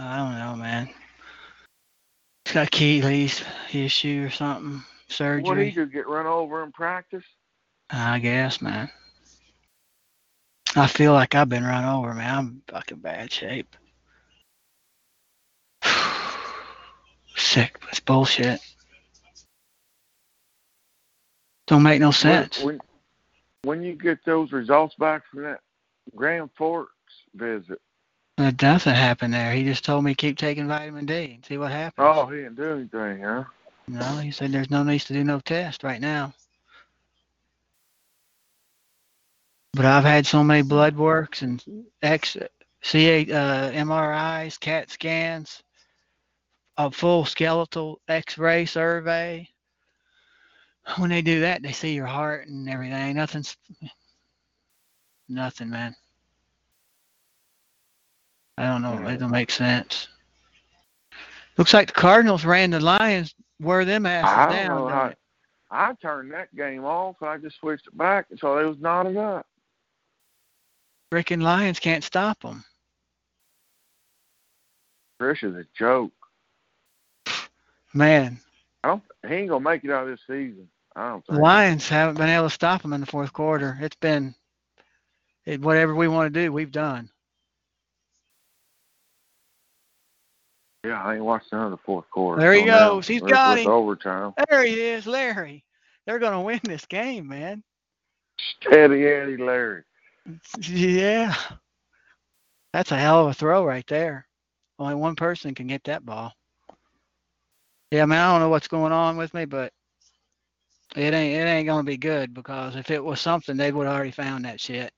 I don't know, man. It's got Achilles issue or something. Surgery. What Surgery. you? Get run over in practice? I guess, man. I feel like I've been run over, man. I'm in fucking bad shape. Sick. It's bullshit. Don't make no sense. When, when you get those results back from that Grand Forks visit, But nothing happened there. He just told me keep taking vitamin D and see what happens. oh, he didn't do anything, huh? No, he said there's no need to do no test right now. But I've had so many blood works and X, CA, uh, MRIs, CAT scans, a full skeletal X-ray survey. When they do that, they see your heart and everything. Nothing's, nothing, man. I don't know. It don't make sense. Looks like the Cardinals ran the Lions, wore them asses I down. know how. I turned that game off. and I just switched it back, and so it was knotted up. Freaking Lions can't stop them. Trish is a joke. Man, I don't. He ain't gonna make it out of this season. I don't the think. Lions haven't been able to stop them in the fourth quarter. It's been it, whatever we want to do, we've done. Yeah, I ain't watched none of the fourth quarter. There he so now goes. He's got it's him. overtime. There he is, Larry. They're going to win this game, man. Steady Eddie Larry. Yeah. That's a hell of a throw right there. Only one person can get that ball. Yeah, man, I don't know what's going on with me, but it ain't it ain't gonna be good because if it was something, they would have already found that shit.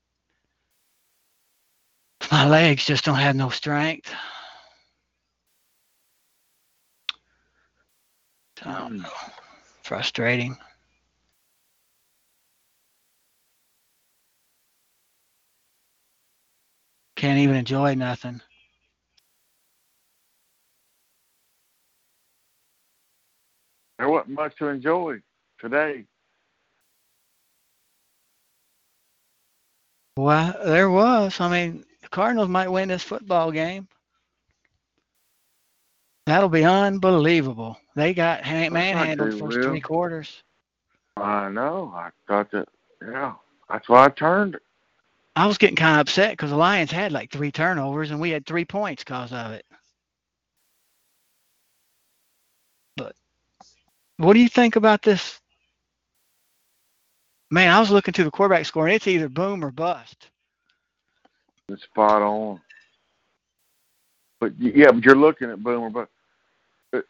My legs just don't have no strength. So, Mm. frustrating. Can't even enjoy nothing. There wasn't much to enjoy today. Well, there was. I mean, the Cardinals might win this football game. That'll be unbelievable. They got ha- not manhandled first real. three quarters. I know. I thought that. Yeah, that's why I turned it. I was getting kind of upset because the Lions had like three turnovers and we had three points because of it. But what do you think about this? Man, I was looking to the quarterback score and it's either boom or bust. It's spot on. But yeah, but you're looking at Boomer, but, but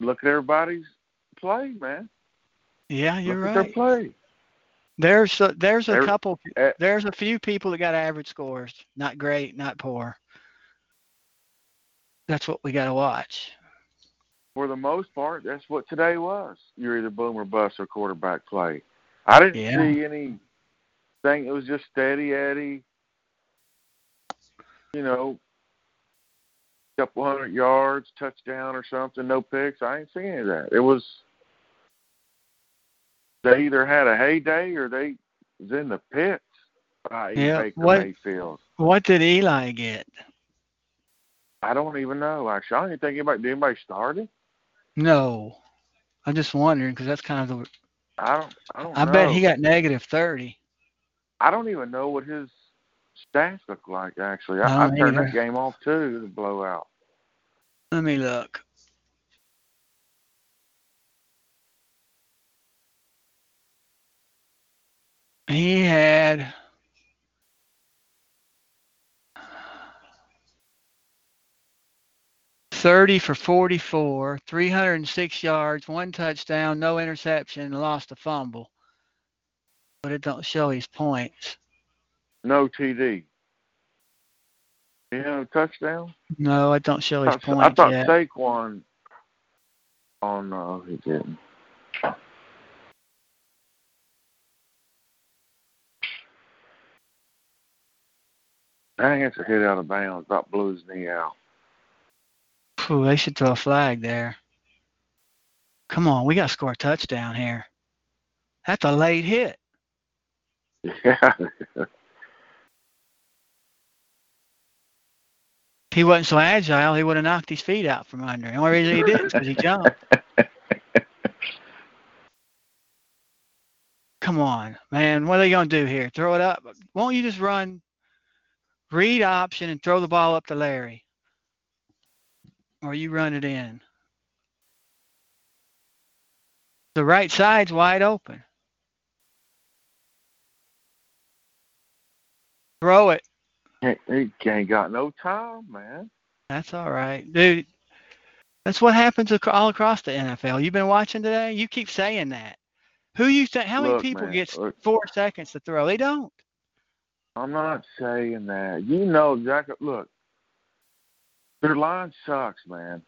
look at everybody's play, man. Yeah, you're look at right. their play. There's a, there's a Every- couple. eh. There's a few people that got average scores. Not great, not poor. That's what we got to watch. For the most part, that's what today was. You're either boom or bust or quarterback play. I didn't Yeah. see anything. It was just steady Eddie. You know, couple hundred yards, touchdown or something, no picks. I ain't seen any of that. It was they either had a heyday or they was in the pits by Yeah, Baker what- Mayfield. What did Eli get? I don't even know. Actually, I don't even think anybody did anybody started. No, I'm just wondering because that's kind of the. I don't. I don't. I know. bet he got negative thirty. I don't even know what his stats look like. Actually, I I, turned that game off too. The blowout. Let me look. He had thirty for forty-four, three hundred and six yards, one touchdown, no interception, lost a fumble. but it don't show his points. No TD. You know, touchdown. No, I don't show I his I points thought yet. Saquon. Oh no, he didn't. Dang, it's a hit out of bounds. About blew his knee out. Phew, they should throw a flag there. Come on, we got to score a touchdown here. That's a late hit. Yeah. If he wasn't so agile, he would have knocked his feet out from under. The only reason he did is because he jumped. Come on, man. What are they going to do here? Throw it up? Won't you just run, read option, and throw the ball up to Larry? Or you run it in? The right side's wide open. Throw it. He, ain't got no time, man. That's all right, dude. That's what happens all across the NFL. You've been watching today. You keep saying that. Who you think? How many people man, get look. four seconds to throw? They don't. I'm not saying that. You know exactly. Look, their line sucks, man.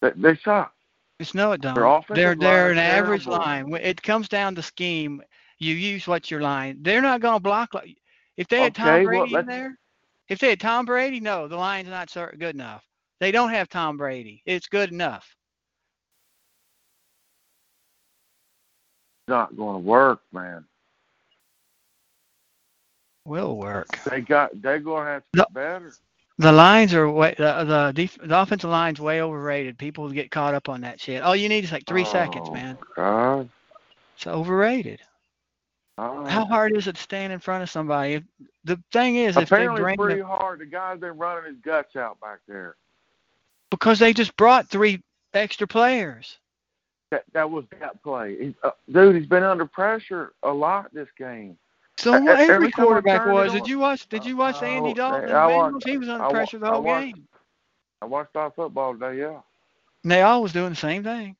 They, they suck. Just no, it don't. They're they're an average terrible. line. It comes down to scheme. You use what's your line. They're not going to block like if they had Tom Okay, well, Brady in there. If they had Tom Brady, no, the line's not good enough. They don't have Tom Brady. It's good enough. Not going to work, man. Will work. They got. They're going to have to get better. The lines are way the the, def, the offensive line's way overrated. People get caught up on that shit. All you need is like three seconds, Oh, man. God. It's overrated. Oh. How hard is it to stand in front of somebody? If, the thing is, if Apparently, they pretty the, hard. The guy's been running his guts out back there. because they just brought three extra players. That that was that play. He, uh, dude, he's been under pressure a lot this game. So what every every quarterback was. Did you watch? Did you watch Andy Oh, Dalton? and man, I watched-? He was under I pressure the I whole watched- game. I watched our football today. Yeah. And they all was doing the same thing.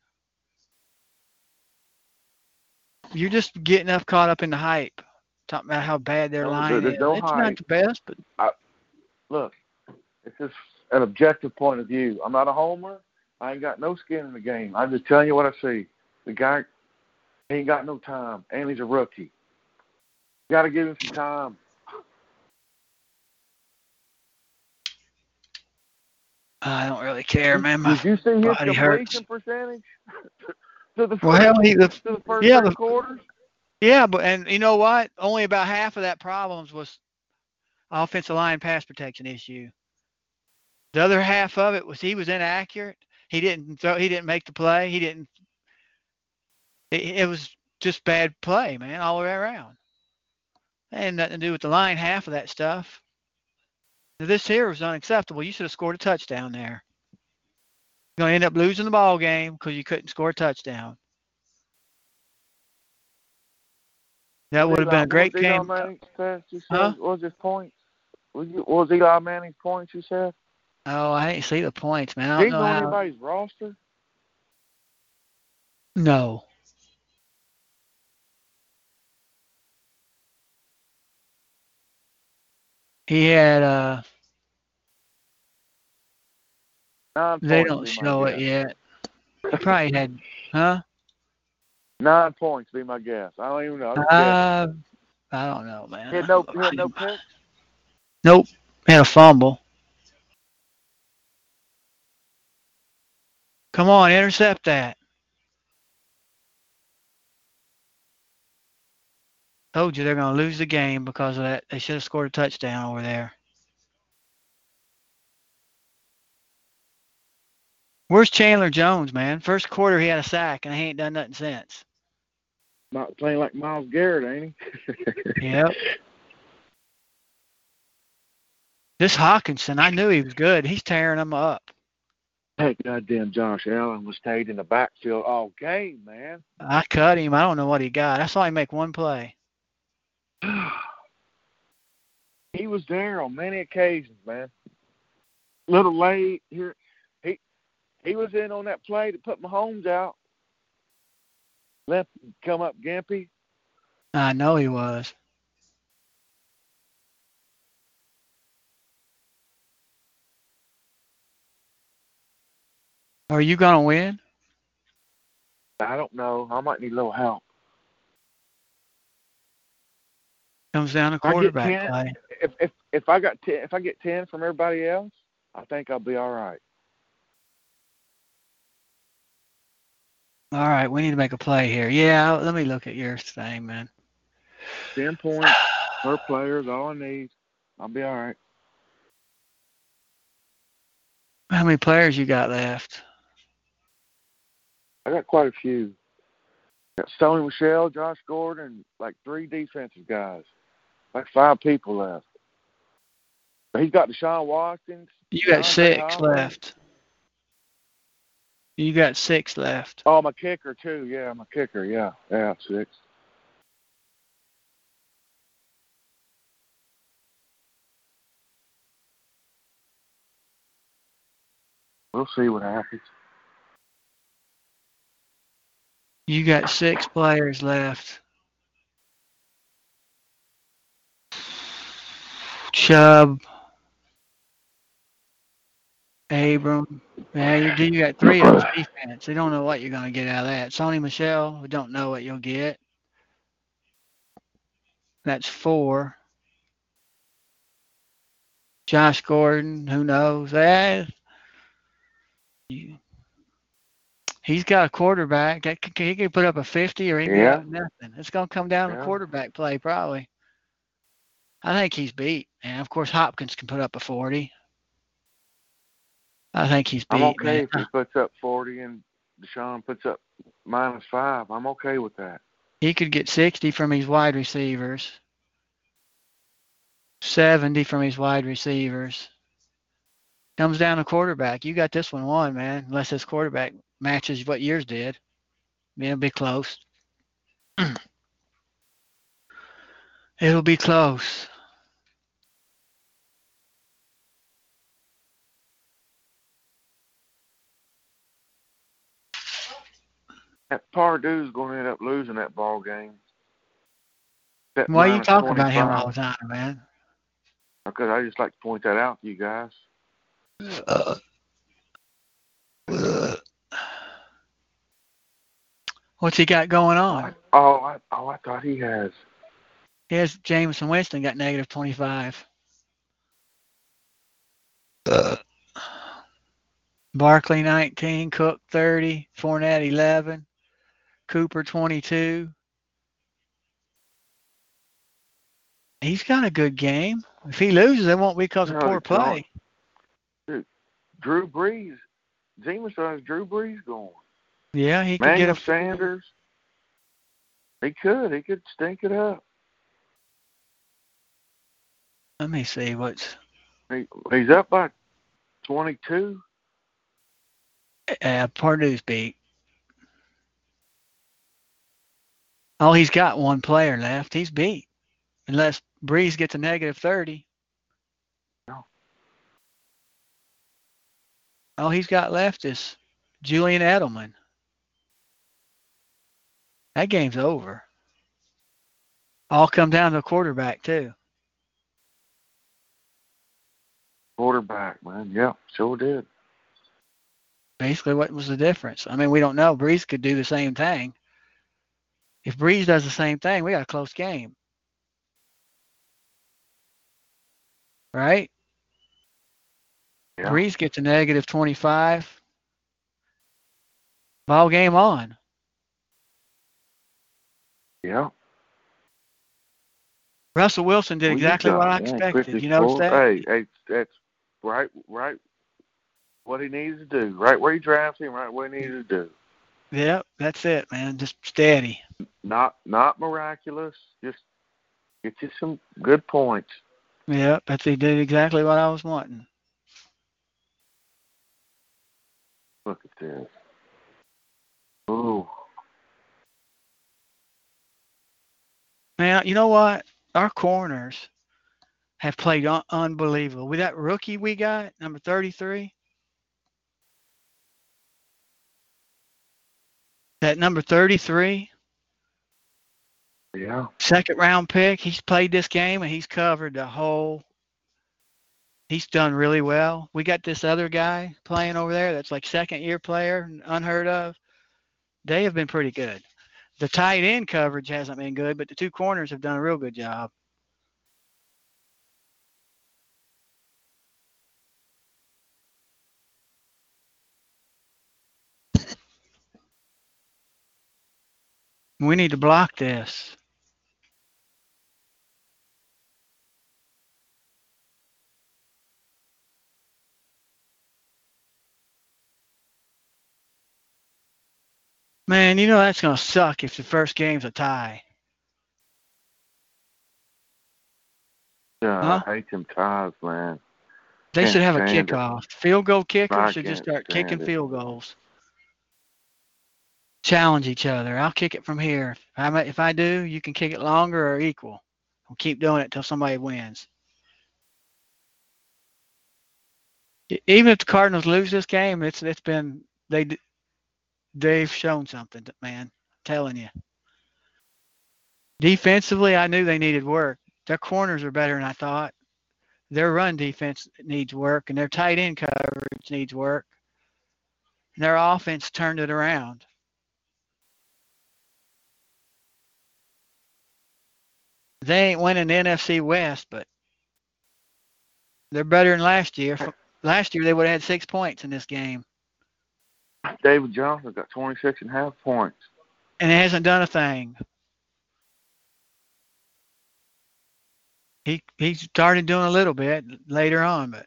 You're just getting up caught up in the hype, talking about how bad their oh, No, line is. no it's not the best, but Look, it's just an objective point of view. I'm not a homer. I ain't got no skin in the game. I'm just telling you what I see. The guy, ain't got no time, and he's a rookie. Got to give him some time. I don't really care, man. My, Did you see his body hurts. percentage? to the well, hell, he, the, to the first yeah, the- quarters. Yeah, but and you know what? Only about half of that problems was offensive line pass protection issue. The other half of it was he was inaccurate. He didn't throw. He didn't make the play. He didn't. It, it was just bad play, man, all the way around. And nothing to do with the line. Half of that stuff. This here was unacceptable. You should have scored a touchdown there. You're gonna end up losing the ball game because you couldn't score a touchdown. That would have been a great was game. Manning's said? Huh? What was his points? Was, you, was Eli Manning's points? You said? Oh, I didn't see the points, man. I don't know on anybody's roster. No. He had uh Nine they don't would be my show it guess. yet. He probably had huh? Nine points be my guess. I don't even know. Uh I don't know, man. he had no, he had no picks. Nope. Had a fumble. Come on, intercept that. Told you they're gonna lose the game because of that. They should have scored a touchdown over there. Where's Chandler Jones, man? First quarter he had a sack and he ain't done nothing since. Not playing like Myles Garrett, ain't he? Yep. This Hockenson, I knew he was good. He's tearing them up. Hey, goddamn Josh Allen was stayed in the backfield all game, man. I cut him. I don't know what he got. I saw him make one play. he was there on many occasions, man. Little late here. He was in on that play to put Mahomes out. Left come up Gimpy. I know he was. Are you gonna win? I don't know. I might need a little help. Comes down to quarterback 10. play. If if if I got ten, if I get ten from everybody else, I think I'll be all right. All right, we need to make a play here. Yeah, let me look at your thing, man. Ten points per player is all I need. I'll be all right. How many players you got left? I got quite a few. Got Stoney Michel, Josh Gordon, like three defensive guys. Like five people left. But he's got Deshaun Watkins. You got six left. You got six left. Oh, my kicker too. Yeah, my kicker. Yeah, yeah, six. We'll see what happens. You got six players left. Chubb, Abram. Yeah, you. You got three of defense. You don't know what you're going to get out of that. Sony Michel, we don't know what you'll get. That's four. Josh Gordon, who knows? Eh, you- he's got a quarterback. That could- He could put up a 50 or he could Yeah. nothing. It's going to come down to Yeah. quarterback play, probably. I think he's beat. And of course, Hopkins can put up a 40. I think he's beat. I'm okay man. if he puts up 40 and Deshaun puts up minus five. I'm okay with that. He could get 60 from his wide receivers, 70 from his wide receivers. Comes down to quarterback. You got this one won, man, unless his quarterback matches what yours did. It'll be close. It'll be close. That Pardue's going to end up losing that ball game. That Why you minus talking about him all the time, man? Because I just like to point that out to you guys. What's he got going on? Oh, I, oh, I thought he has. Here's Jameis Winston got negative 25. Uh. Barkley 19, Cook 30, Fournette 11, Cooper 22. He's got a good game. If he loses, it won't be because of No, poor he don't. play. Drew Brees. Zima has Drew Brees going. Yeah, he could get a. Sanders. He could. He could stink it up. Let me see what's. He, he's up by 22. Uh, Purdue's beat. Oh, he's got one player left. He's beat. Unless Brees gets a negative 30. No. All he's got left is Julian Edelman. That game's over. All come down to quarterback, too. Quarterback, man. Yeah, sure did. Basically, what was the difference? I mean, we don't know. Brees could do the same thing. If Brees does the same thing, we got a close game. Right? Yeah. Brees gets a negative 25. Ball game on. Yeah. Russell Wilson did Well, exactly what I expected. You notice 54. that? Hey, hey, that's right, right. What he needs to do, right where he drafts him, right where he needs to do. Yep, that's it, man. Just steady. Not, not miraculous. Just get you some good points. Yep, that's he did exactly what I was wanting. Look at this. Ooh, Now, you know what? Our corners have played un- unbelievable. With that rookie we got, number 33, that number 33, Yeah. second round pick. He's played this game and he's covered the whole. He's done really well. We got this other guy playing over there that's like second year player, unheard of. They have been pretty good. The tight end coverage hasn't been good, but the two corners have done a real good job. We need to block this. Man, you know that's gonna suck if the first game's a tie. Yeah, Huh? I hate them ties, man. They should have a stand it. kickoff. Field goal kickers I should just start kicking it. field goals. Challenge each other. I'll kick it from here. If I, if I do, you can kick it longer or equal. We'll keep doing it till somebody wins. Even if the Cardinals lose this game, it's it's been they they've shown something, man. I'm telling you. Defensively, I knew they needed work. Their corners are better than I thought their run defense needs work and their tight end coverage needs work. And their offense turned it around. They ain't winning the NFC West, but they're better than last year. Last year they would have had six points in this game, David Johnson got 26 and a half points. and it hasn't done a thing. He he started doing a little bit later on, but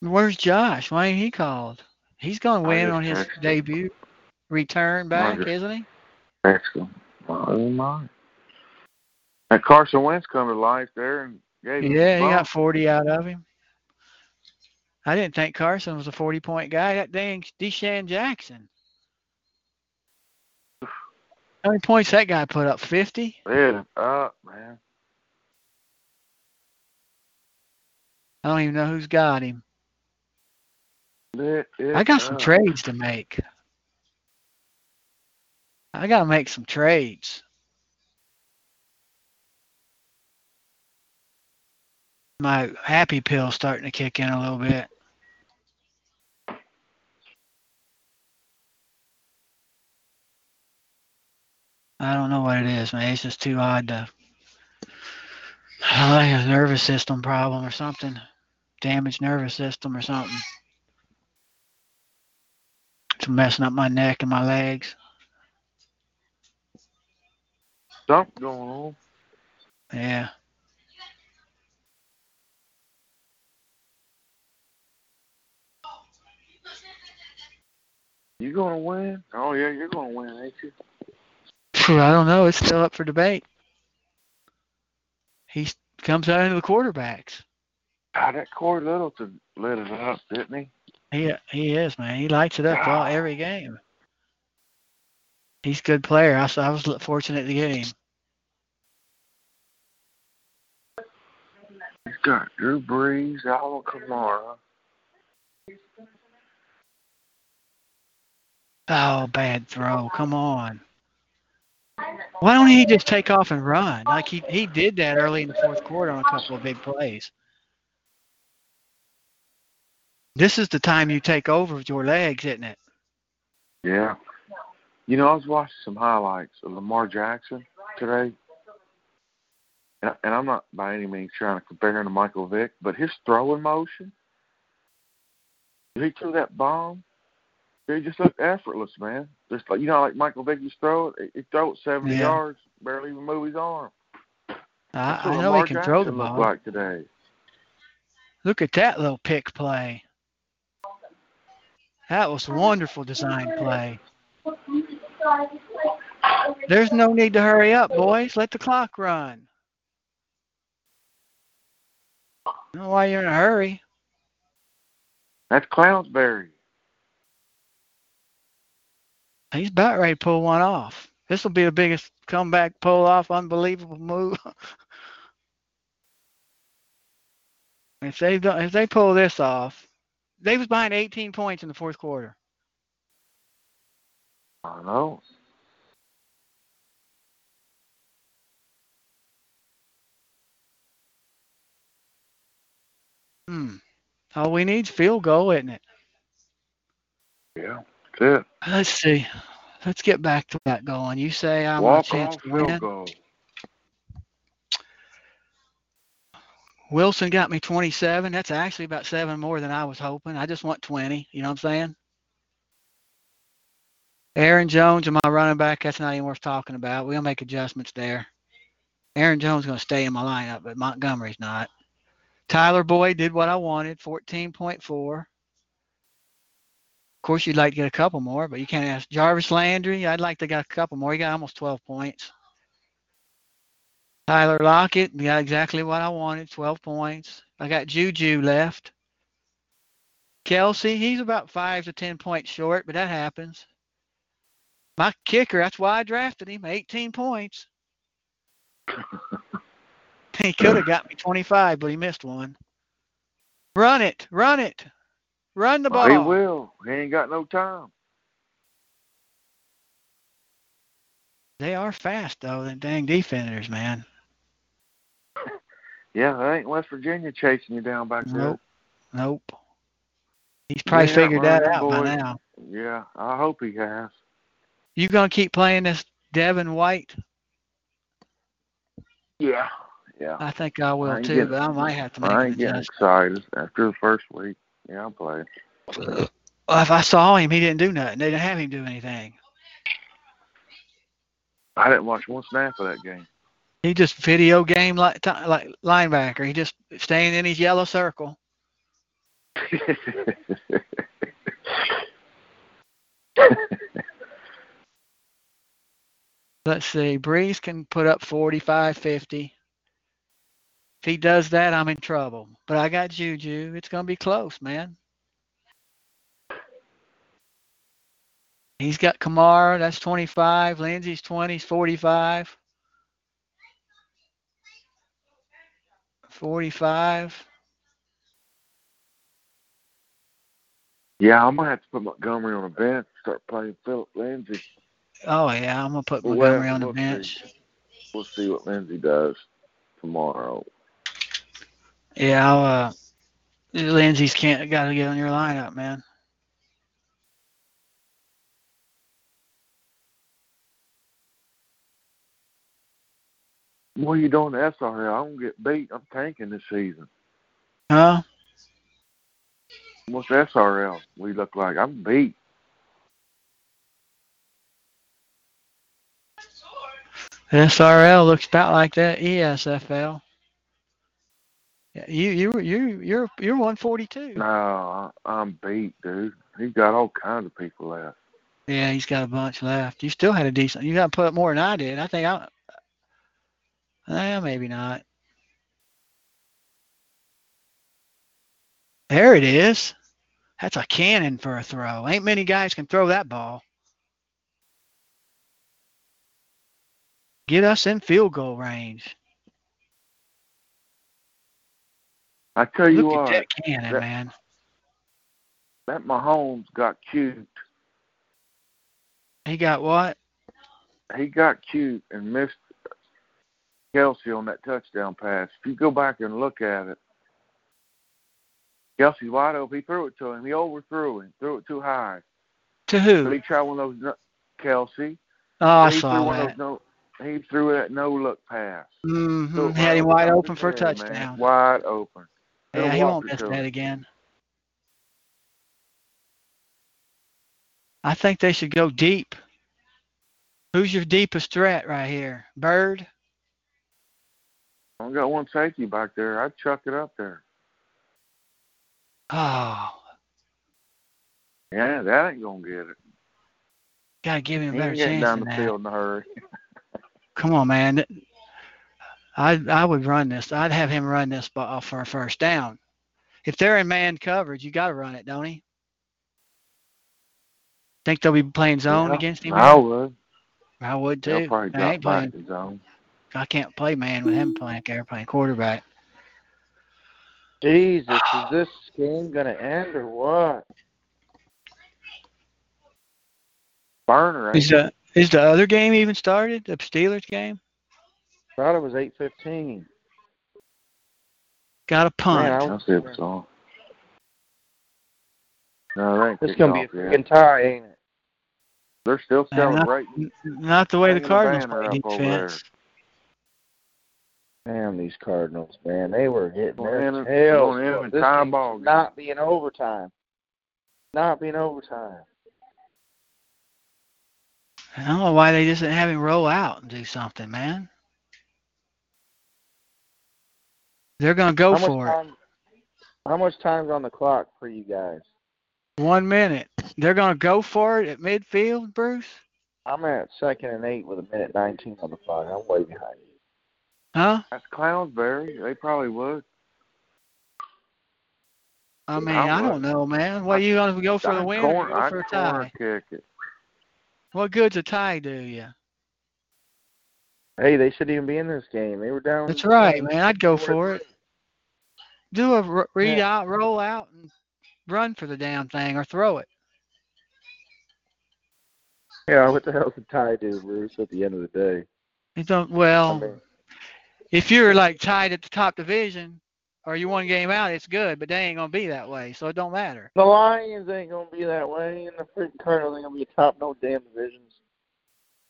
where's Josh? Why ain't he called? He's gonna win on his debut return back, isn't he? Excellent. Oh, my. And Carson Wentz come to life there and gave him Yeah, he got 40 out of him. I didn't think Carson was a 40 point guy. That dang DeSean Jackson. How many points that guy put up? 50? Yeah, up, man. I don't even know who's got him. It I got some trades to make. I got to make some trades. My happy pill's starting to kick in a little bit. I don't know what it is, man. It's just too odd to. I think a nervous system problem or something. Damaged nervous system or something. It's messing up my neck and my legs. Something going on. Yeah. You gonna win? Oh yeah, you're gonna win, ain't you? I don't know. It's still up for debate. He comes out into the quarterbacks. God, that Cory Littleton lit it up, didn't he? He he is man. He lights it up all, ah. every game. He's a good player. I was fortunate to get him. He's got Drew Brees, Alvin Kamara. Oh, bad throw. Come on. Why don't he just take off and run? Like he, he did that early in the fourth quarter on a couple of big plays. This is the time you take over with your legs, isn't it? Yeah. You know, I was watching some highlights of Lamar Jackson today. And, and I'm not by any means trying to compare him to Michael Vick, but his throwing motion, he threw that bomb, he just looked effortless, man. Just like you know, like Michael Vick used to throw it, he throw it 70 Yeah. yards, barely even move his arm. I, I know Lamar he can throw the ball. like today. Look at that little pick play. That was a wonderful design play. There's no need to hurry up, boys. Let the clock run. I don't know why you're in a hurry. That's Clownsberry. He's about ready to pull one off. This will be the biggest comeback pull off, unbelievable move. if they don't, if they pull this off, they was behind 18 points in the fourth quarter. I don't know. Hmm. All we need field goal, isn't it? Yeah, that's it. Let's see. Let's get back to that going. You say I want a chance to win. Goal. Wilson got me 27. That's actually about seven more than I was hoping. I just want 20. You know what I'm saying? Aaron Jones and my running back, that's not even worth talking about. We'll make adjustments there. Aaron Jones is going to stay in my lineup, but Montgomery's not. Tyler Boyd did what I wanted, 14.4. Of course, you'd like to get a couple more, but you can't ask. Jarvis Landry, I'd like to get a couple more. He got almost 12 points. Tyler Lockett, got exactly what I wanted, 12 points. I got Juju left. Kelce, he's about five to 10 points short, but that happens. My kicker, that's why I drafted him, 18 points. he could have got me 25, but he missed one. Run it, run it, run the ball. He will. He ain't got no time. They are fast though, them dang defenders, man. Yeah, that ain't West Virginia chasing you down back there. Nope. Nope. He's probably Yeah, figured that out by now. Yeah, I hope he has. You gonna keep playing this Devin White? Yeah, yeah. I think I will I too, getting- but I might have to make I ain't getting excited after the first week. Yeah, I'll play. Well, if I saw him, he didn't do nothing. They didn't have him do anything. I didn't watch one snap of that game. He just video game like like linebacker. He just staying in his yellow circle. Let's see. Brees can put up 45, 50. If he does that, I'm in trouble. But I got Juju. It's going to be close, man. He's got Kamara. That's 25. Lindsay's 20. He's 45. 45. yeah, I'm gonna have to put Montgomery on a bench. Start playing Phillip Lindsay. Oh, yeah. I'm to put Well, Montgomery on the we'll see. bench. We'll see what Lindsay does tomorrow. Yeah, I'll, uh, Lindsay's can't got to get on your lineup, man. What are you doing to SRL? I'm gonna get beat. I'm tanking this season. Huh? What's SRL? We look like I'm beat. SRL looks about like that ESFL. Yeah, you you you you're you're 142. No, I'm beat, dude. He's got all kinds of people left. Yeah, he's got a bunch left. You still had a decent. You got to put up more than I did. I think I. Eh, maybe not. There it is. That's a cannon for a throw. Ain't many guys can throw that ball. Get us in field goal range. I tell you Look what, at that cannon, that- man. that Mahomes got cute. He got what? He got cute and missed Kelce on that touchdown pass. If you go back and look at it, Kelce's wide open. He threw it to him. He overthrew him. Threw it too high. To So who? he tried one of those. Kelce. Oh, I saw threw one of that. those. He threw that no look pass. hmm Threw it Had him wide open for a head, man. touchdown. Wide open. Yeah, he Bill won't miss that again. I think they should go deep. Who's your deepest threat right here? Byrd? I got one safety back there. I'd chuck it up there. Oh, Yeah, that ain't gonna get it. gotta give him a He better ain't chance down the that. field in a hurry. Come on, man. I I would run this. I'd have him run this ball for a first down. If they're in man coverage, you got to run it, don't he? Think they'll be playing zone Yeah, against him? I would. I would They'll too. probably I drop ain't playing. back zone. I can't play man with him playing. They're playing quarterback. Jesus, is this game gonna end or what? Burner, ain't Is the is the other game even started? The Steelers game? Thought it was eight fifteen. Got a punt. Man, I I'll see if it's on. No, it's gonna be a freaking tie, ain't it? They're still Man, I- celebrating. N- Not the way the Cardinals banner play up over defense. Damn, these Cardinals, man, they were hitting Going their in and- tails. going in bro. and This tie ball game. not be in overtime. Not being overtime. I don't know why they just didn't have him roll out and do something, man. They're gonna go how much for it. How much time's on the clock for you guys? One minute. They're gonna go for it at midfield, Bruce. I'm at second and eight with a minute 19 on the clock. I'm way behind you. Huh? That's Clownsbury. They probably would. I mean, I I don't know, man. What are you gonna go for the I'd win corner, or go I'd for a corner tie? kick it. What good's a tie do you? Hey, they should even be in this game. They were down. That's right, man. I'd go for it. Do a read Yeah. out, roll out, and run for the damn thing, or throw it. Yeah, what the hell's a tie do, Bruce? At the end of the day, It don't. I Well, mean, if you're like tied at the top division, or you one game out, it's good, but they ain't gonna be that way, so it don't matter. the Lions ain't gonna be that way, and the freaking Cardinals ain't gonna be top no damn divisions.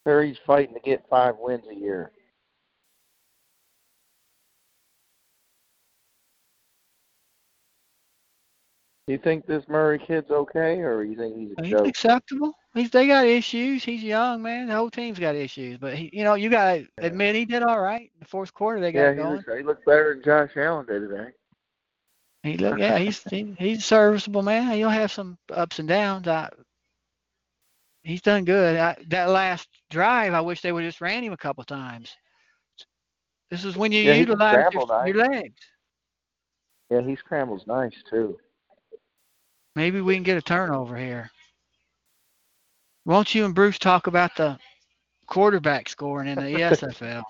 They're fighting to get five wins a year. You think this Murray kid's okay, or you think he's a He's joke? acceptable. He's they got issues. He's young, man. The whole team's got issues, but he, you know, you gotta admit he did all right. in The fourth quarter they got Yeah, he going. looks, he looks better than Josh Allen did today. He look, yeah, he's he, he's serviceable man. He'll have some ups and downs. I, he's done good. I, that last drive, I wish they would just ran him a couple times. This is when you Yeah, utilize your, nice. your legs. Yeah, he scrambles nice too. Maybe we can get a turnover here. Won't you and Bruce talk about the quarterback scoring in the ESFL?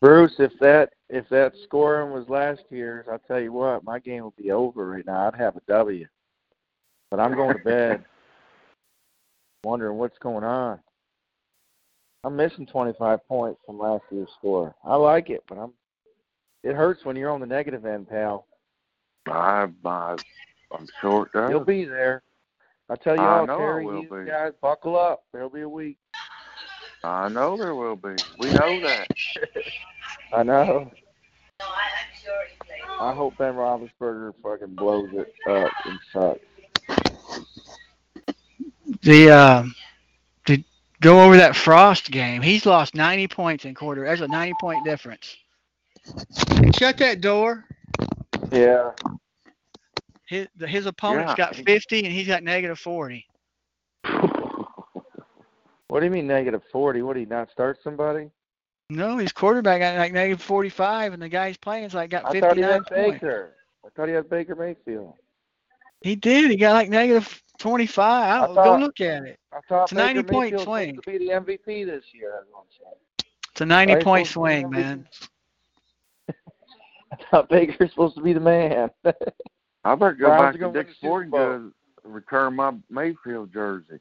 Bruce, if that if that scoring was last year's, I'll tell you what, my game would be over right now. I'd have a W. But I'm going to bed, wondering what's going on. I'm missing 25 points from last year's score. I like it, but I'm. It hurts when you're on the negative end, pal. I, I, I'm sure it does. You'll be there. I tell you I all, know I Terry, will you be. guys, buckle up. There'll be a week. I know there will be. We know that. I know. I hope Ben Roethlisberger fucking blows it up and sucks. The uh, to go over that Frost game, he's lost 90 points in quarter. There's a 90 point difference. Shut that door. Yeah. His his opponent's Yeah. got 50 and he's got negative 40. What do you mean negative forty? What do you not start somebody? No, his quarterback got like negative 45, and the guy he's playing is like got 59 I thought he had points. Baker. I thought he had Baker Mayfield. He did. He got like negative 25. I thought- go look at it. I thought It's a 90 Baker point Mayfield swing. to be the MVP this year. It's a 90 Right, point supposed to be swing, man. I thought Baker's supposed to be the man. I better go Browns back are to gonna win Dick's the Super Sporting Bowl. Goods and return my Mayfield jersey.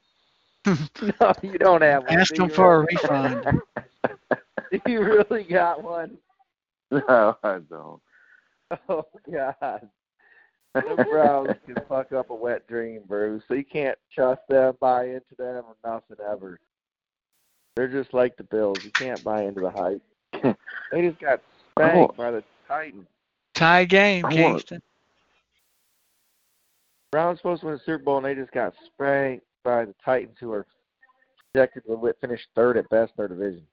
no, you don't have one. Ask them him you for a refund. Do you really got one? No, I don't. Oh God. The Browns can fuck up a wet dream, Bruce. So you can't trust them, buy into them, or nothing ever. They're just like the Bills. You can't buy into the hype. They just got spanked by the Titans. Tie game, Kingston. Browns supposed to win the Super Bowl, and they just got spanked by the Titans, who are projected to finish third at best in their division.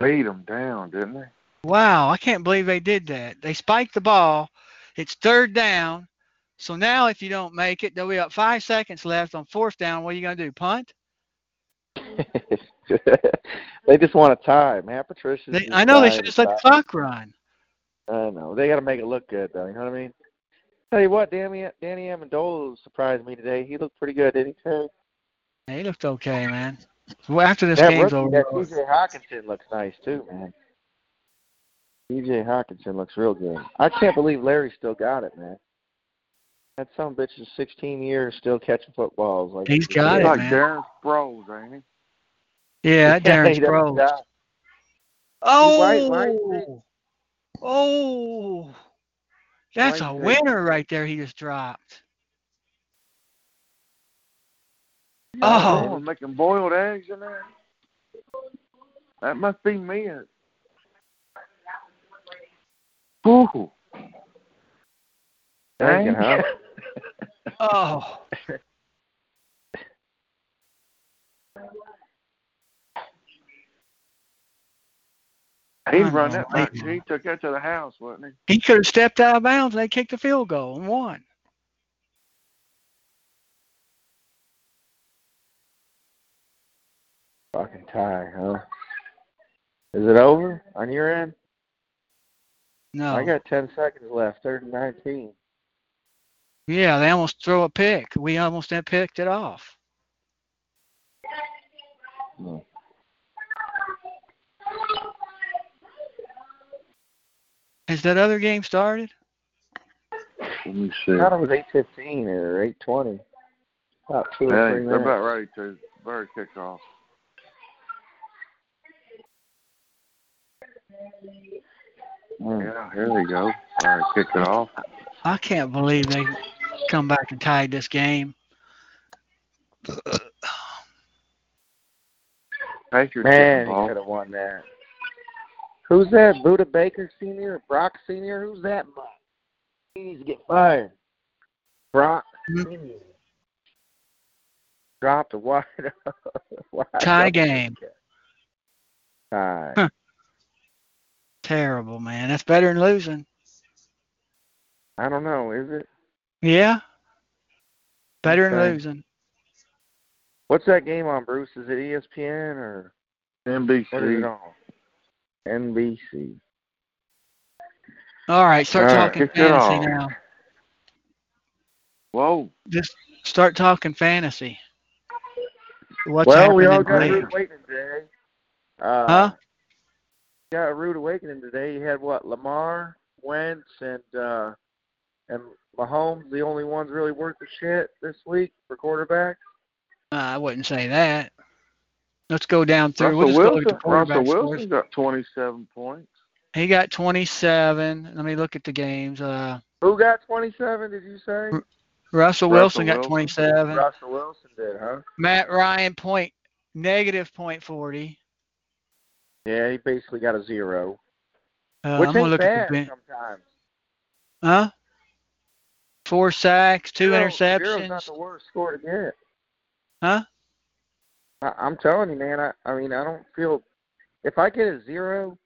Beat them down, didn't they? Wow, I can't believe they did that. They spiked the ball. It's third down. So now if you don't make it, there'll be up five seconds left on fourth down. What are you going to do? Punt? they just want a tie. man. Patricia. They, I know they should just let the clock run. I know they got to make it look good, though. You know what I mean? Tell you what, Danny Danny Amendola surprised me today. He looked pretty good, didn't he, Terry? He looked okay, man. Well, after this that game's rookie, over, that T.J. Hockenson looks nice too, man. T.J. Hockenson looks real good. I can't believe Larry still got it, man. That some bitch is 16 years still catching footballs. Like He's got He's it, like man. Darren Sproles, ain't he? yeah, that Darren he Sproles. Oh, Why- why oh, That's a winner right there. He just dropped. Oh, Oh. making boiled eggs in there. That must be me. Ooh. Huh? Oh, He run that back. He took that to the house, wasn't he? he could have stepped out of bounds and they kicked the field goal and won. Fucking tie, huh? Is it over on your end? No. I got 10 seconds left, third and 19. Yeah, they almost throw a pick. We almost had picked it off. Hmm. Has that other game started? Let me see. I thought it was 8.15 or 8.20. About two or Hey, three they're minutes. about ready to. Very kick off. Mm. Yeah, here we go. All right, kick it off. I can't believe they come back and tied this game. Patriots Man, kick he could have won that. Who's that? Budda Baker Sr.? Brock Sr.? Who's that? mutt? He needs to get fired. Brock Hmm. Sr. Dropped a wide, wide Tie game. Tie. Huh. Terrible, man. That's better than losing. I don't know. Is it? Yeah. Better than losing. What's that game on, Bruce? Is it ESPN or NBC? what is it NBC. on? NBC. All right, start All right, talking fantasy now. Whoa. Just start talking fantasy. What's well, we all got a rude awakening today. Uh, Huh? Got a rude awakening today. You had what? Lamar, Wentz, and uh, and Mahomes, the only ones really worth the shit this week for quarterbacks. Uh, I wouldn't say that. Let's go down through. Russell we'll Wilson. Russell. Wilson got 27 points. He got 27. Let me look at the games. Uh, Who got 27? Did you say? Russell Russell Wilson got Wilson. 27. Russell Wilson did, huh? Matt Ryan point negative point 40. Yeah, he basically got a zero, Uh, which I'm gonna look at the bench. sometimes. Huh? Four sacks, two Zero- Zero's interceptions. not the worst score to get. Huh? I, I'm telling you, man. I, I mean, I don't feel. If I get a zero,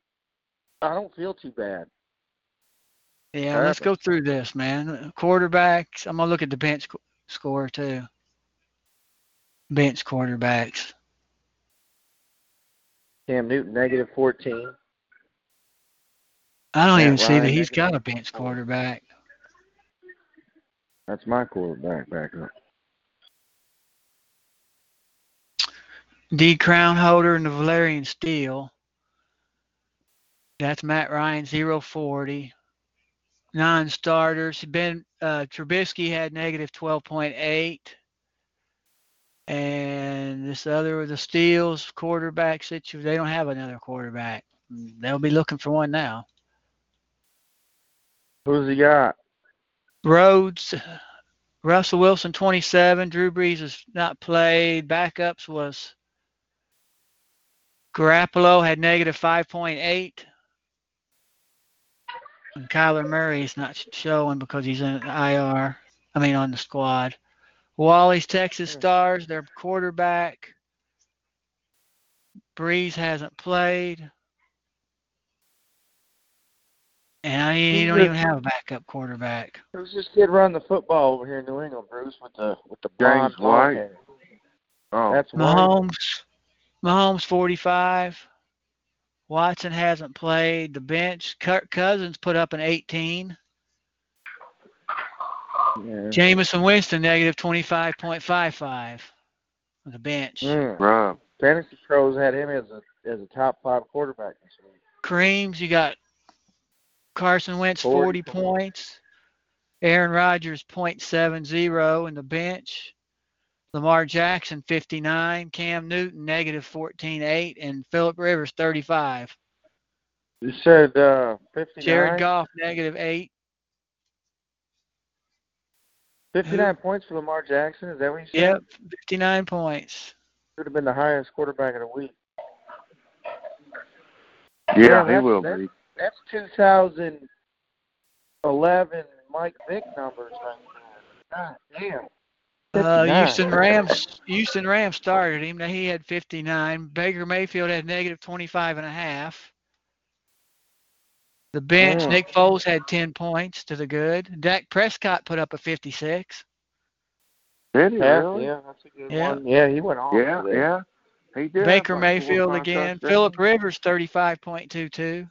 I don't feel too bad. Yeah, let's go through this, man. Quarterbacks. I'm gonna look at the bench sc- score too. Bench quarterbacks. Cam Newton negative 14. I don't Matt even see that he's got a bench quarterback. That's my quarterback back up. D Crown Holder and the Bavarian Steel. That's Matt Ryan, 040. Non starters. Ben uh, Trubisky had negative 12.8. And this other, the Steels quarterback situation, they don't have another quarterback. They'll be looking for one now. Who's he got? Rhodes, Russell Wilson, 27. Drew Brees has not played. Backups was Garoppolo had negative 5.8. And Kyler Murray is not showing because he's in IR. I mean, on the squad. Wally's Texas. Stars, their quarterback. Brees hasn't played. And he Who's don't even have a backup quarterback. Who's this kid running the football over here in New England, Bruce, with the with the James blonde White. hair? Oh, That's White. Mahomes, Mahomes 45. Watson hasn't played. The bench, Kirk Cousins put up an 18. Yeah. Jameis Winston negative 25.55 on the bench. Mm. Rob. Fantasy pros had him as a as a top five quarterback this week. Creams, you got Carson Wentz 40, 40 points. Aaron Rodgers 0.70 in the bench. Lamar Jackson 59. Cam Newton negative 14.8 and Philip Rivers 35. You said uh, 59. Jared Goff negative 8. 59 points for Lamar Jackson. Is that what you said? Yep, 59 points. Should have been the highest quarterback of the week. Yeah, he will that's- be. That's 2011 Mike Vick numbers right there. God damn. Uh, Houston Rams. Houston Rams started him. Now he had 59. Baker Mayfield had negative 25 and a half. The bench, Mm. Nick Foles had 10 points to the good. Dak Prescott put up a 56. Did he Yeah, really? yeah, that's a good Yeah. one. Yeah, he went off. Yeah, with yeah. He did. Baker like Mayfield again. touchdowns. Philip Rivers 35.22.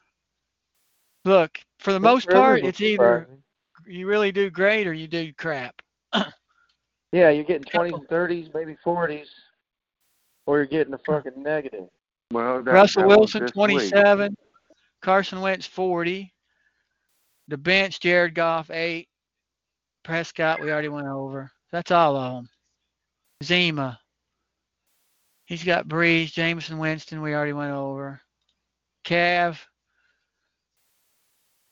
Look, for the most part, Rivers was it's either surprising. you really do great or you do crap. Yeah, you're getting 20s and 30s, maybe 40s, or you're getting a fucking negative. Well, that, Russell that Wilson this week. 27. Carson Wentz 40. The bench, Jared Goff 8. Prescott, we already went over. That's all of them. Zima. He's got Brees, Jameis Winston, we already went over. Cav.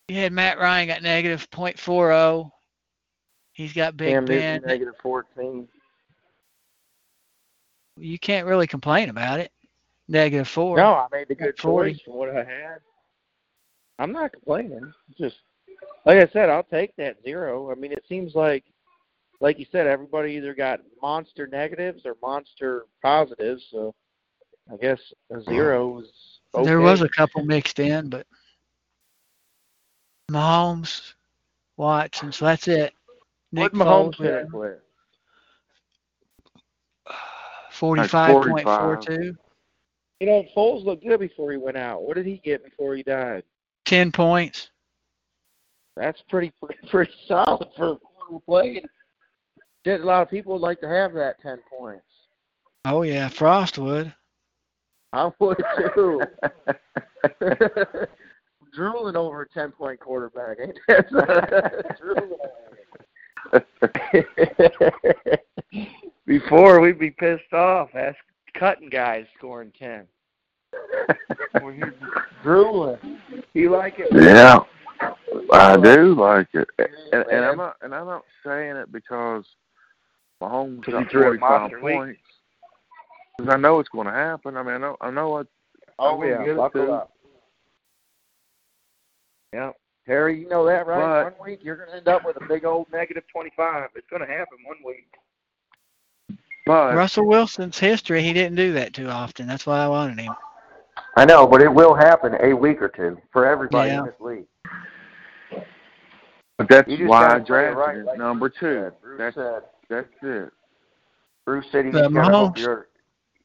You had Matt Ryan got negative 0.40. He's got Big Cam Ben. negative 14. You can't really complain about it. Negative 4. No, I made the good 40. choice from what I had. I'm not complaining. Just like I said, I'll take that zero. I mean, it seems like, like you said, everybody either got monster negatives or monster positives. So I guess a zero was okay. There was a couple mixed in, but Mahomes, Watson, so that's it. Nick What Mahomes Foles, finish with? forty-five point four two. You know, Foles looked good before he went out. What did he get before he died? Ten points. That's pretty pretty, pretty solid for for playing. Did a lot of people would like to have that ten points. Oh yeah, Frost would. I would too. Drooling over a ten point quarterback, ain't that? Drooling Before we'd be pissed off. Ask cutting guys scoring ten. Drooling. You like it? Yeah, I do like it, and, and I'm not, and I'm not saying it because Mahomes Because got he threw 45 points. Because I know it's going to happen. I mean, I know, I know what. Oh I'm yeah, buckle up. Yeah, Harry, you know that, right? But- one week you're gonna end up with a big old negative twenty five. It's gonna happen one week. But Russell Wilson's history, he didn't do that too often. That's why I wanted him. I know, but it will happen a week or two for everybody Yeah. in this league. but that's why I gotta play it drafted right, like number two. Said, that's, said. that's it. Bruce said you The just gotta hope Mahomes- your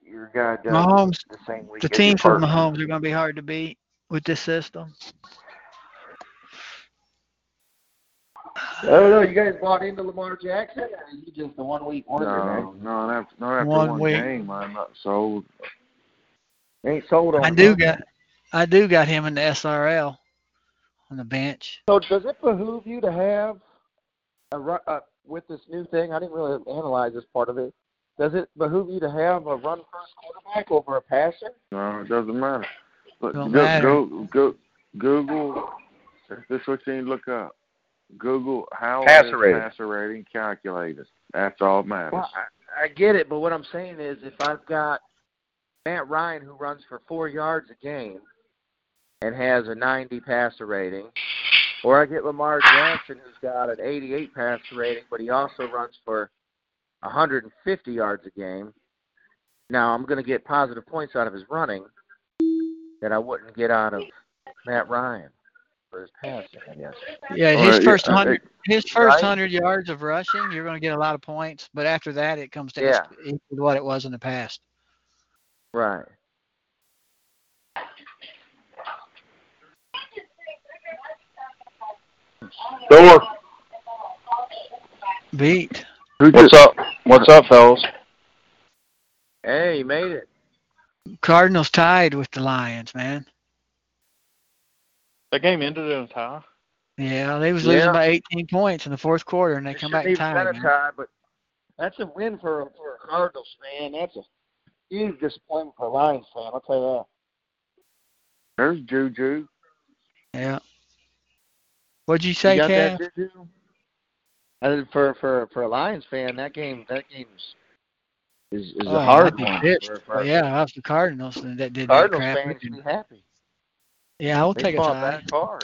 your guy does Mahomes, the same week. The as your from person. Mahomes are going to be hard to beat with this system. Oh no, you guys bought into Lamar Jackson, or are you just a one week wonder? No, no, not after, not after One one, week. game. I'm not sold. Ain't sold on. I do huh? got, I do got him in the SRL on the bench. So does it behoove you to have a ru- uh, with this new thing? I didn't really analyze this part of it. Does it behoove you to have a run first quarterback over a passer? No, it doesn't matter. But Don't go, matter. go go Google. This what you need to look up. Google how Passer is rating. passer rating calculated. That's all that matters. Well, I, I get it, but what I'm saying is, if I've got Matt Ryan who runs for four yards a game and has a 90 passer rating, or I get Lamar Jackson who's got an 88 passer rating, but he also runs for 150 yards a game. Now I'm going to get positive points out of his running that I wouldn't get out of Matt Ryan for his passing, I guess. Yeah, his right, first yeah, hundred, his first Right. hundred yards of rushing, you're going to get a lot of points. But after that, it comes to Yeah. to what it was in the past. Right. Door. Beat. What's up? What's up, fellas? Hey, you made it. Cardinals tied with the Lions, man. That game ended in a tie. Yeah, they was Yeah. losing by 18 points in the fourth quarter, and they It come back shouldn't and even tied. been a man. tie, but that's a win for a, for a Cardinals fan. That's a huge disappointment for a Lions fan. I'll tell you that. there's Juju. Yeah. What'd you say, you got Cav? that, Juju? And for for for a Lions fan, that game that game's is is Oh, a hard I'd one. For, for yeah, I was the Cardinals and that did Cardinals that crap. fans be happy. Yeah, I will They take a fought tie. back hard.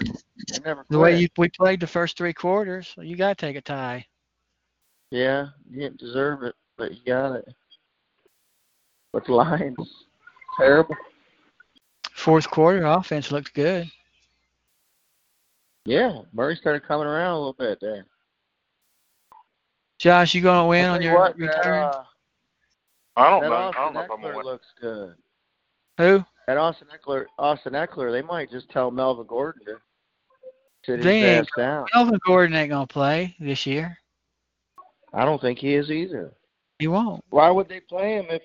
They never The way quit. you we played the first three quarters, you got to take a tie. Yeah, you didn't deserve it, but you got it. But the Lions, terrible. Fourth quarter offense looked good. Yeah, Murray started coming around a little bit there. Josh, you gonna win on your what, return? Uh, I don't that know. I Austin don't know if I'm gonna Ekeler win. looks good. Who? That Austin Ekeler, Austin Ekeler, they might just tell Melvin Gordon to sit his They ass down. Melvin Gordon ain't gonna play this year. I don't think he is either. He won't. Why would they play him if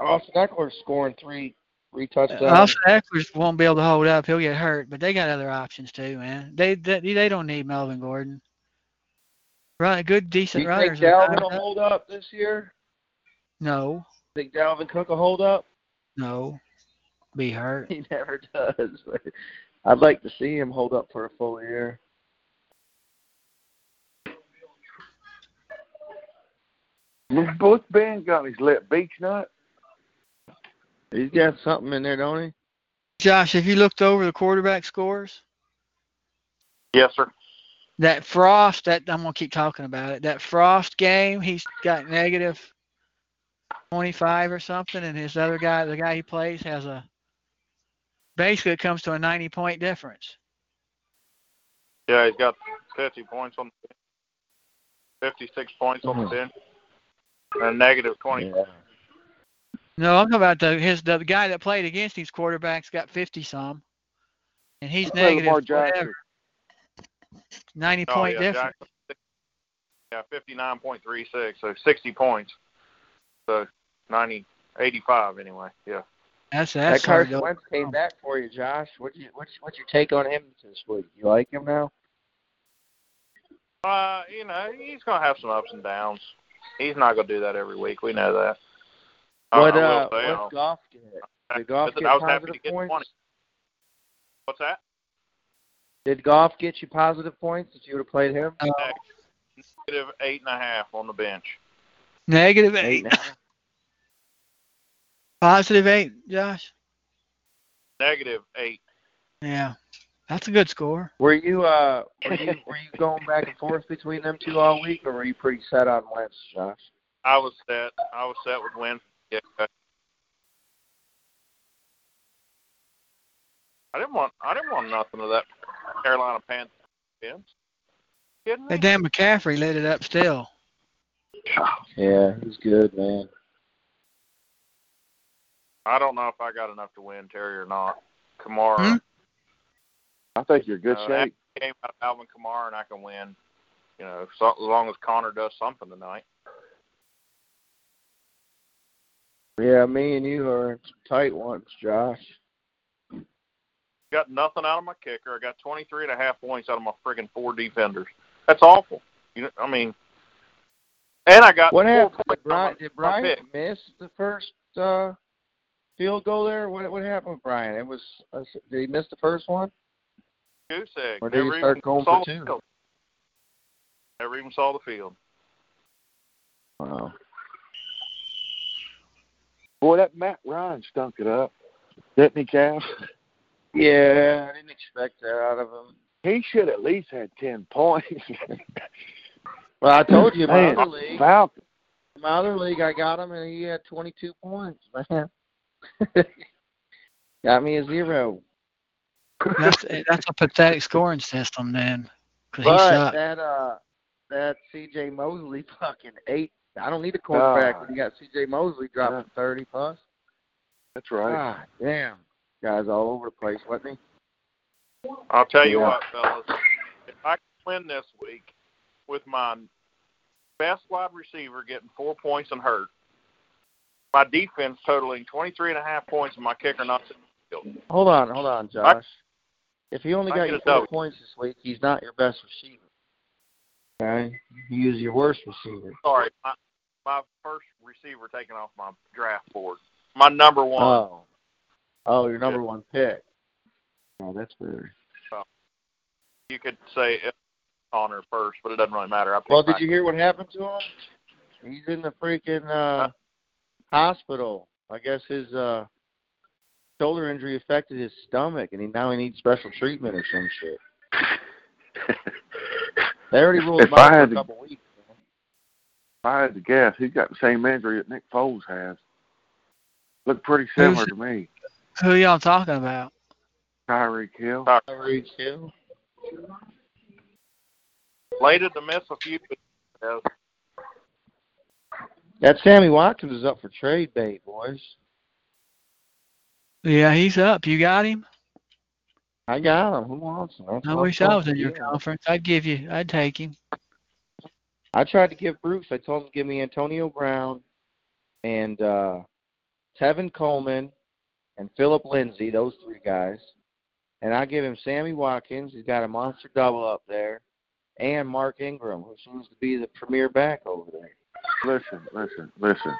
Austin Ekeler's scoring three three touchdowns? Uh, Austin Ekeler won't be able to hold up. He'll get hurt, but they got other options too, man. They they, they don't need Melvin Gordon. Run good, Do decent you runners. think Dalvin will hold up this year? No, Think Dalvin Cook will hold up? no, be hurt. He never does. I'd like to see him hold up for a full year. What's Ben got his lip? Beach nut? He's got something in there, don't he? Josh, have you looked over the quarterback scores? Yes, sir. That Frost, that I'm gonna keep talking about it. That Frost game, he's got negative 25 or something, and his other guy, the guy he plays, has a basically it comes to a 90 point difference. Yeah, he's got 50 points on the 56 points on the Mhm. bench, and a negative 20. Yeah. No, I'm talking about the his the guy that played against these quarterbacks got 50 some, and he's Play negative Lamar whatever, 90 Oh, point yeah, difference. Jackson, yeah, 59.36, so 60 points. So 90, 85 anyway. Yeah. That's That that's hard. Carson to- Wentz came back for you, Josh. What you what's what's your take on him this week? You like him now? Uh, you know, he's gonna have some ups and downs. He's not gonna do that every week. We know that. I- What I will uh what's Goff get? Did Goff get I was happy to positive get points? 20. What's that? Did Goff get you positive points if you would have played him? uh, Negative eight and a half on the bench. negative Eight eight, and a half. Positive eight, Josh. Negative eight. Yeah, that's a good score. Were you uh were you were you going back and forth between them two all week or were you pretty set on Wentz, Josh? I was set. I was set with win. Yeah. I didn't want. I didn't want nothing of that Carolina Panthers. defense. Kidding me? That damn McCaffrey lit it up still. Yeah, he's good, man. I don't know if I got enough to win Terry or not. Kamara Hmm? I think you're in good Uh, shape. came out of Alvin Kamara and I can win. You know, so, as long as Conner does something tonight. Yeah, me and you are tight ones, Josh. Got nothing out of my kicker. I got 23 and a half points out of my friggin' four defenders. That's awful. You know, I mean, and I got What happened? Did points on Brian, did my Brian pick. miss the first uh, field goal there? What what happened with Brian? It was uh, did he miss the first one? Goose egg. Or did he Never start even going saw for the two? field. Never even saw the field. Wow. Boy, that Matt Ryan stunk it up. Didn't he, Cass? Yeah, I didn't expect that out of him. He should at least had ten points. Well, I told you, my Man, other league, Falcons. my other league, I got him and he had 22 points, man. got me a zero. That's that's a pathetic scoring system then. 'cause he But that uh, that C.J. Mosley fucking eight. I don't need a quarterback when you got C.J. Mosley dropping 30 plus. That's right. God damn, guys all over the place, wasn't he? I'll tell you Yeah. what, fellas. If I can win this week with my best wide receiver getting four points and hurt, my defense totaling 23 and a half points, and my kicker not field. Hold on, hold on, Josh. If he only I got you four points this week, he's not your best receiver. Okay, he is your worst receiver. Sorry, my, my first receiver taken off my draft board. My number one. Oh, oh, your number one pick. Oh, that's weird. you could say on first, but it doesn't really matter. Well, did you hear what happened to him? He's in the freaking uh, hospital. I guess his uh, shoulder injury affected his stomach, and he now he needs special treatment or some shit. They already ruled If him out I for a had to- couple weeks. If I had to guess, he's got the same injury that Nick Foles has. Look pretty similar to me. Who y'all talking about? Tyreek Hill. Tyreek Hill. Slated to miss a few. Yes. That Sammy Watkins is up for trade bait, boys. Yeah, he's up. You got him? I got him. Who wants him? That's I wish I'm was in your conference. I'd give you. I'd take him. I tried to give Bruce. I told him to give me Antonio Brown and uh Tevin Coleman and Philip Lindsay, those three guys. And I give him Sammy Watkins. He's got a monster double up there, and Mark Ingram, who seems to be the premier back over there. Listen, listen, listen.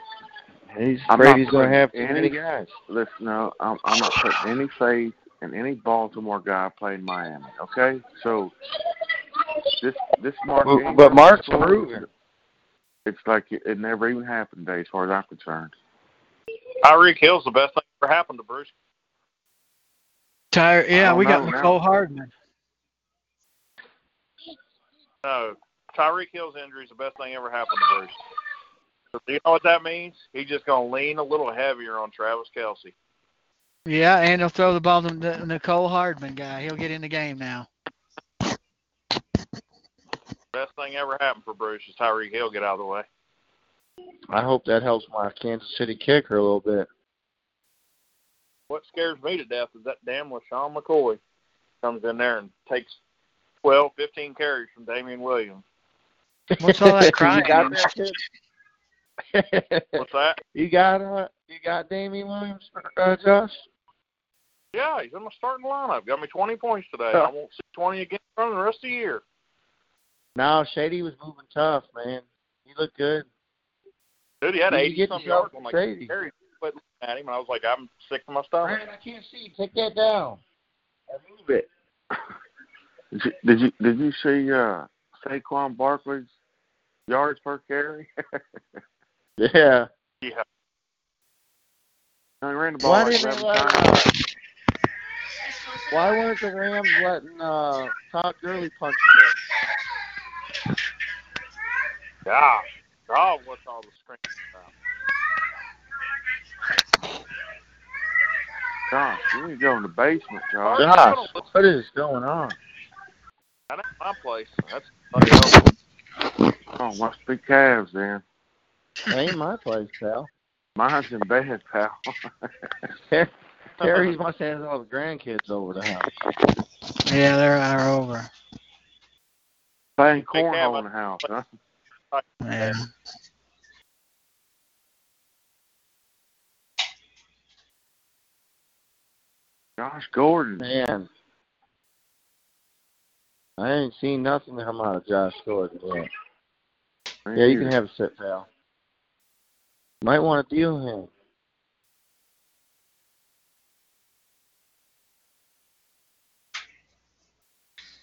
He's I'm afraid he's going to have too any- many guys. Listen, no, I'm, I'm not putting any faith in any Baltimore guy playing Miami. Okay, so this this Mark. But, Ingram but Mark's story, proven. It's like it, it never even happened today, as far as I'm concerned. Tyreek Hill's the best thing that ever happened to Bruce. Tyre, yeah, we got know now. Mecole Hardman. No, Tyreek Hill's injury is the best thing ever happened to Bruce. So do you know what that means? He's just going to lean a little heavier on Travis Kelce. Yeah, and he'll throw the ball to the Mecole Hardman guy. He'll get in the game now. Best thing ever happened for Bruce is Tyreek Hill get out of the way. I hope that helps my Kansas City kicker a little bit. What scares me to death is that damn LeSean McCoy comes in there and takes 12, 15 carries from Damien Williams. What's all that crying? you got that kid? What's that? you got uh, you got Damien Williams, uh, Josh? Yeah, he's in my starting lineup. Got me 20 points today. I won't see 20 again for the rest of the year. No, Shady was moving tough, man. He looked good. Dude, he had Did 80 get some yourself yards on like Shady? carries. Quit looking at him, and I was like, I'm sick to my stomach. I can't see. Take that down. Move it. Did you did you, did you see uh, Saquon Barkley's yards per carry? Yeah. Yeah. he ran the ball Why like didn't let, times. why weren't the Rams letting uh, Todd Gurley punch him Yeah. God, what's all the screaming about? Josh, you need to go in the basement? Josh. Josh, what is going on? That ain't my place. That's. Oh, must be Cavs then. That ain't my place, pal. Mine's in bed, pal. Terry must have all the grandkids over the house. Yeah, they're are over. Playing Hey, Cam, cornhole in the house, huh? Yeah. Josh Gordon. Man. I ain't seen nothing come out of Josh Gordon yet. Yeah, you can have a sit, pal. Might want to deal him.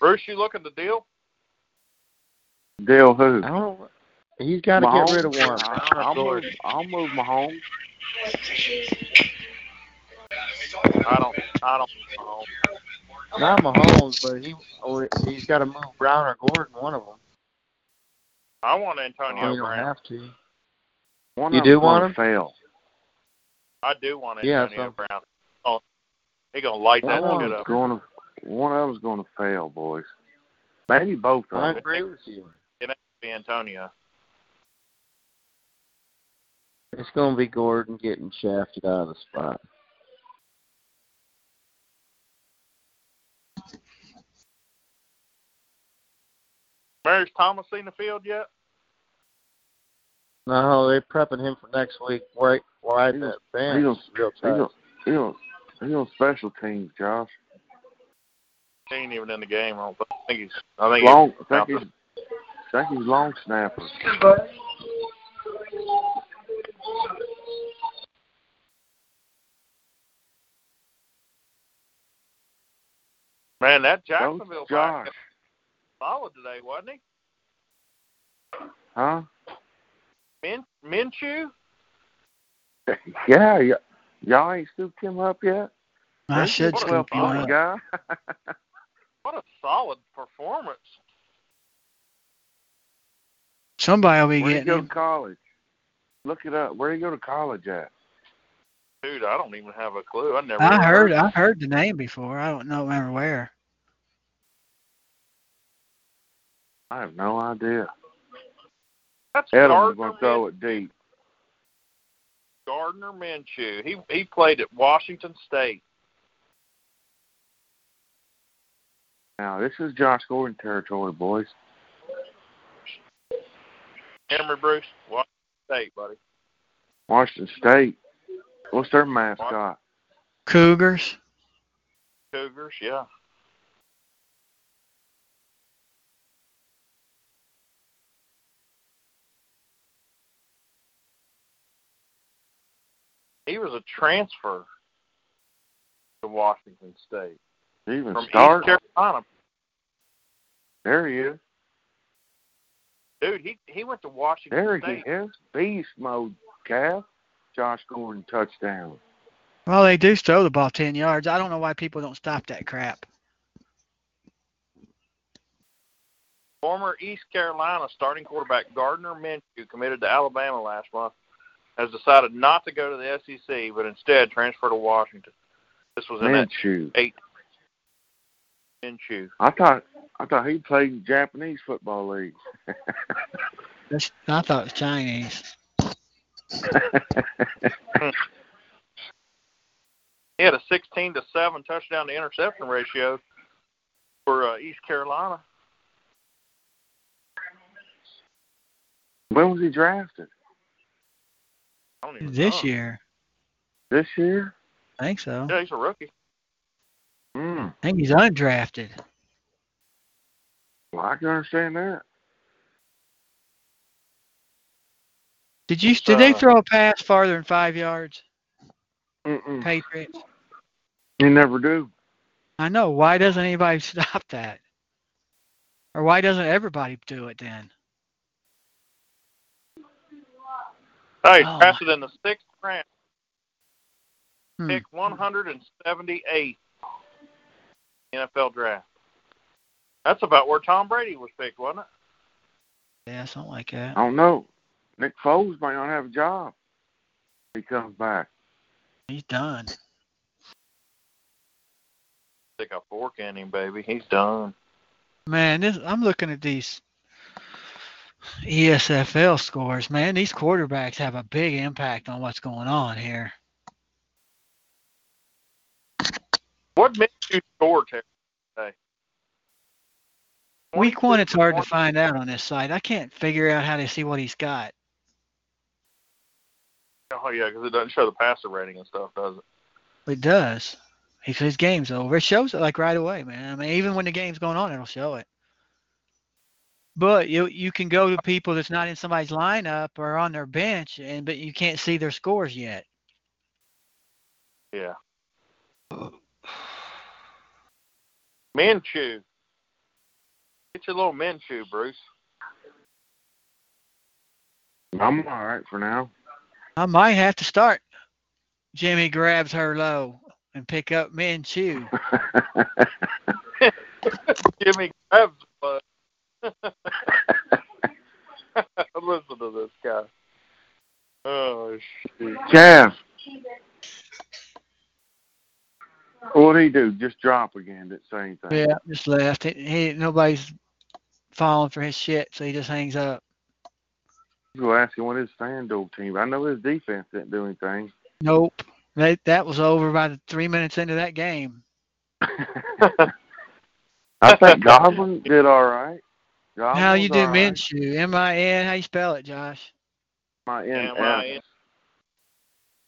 Bruce, you looking to deal? Deal who? I don't. He's got to get rid of one. Mahomes? I'll move. I'll move Mahomes. I don't. I don't know. Not Mahomes, but he or he's got to move Brown or Gordon, one of them. I want Antonio Oh, Antonio you don't Brown. have to. One You do want gonna him? Fail. I do want Yeah, Antonio so- Brown. Oh, he gonna light that One of shit them's up. going to. One of them's going to fail, boys. Maybe both of I agree with you. Be Antonio. It's going to be Gordon getting shafted out of the spot. Maris Thomas seen the field yet? No, they're prepping him for next week. Right, right in that bench. He's on, real he's tight. he's on, he's on special teams, Josh. He ain't even in the game. I don't think. He's. I think Long. he's I think he's. I think he's long snapper. Man, that Jacksonville Josh. back solid today, wasn't he? Huh? Min Minshew? Yeah, y- y'all ain't scooped him up yet. I He's a should scoop him up. guy. What a solid performance. Somebody will be Where he getting go to college? Look it up. Where he go to college at? Dude, I don't even have a clue. I never I even heard I've heard the name before. I don't know remember where. I have no idea. That's Edelman's Gardner, going to throw Min- it deep. Gardner Minshew. He he played at Washington State. Now, this is Josh Gordon territory, boys. Henry Bruce, Washington State, buddy. Washington State. What's their mascot? Cougars. Cougars, yeah. He was a transfer to Washington State He even from start? East Carolina. There he is. Dude, he he went to Washington There he State. is. Beast mode, calf. Josh Gordon touchdown. Well, they do throw the ball ten yards. I don't know why people don't stop that crap. Former East Carolina starting quarterback Gardner Minshew, committed to Alabama last month, has decided not to go to the SEC, but instead transfer to Washington. This was in that Minshew. eight. Minshew. I thought I thought he played in Japanese football league. I thought it was Chinese. He had a 16 to seven touchdown to interception ratio for uh, East Carolina. when was he drafted? I don't even This know. year, This year? I think so. Yeah, he's a rookie. Mm. I think he's undrafted. Well, I can understand that. Did you? Did they uh, throw a pass farther than five yards? Mm-mm. Patriots. You never do. I know. Why doesn't anybody stop that? Or why doesn't everybody do it then? Hey, Oh. drafted in the sixth round, Hmm. pick 178 NFL draft. That's about where Tom Brady was picked, wasn't it? Yeah, something like that. I don't know. Nick Foles might not have a job. He comes back. He's done. Stick a fork in him, baby. He's done. Man, this I'm looking at these ESFL scores. Man, these quarterbacks have a big impact on what's going on here. What made you score Terry, today? Week one, it's hard to find out on this site. I can't figure out how to see what he's got. Oh yeah, because it doesn't show the passer rating and stuff, does it? It does. If his game's over, it shows it like right away, man. I mean, even when the game's going on, it'll show it. But you you can go to people that's not in somebody's lineup or on their bench, and but you can't see their scores yet. Yeah. Minshew. Get your little Minshew, Bruce. I'm all right for now. I might have to start. Jimmy Garoppolo and pick up Minshew. Jimmy grabs but Listen to this guy. Oh shit. Calf. What'd he do? Just drop again? Didn't say anything. Yeah, just left. He, he nobody's falling for his shit, so he just hangs up. Go ask him what his FanDuel team. I know his defense didn't do anything. Nope. That that was over by the three minutes into that game. I think Goblin did all right. Goblin How you was do all right. Minshew? M I N. How you spell it, Josh? My M.I.N.. NF.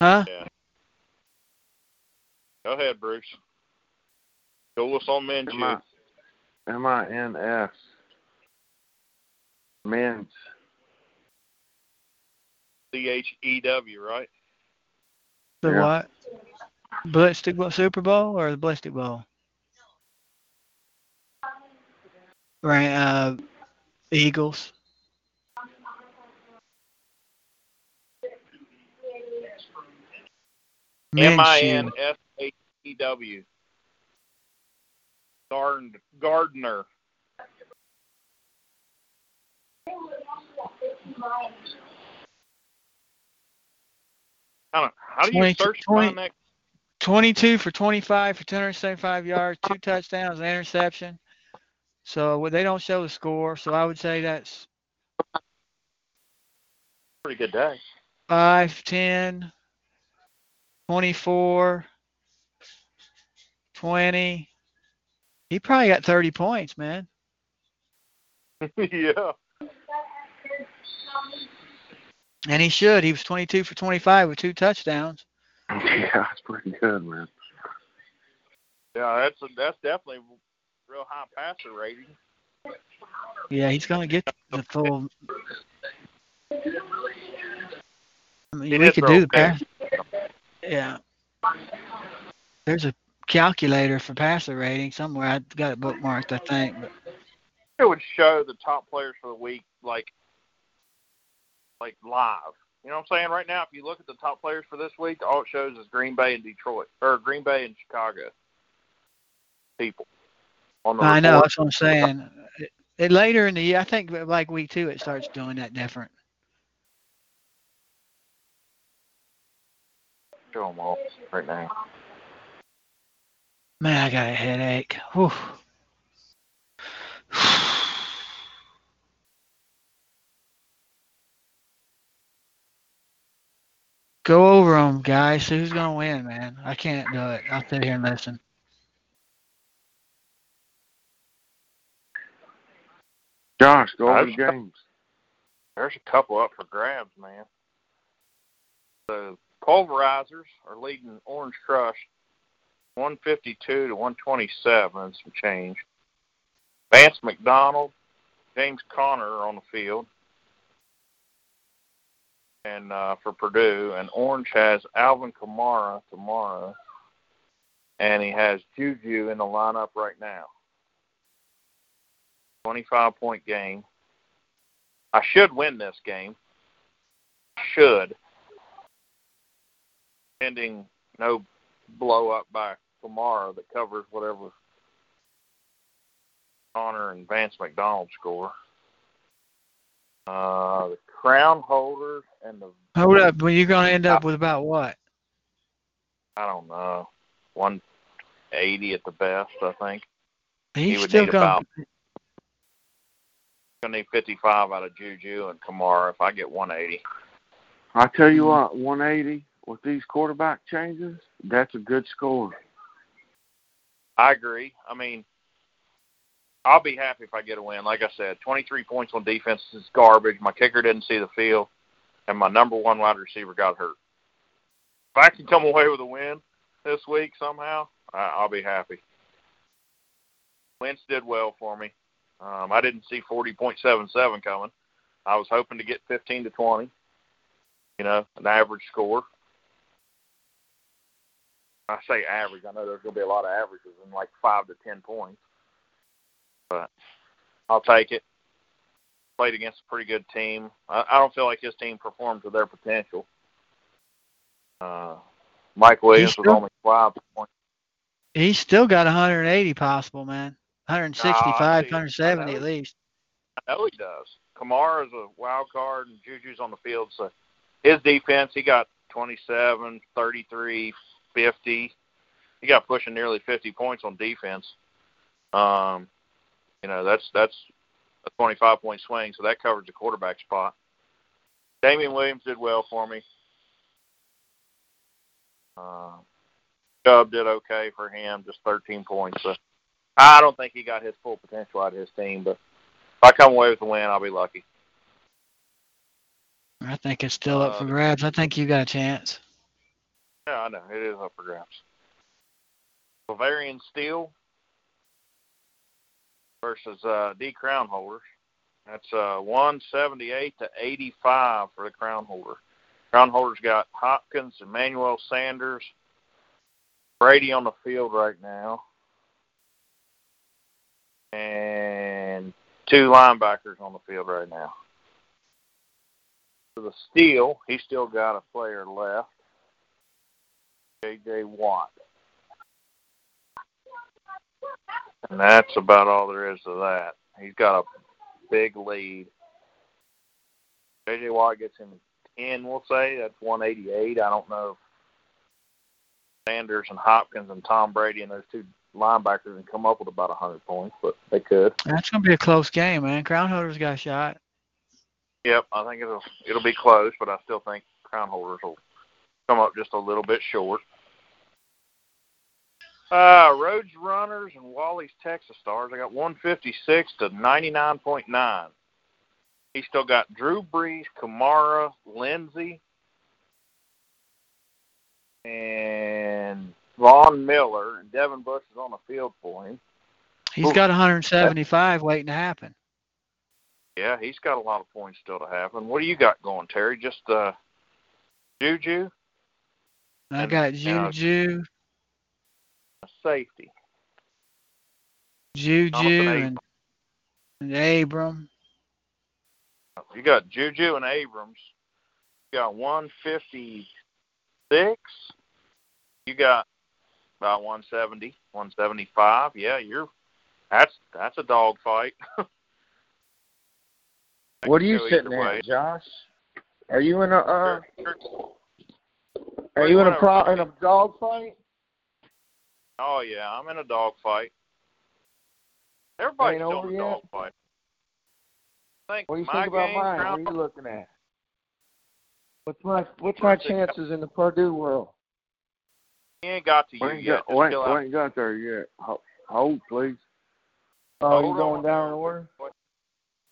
Huh? Go ahead, Bruce. Go us on Minshew. M-I- M-I-N-S. Men's. C H E W, right? The Yeah. what? Ballistic Bowl, Super Bowl or the Ballistic Bowl? Right, uh, Eagles. M I. N S H E W. Gardner. I don't, how do you 20 search 20 find that? 22 for 25 for 275 yards, two touchdowns, an interception. So they don't show the score. So I would say that's Pretty good day. 5, 10, 24, 20. He probably got 30 points, man. yeah. And he should. He was 22 for 25 with two touchdowns. Yeah, that's pretty good, man. Yeah, that's a, that's definitely real high passer rating. Yeah, he's going to get the full. I mean, we could do the pass. Yeah. There's a calculator for passer rating somewhere. I got it bookmarked, I think. But It would show the top players for the week like like live. You know what I'm saying? Right now, if you look at the top players for this week, all it shows is Green Bay and Detroit, or Green Bay and Chicago people. On the I know that's what I'm saying. It, it, later in the year, I think like week two, it starts doing that different. Show them all right now. Man, I got a headache. Whew. Go over them, guys. See who's gonna win, man. I can't do it. I'll sit here and listen. Josh, go over the games. There's a couple up for grabs, man. The pulverizers are leading Orange Crush 152 to 127, some change. Vance McDonald, James Conner are on the field, and uh, for Purdue, and Orange has Alvin Kamara tomorrow, and he has Juju in the lineup right now. 25 point game. I should win this game. Should. Pending no blow up by tomorrow that covers whatever Conner and Vance McDonald score. Uh, the crown holders and the Hold up. Well, you're gonna end up with about what? I don't know, one eighty at the best, I think. He's he would still need gonna. about gonna need fifty five out of Juju and Kamara if I get one eighty. I tell you what, 180 with these quarterback changes, that's a good score. I agree. I mean, I'll be happy if I get a win. Like I said, 23 points on defense is garbage. My kicker didn't see the field, and my number one wide receiver got hurt. If I can come away with a win this week somehow, I'll be happy. Wentz did well for me. Um, I didn't see 40.77 coming. I was hoping to get 15 to 20. You know, an average score. I say average. I know there's going to be a lot of averages in like five to ten points, but I'll take it. Played against a pretty good team. I, I don't feel like his team performed to their potential. Uh, Mike Williams was only five points. He's still got 180 possible, man. 165, Nah, 170 at least. I know he does. Kamara's a wild card, and Juju's on the field. So his defense, he got 27, 33, 50. He got pushing nearly 50 points on defense. Um, you know, that's that's a 25 point swing, so that covers the quarterback spot. Damien Williams did well for me. Uh, Chubb did okay for him, just 13 points. So I don't think he got his full potential out of his team, but if I come away with a win, I'll be lucky. I think it's still up for Uh, grabs. I think you got a chance. Yeah, I know. It is up for grabs. Bavarian Steel versus uh, D Crown holders. That's uh, 178 to 85 for the Crown holder. Crown holders got Hopkins, Emmanuel Sanders, Brady on the field right now, and two linebackers on the field right now. For the steal, he's still got a player left. J.J. Watt. And that's about all there is to that. He's got a big lead. J.J. Watt gets him 10, we'll say. That's 188. I don't know Sanders and Hopkins and Tom Brady and those two linebackers and come up with about 100 points, but they could. That's gonna be a close game, man. Crown holders got shot. Yep, I think it'll it'll be close, but I still think crown holders will come up just a little bit short. Uh, Rhodes Runners and Wally's Texas Stars. I got 156 to 99.9. He still got Drew Brees, Kamara, Lindsay, and Von Miller. And Devin Bush is on the field for him. He's Ooh. got 175 waiting to happen. Yeah, he's got a lot of points still to happen. What do you got going, Terry? Just uh, Juju, I And, got uh, Juju, a safety. Juju, and, and Abram. You got Juju and Abrams. You got 156. You got about 170, 175. Yeah, you're. That's that's a dog fight. What are you sitting either way. Josh? Are you in a uh, Sure, sure. are you in a Whatever. pro in a dog fight? Oh yeah, I'm in a dog fight. Everybody's Ain't still in a yet? dog fight. Think What do you my think about game, mine? What are you looking at? What's my what's my chances in the Purdue world? He ain't got to you We ain't yet. got, Just we ain't, chill we out. ain't got there yet. Ho- Hold, please. Oh, Hold you on. going down in order?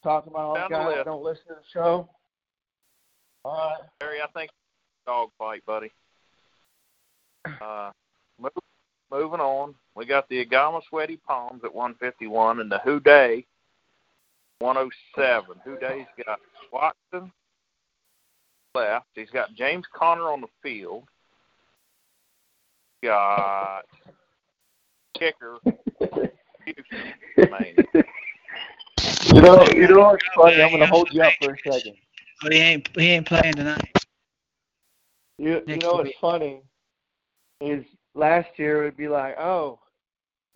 Talking about all the Down guys that don't listen to the show. All right. Harry, I think dog fight, buddy. Uh, move, moving on, we got the Agama Sweaty Palms at 151 and the Who Day 107. Who Day's got Watson left. He's got James Conner on the field. Got kicker. You know, you know what's funny? I'm gonna hold you up for a second. But he ain't he ain't playing tonight. You, you know what's funny is last year it would be like, oh,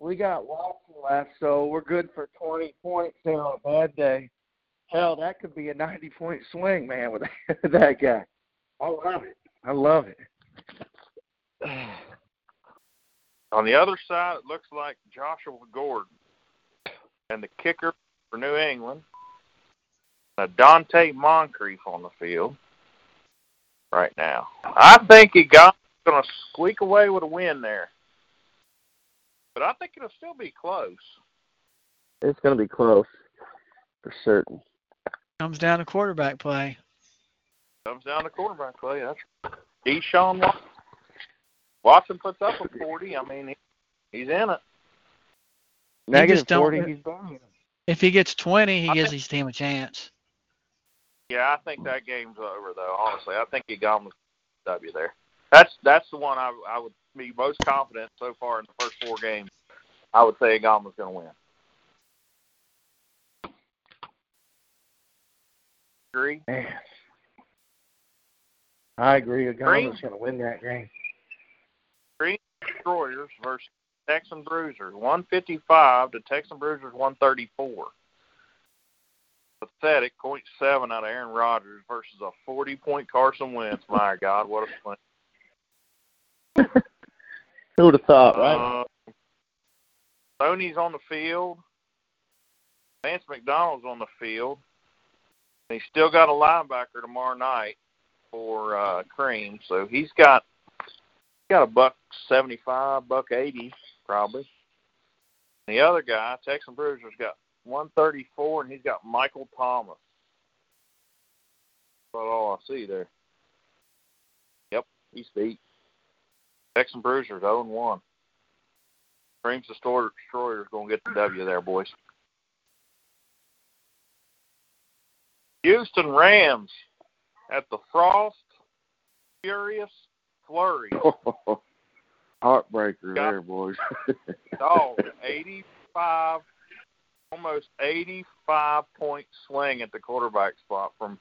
we got Watson left, so we're good for 20 points there on a bad day. Hell, that could be a 90 point swing, man, with that guy. I love it. I love it. On the other side, it looks like Joshua Gordon. And the kicker for New England, uh, Donte Moncrief on the field right now. I think he got going to squeak away with a win there. But I think it'll still be close. It's gonna be close for certain. Comes down to quarterback play. Comes down to quarterback play. That's Deshaun Watson. Watson puts up a 40. I mean, he, he's in it. Negative just 40, he's buying them. If he gets 20, he I gives think- his team a chance. Yeah, I think that game's over though. Honestly, I think he got him a W there. That's that's the one I I would be most confident so far in the first four games. I would say Agama's going to win. Agree? Man. I agree. Agama's gonna win that game. Destroyers versus Texan Bruisers, 155 to Texan Bruisers 134. Pathetic 0.7 out of Aaron Rodgers versus a 40 point Carson Wentz. My God, what a swing. Who would have thought, right? Uh, Sony's on the field. Vance McDonald's on the field. And he's still got a linebacker tomorrow night for uh Cream, so he's got got a buck seventy five, buck eighty probably. And the other guy, Texan Bruiser's got one thirty four and he's got Michael Thomas. That's all I see there. Yep, he's beat. Texan Bruisers 0 and 1. Cream's Destroyer Destroyer's going to get the W there, boys. Houston Rams at the Frost Furious Flurry. Heartbreaker Got- there, boys. Dog, 85 almost 85 point swing at the quarterback spot from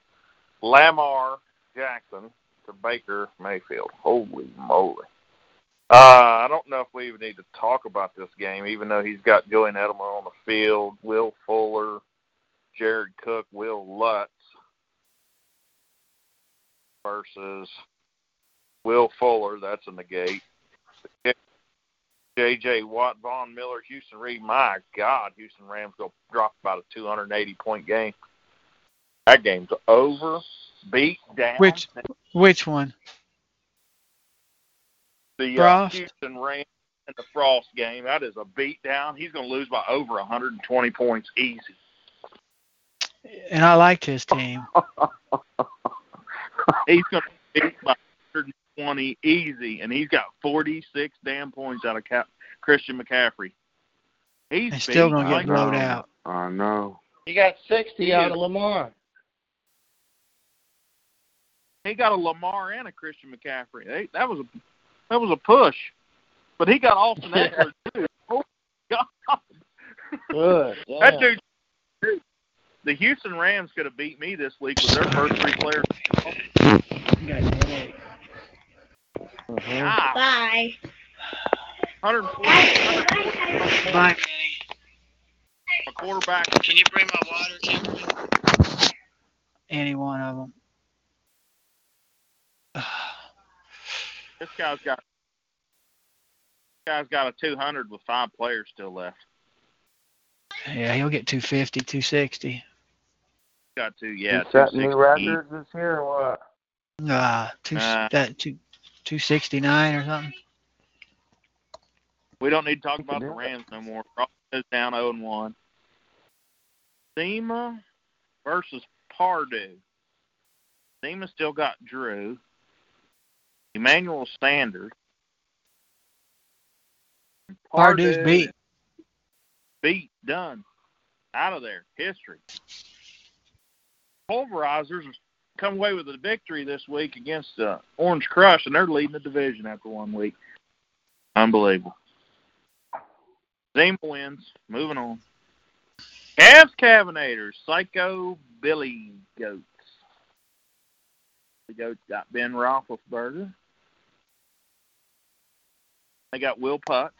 Lamar Jackson to Baker Mayfield. Holy moly. Uh, I don't know if we even need to talk about this game, even though he's got Julian Edelman on the field, Will Fuller, Jared Cook, Will Lutz versus Will Fuller. That's a negate. J.J. Watt, Von Miller, Houston Reed. My God, Houston Rams go drop about a 280 point game. That game's over, beat down. Which which one? the uh, Houston Rams and the Frost game. That is a beat down. He's going to lose by over 120 points easy. And I liked his team. He's going to beat by 120 easy, and he's got 46 damn points out of Cap- Christian McCaffrey. He's He's still gonna I get like blowed know. out. I know. He got 60 He out is. of Lamar. He got a Lamar and a Christian McCaffrey. They, that was a that was a push, but he got Austin Ekeler too. Oh God, Good. Yeah. that dude. The Houston Rams could have beat me this week with their first three players. Mhm. Ah, Bye. 140, Bye, a quarterback. Can you bring my water, Kimberly? Any one of them. This guy's got. This guy's got a 200 with five players still left. Yeah, he'll get 250, 260. Got two, yeah. you set new 260. records this year or what? Uh, two, Uh. that two, 269 or something. We don't need to talk about the do. Rams no more. Frost is down 0 and 1. SEMA versus Pardue. SEMA still got Drew. Emmanuel Sanders. Pardue's beat. Beat. Done. Out of there. History. Pulverizers come away with a victory this week against uh, Orange Crush, and they're leading the division after one week. Unbelievable. Zima wins. Moving on. Cavs Cavinators. Psycho Billy Goats. The Goats got Ben Roethlisberger. They got Will Putz.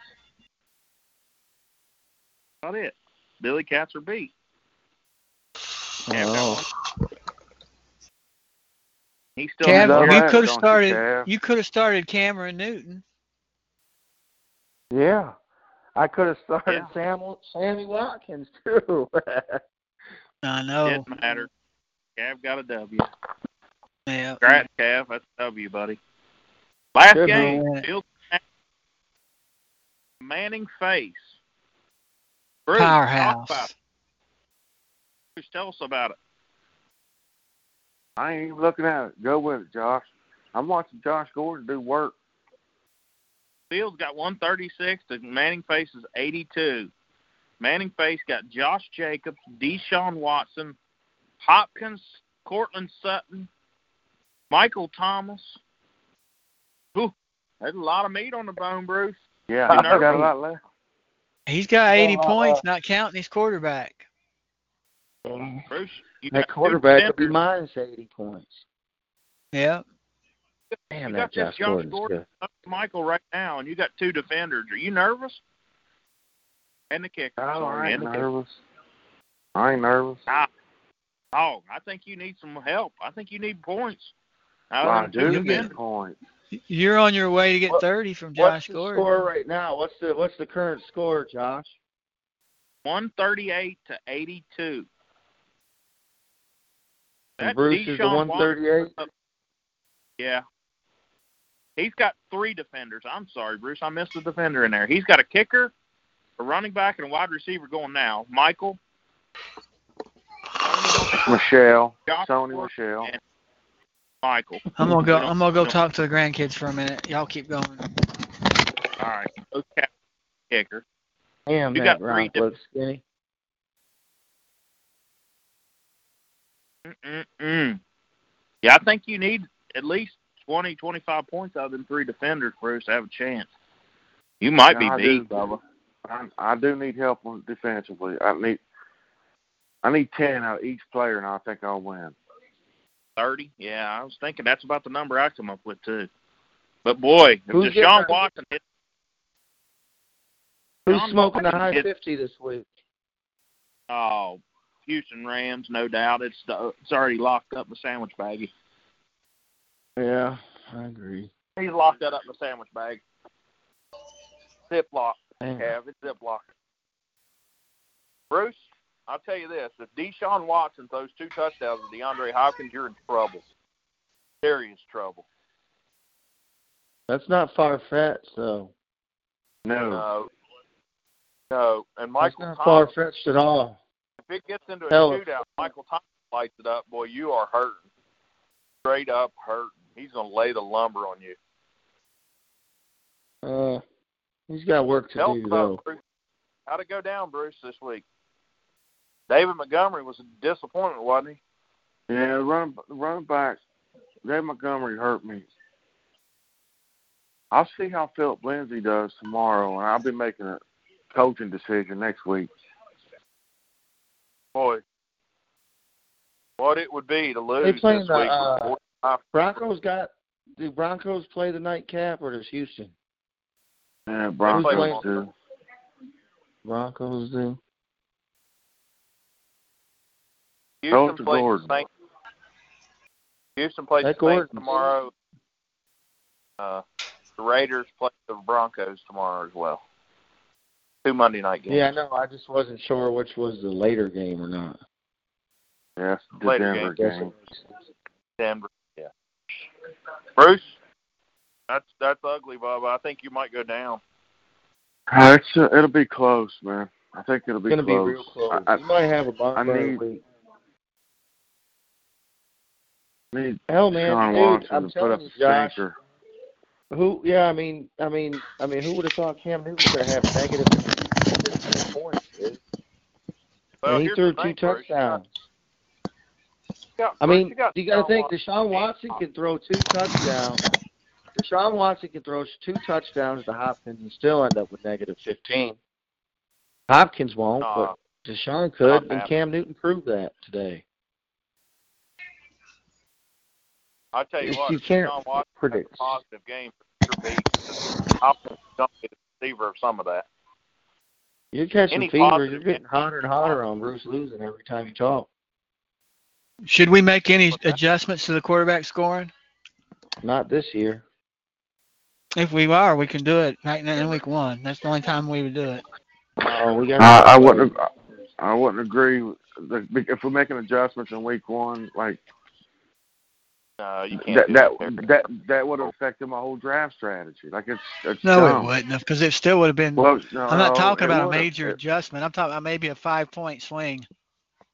About it. Billy Cats are beat. Oh. One. He still Cav, has love you could have don't you, started. You could have started Cameron Newton. Yeah. I could have started Yeah. Sam, Sammy Watkins too. I know. It didn't matter. Cav got a W. Yeah. Congrats, Cav. That's a W, buddy. Last Good game, man. Field Manning face. Bruce, Powerhouse. about. Bruce, tell us about it. I ain't even looking at it. Go with it, Josh. I'm watching Josh Gordon do work. Fields got 136 to Manning Face's 82. Manning Face got Josh Jacobs, Deshaun Watson, Hopkins, Courtland Sutton, Michael Thomas. Whew, there's a lot of meat on the bone, Bruce. Yeah, You I know- got a lot left. He's got 80 uh, points, not counting his quarterback. Um, mm-hmm. Bruce, you that quarterback would be minus 80 points. Yeah. Damn, You that got this Josh Josh Gordon's Gordon good. Michael right now, and you got two defenders. Are you nervous? And the kicker. Oh, sorry, I ain't and the kicker. nervous. I ain't nervous. Oh, I think you need some help. I think you need points. I Out of them two do you'll get- defenders. get points. You're on your way to get What- 30 from What's Josh the Gordon. score right now? What's the what's the current score, Josh? 138 to 82. And That Bruce is the 138. Watson- Yeah. He's got three defenders. I'm sorry, Bruce. I missed a defender in there. He's got a kicker, a running back, and a wide receiver going now. Michael. Michel, Josh Sony Gordon, Michel. Michael. I'm gonna go. We don't- I'm gonna go talk to the grandkids for a minute. Y'all keep going. All right. Okay. Kicker. Damn, You that got three Ron looks skinny. Mm-mm-mm. Yeah, I think you need at least 20, 25 points out of them three defenders, Bruce, to have a chance. You might be Yeah, I beat, do. Bubba. I, I do need help on defensively. I need I need ten out of each player, and I think I'll win. Thirty. Yeah, I was thinking that's about the number I come up with too. But boy, if Who's Deshaun getting- Watson hit, Who's John smoking the high hit- fifty this week? oh, Houston Rams, no doubt. It's the, it's already locked up in the sandwich baggie. Yeah, I agree. He's locked that up in the sandwich bag. Ziploc. Have it Ziploc. Bruce, I'll tell you this: if Deshaun Watson throws two touchdowns to DeAndre Hopkins, you're in trouble. Serious trouble. That's not far fetched though. No. No. No. And That's Michael not Thomas, far fetched at all. If it gets into a Hell of- shootout, Michael Thomas lights it up. Boy, you are hurting. Straight up hurting. He's gonna lay the lumber on you. Uh, he's got work to Tell do though. Bruce. How'd it go down, Bruce, this week? David Montgomery was a disappointment, wasn't he? Yeah, the run the running back, Dave Montgomery hurt me. I'll see how Phillip Lindsay does tomorrow, and I'll be making a coaching decision next week. Boy, what it would be to lose playing this the, week. uh, Broncos got. Do Broncos play the nightcap or does Houston? Yeah, Broncos do. Broncos do. Houston Throw to plays Gordon. the Saints. Houston plays the Saints tomorrow. Uh, the Raiders play the Broncos tomorrow as well. Two Monday night games. Yeah, no, I just wasn't sure which was the later game or not. Yeah, that's the Later Denver Guess game. Denver. Yeah. Bruce, that's that's ugly, Bob. I think you might go down. Uh, It's uh, it'll be close, man. I think it'll be It's gonna close. be real close. I, you might have a bump I need- week. Need Hell, man, Sean dude, Watson I'm to put telling up you, a Josh. stinker. Who? Yeah, I mean, I mean, I mean, who would have thought Cam Newton gonna have negative 15 points? Dude? Well, and he threw two touchdowns. Got- I mean, you got you got to think. Deshaun Watson can throw two touchdowns. Deshaun Watson can throw two touchdowns to Hopkins and still end up with negative 15. Hopkins won't, Nah, but Deshaun could, and. Cam Newton proved that today. I'll tell you If what, you can't Deshaun Watson predict. has a positive game for sure beat. Hopkins don't be the receiver of some of that. You're catching Any fever. You're getting hotter and hotter on Bruce losing every time you talk. Should we make any adjustments to the quarterback scoring? Not this year. If we are, we can do it right now in week one. That's the only time we would do it. Oh, we got. I, I wouldn't. I wouldn't agree. With the, if we're making adjustments in week one, like No, you can't. that, that that. that that would have affected my whole draft strategy. Like it's it's No, dumb. it wouldn't, because it still would have been. Well, no, I'm not talking about a would've- major adjustment. I'm talking about maybe a five point swing.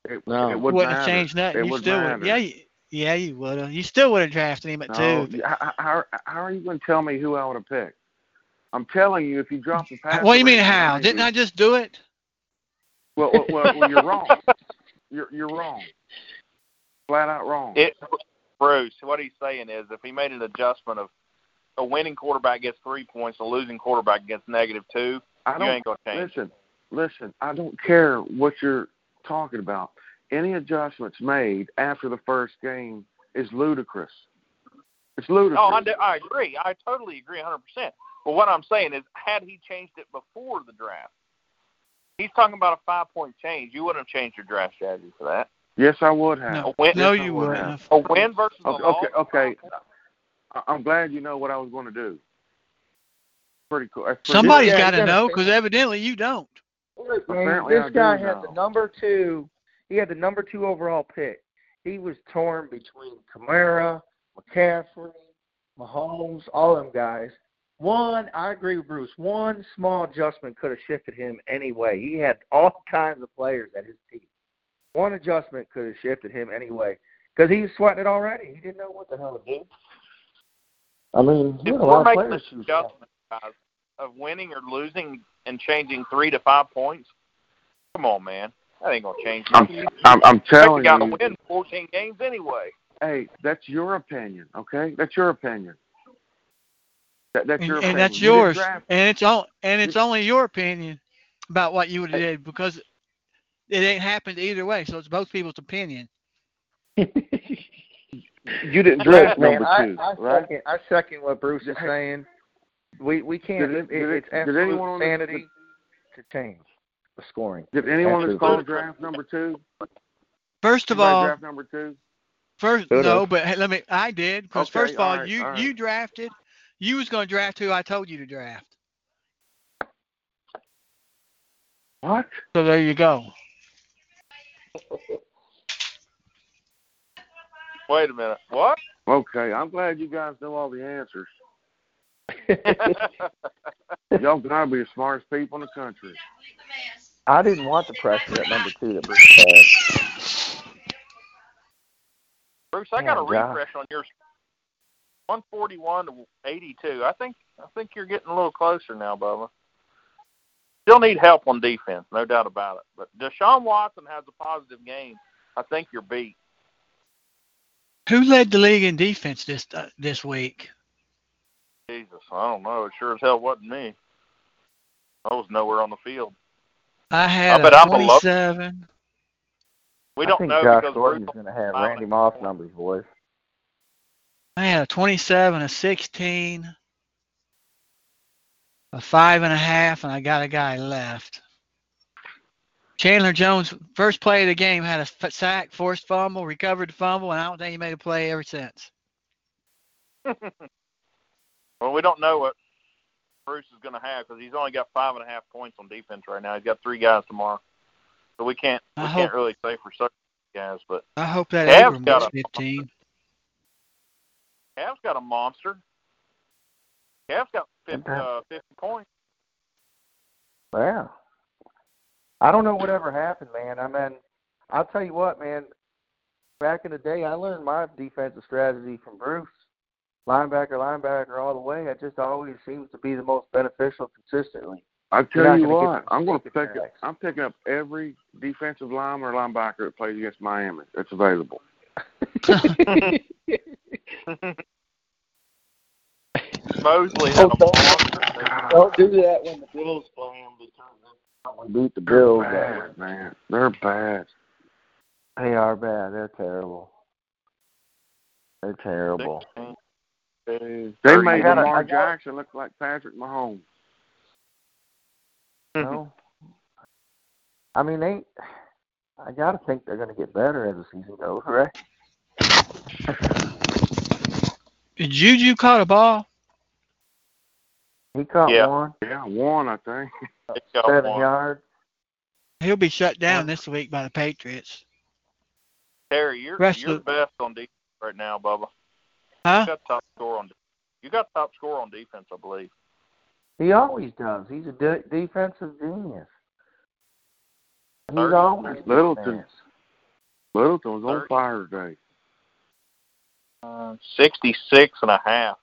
it, No. it It would wouldn't have changed nothing. It you would still matter. would. Yeah, you, yeah, you would have. You still would have drafted him at No, two. how, how, how are you going to tell me who I would have picked? I'm telling you, if you drop the pass. What do you mean how? behind Didn't I just do it? Well, well, well, well, you're wrong. You're you're wrong. Flat out wrong. It, Bruce, what he's saying is if he made an adjustment of a winning quarterback gets three points, a losing quarterback gets negative two, I you don't ain't gonna change. listen. Listen, I don't care what you're talking about. Any adjustments made after the first game is ludicrous. It's ludicrous. Oh, I, do, I agree. I totally agree 100%. But what I'm saying is, had he changed it before the draft, he's talking about a five point change. You wouldn't have changed your draft strategy for that. Yes, I would have. No, A win, no, Yes, you would wouldn't have. have. a win versus a Okay, loss. okay, okay. I- I'm glad you know what I was going to do. Pretty cool. That's pretty Somebody's Yeah, got to you know, because evidently you don't. Look, man, Apparently I this do guy had now. the number two. He had the number two overall pick. He was torn between Kamara, McCaffrey, Mahomes, all them guys. One, I agree with Bruce. One small adjustment could have shifted him anyway. He had all kinds of players at his team. One adjustment could have shifted him anyway because he was sweating it already. He didn't know what the hell to do. I mean, he If we're of making players. this who was sweating. adjustment guys, of winning or losing and changing three to five points, come on, man. That ain't going to change I'm, I'm, I'm expect telling the guy to win 14 games anyway. Hey, that's your opinion, okay? That's your opinion. That, that's And, your and opinion. that's yours. draft- And it's all and it's only your opinion about what you would have did because it ain't happened either way, so it's both people's opinion. You didn't draft Look, man, number I, two, I right? second I second what Bruce is saying. We we can't. Did it- it, did it- it's did absolute anyone on the- to change the scoring. Did anyone Actually, that's called Bruce- draft number two? First of Anybody all, draft number two. first Could've. no, but hey, let me. I did because Okay, first of all, all right, you all right. you drafted. You was going to draft who I told you to draft. What? So there you go. Wait a minute. What? Okay, I'm glad you guys know all the answers. Y'all gotta be the smartest people in the country. I didn't want the pressure at number two that Bruce had. Bruce, I got a Man, Josh. refresh on yours. 141 to 82. I think I think you're getting a little closer now, Bubba. Still need help on defense, no doubt about it. But Deshaun Watson has a positive game. I think you're beat. Who led the league in defense this uh, this week? Jesus, I don't know. It sure as hell wasn't me. I was nowhere on the field. I had bet a I'm below- 27. We don't I think know Josh because Gordon's going to have Randy Moss numbers, boys. I had a 27, a 16, a five and a half, and I got a guy left. Chandler Jones, first play of the game, had a f- sack, forced fumble, recovered the fumble, and I don't think he made a play ever since. well, we don't know what Bruce is going to have because he's only got five and a half points on defense right now. He's got three guys tomorrow, so we can't we I can't hope- really say for certain guys. But I hope that Abram got 15. Cavs got a monster. Cavs got 50, uh, 50 points. Yeah. I don't know whatever happened, man. I mean, I'll tell you what, man. Back in the day, I learned my defensive strategy from Bruce. Linebacker, linebacker, all the way. It just always seems to be the most beneficial consistently. I You're tell you what, I'm going to pick up. I'm picking up every defensive lineman or linebacker that plays against Miami. That's available. Mosley had a Oh, monster. Don't do that when the Bills play them because we beat the Bills. They're bad, man. They're bad. They are bad. They're terrible. They're terrible. 16. They Thirty. made I gotta- Lamar I gotta- Jackson look like Patrick Mahomes. No. I mean, they. I gotta think they're gonna get better as the season goes, right? Did Juju caught a ball? He caught Yeah. one, Yeah, one I think. They seven one. yards. He'll be shut down this week by the Patriots. Terry, you're Rest you're of- the best on defense right now, Bubba. Huh? You got top score on. You got top score on defense, I believe. He always does. He's a de- defensive genius. He's Thirty. always Littleton. defense. Littleton was on fire today. Uh, 66 and a half,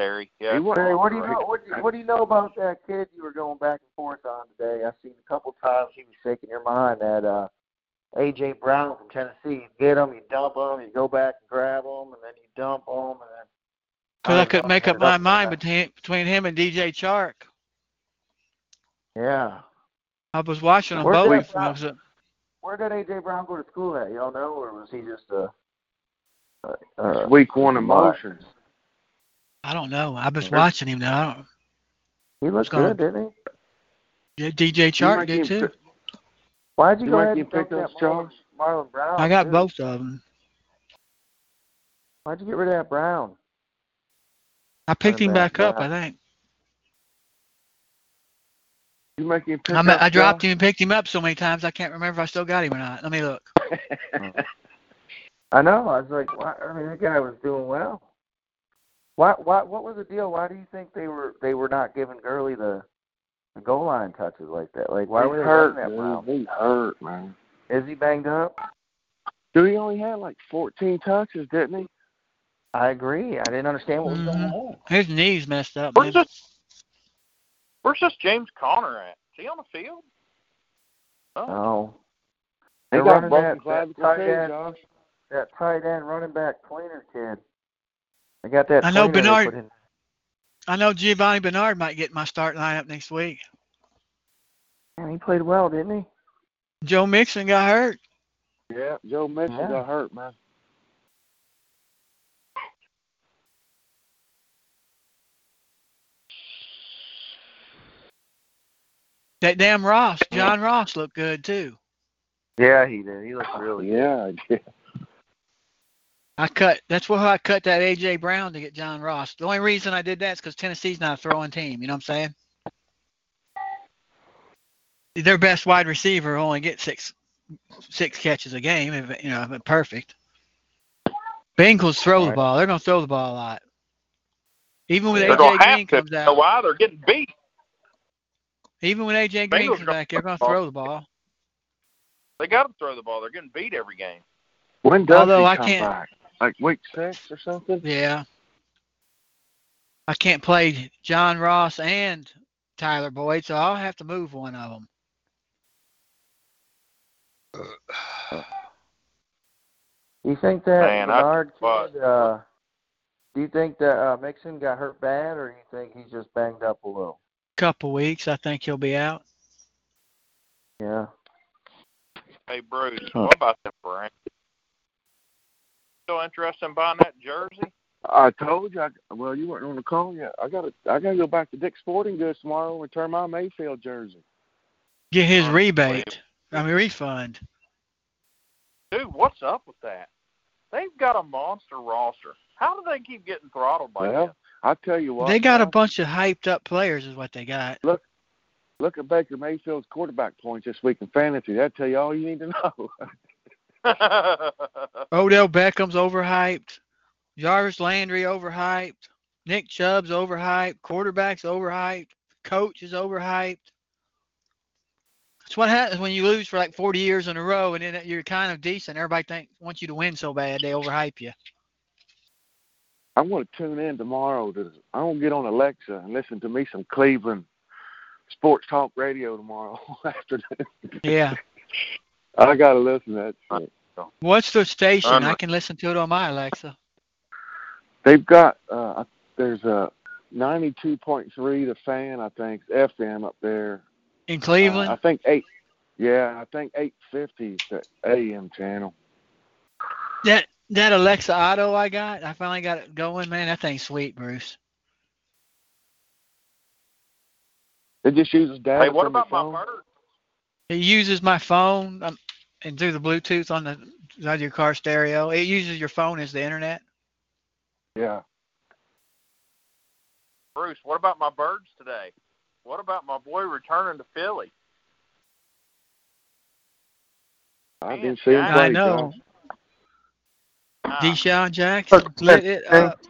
Terry. Yeah. He wa- Barry, what do you know? What, do you- what do you know about that kid you were going back and forth on today? I seen a couple times he was shaking your mind. That uh, AJ Brown from Tennessee. You get him, you dump him, you go back and grab him, and then you dump him, and then. Because I don't couldn't make up my up mind between between him and DJ Chark. Yeah. I was watching them Where's both. that and was, uh, Where did AJ Brown go to school at? Y'all know, or was he just a? Uh, uh, Week one Lamar? emotions. I don't know. I was Where's- watching him now. He looked gonna- good, didn't he? yeah, DJ Chark did too. Why'd you, You go ahead and dump picked up, that Marlon, Marlon Brown? I got too? both of them. Why'd you get rid of that Brown? I picked him back, back up. wow. I think. You make him pick I, ma- up I dropped Josh? him and picked him up so many times I can't remember if I still got him or not. Let me look. I know. I was like, why, I mean, that guy was doing well. Why? Why? What was the deal? Why do you think they were they were not giving Gurley the, the goal line touches like that? Like, why He's were they hurt, that Brown? dude. He's hurt, man. Is he banged up? Dude, he only had like 14 touches, didn't he? I agree. I didn't understand what was going Mhm. on. His knees messed up. Where's maybe. this? Where's this James Conner at? Is he on the field? Oh, Oh, He They're got running that- that tight end. That tight end running back tweener kid. They got that. I know Bernard- put in- I know Giovani Bernard might get my start lineup next week. And he played well, didn't he? Joe Mixon got hurt. Yeah, Joe Mixon Yeah. got hurt, man. That damn Ross, John Ross looked good too. Yeah, he did. He looked really good. Yeah, yeah. I cut. That's why I cut that AJ Brown to get John Ross. The only reason I did that is because Tennessee's not a throwing team. You know what I'm saying? Their best wide receiver only gets six six catches a game. If you know, if it's perfect. Bengals throw the ball. They're gonna throw the ball a lot. Even with They're AJ Green have to. comes out, why? They're getting beat. even when AJ Green comes gonna back, they're gonna throw the ball. They got to throw the ball. They're getting beat every game. When does Although he I come can't- back? Like week six or something? Yeah. I can't play John Ross and Tyler Boyd, so I'll have to move one of them. You think that Man, I- Bernard but- kid? Uh, do you think that uh, Mixon got hurt bad, or you think he's just banged up a little? Couple weeks, I think he'll be out. Yeah. Hey, Bruce, Huh. what about them Browns? Still interested in buying that jersey? I told you. I, well, you weren't on the call yet. I got to. I got to go back to Dick's Sporting Goods tomorrow and return my Mayfield jersey. Get his Unbelievable. rebate. I mean refund. Dude, what's up with that? They've got a monster roster. How do they keep getting throttled by Well, that? I tell you what. They got a bunch of hyped up players, is what they got. Look look at Baker Mayfield's quarterback points this week in fantasy. That'll tell you all you need to know. Odell Beckham's overhyped. Jarvis Landry overhyped. Nick Chubb's overhyped. Quarterback's overhyped. Coach is overhyped. That's what happens when you lose for like 40 years in a row, and then you're kind of decent. Everybody think wants you to win so bad they overhype you. I'm going to tune in tomorrow. To, I'm going to get on Alexa and listen to me some Cleveland sports talk radio tomorrow afternoon. Yeah. I got to listen to that. Shit. What's the station? I can listen to it on my Alexa. They've got uh there's a 92.3 the fan I think FM up there. In Uh, Cleveland? I think eight. Yeah, I think 850 is the AM channel. that that Alexa Auto I got, I finally got it going, man. That thing's sweet, Bruce. It just uses data hey, what from about my phone. bird? It uses my phone um, and through the Bluetooth on the on your car stereo. It uses your phone as the internet. Yeah. Bruce, what about my birds today? What about my boy returning to Philly? I Man, didn't see him Jack- play. I know. John. Ah, DeSean Jackson Look, lit it up.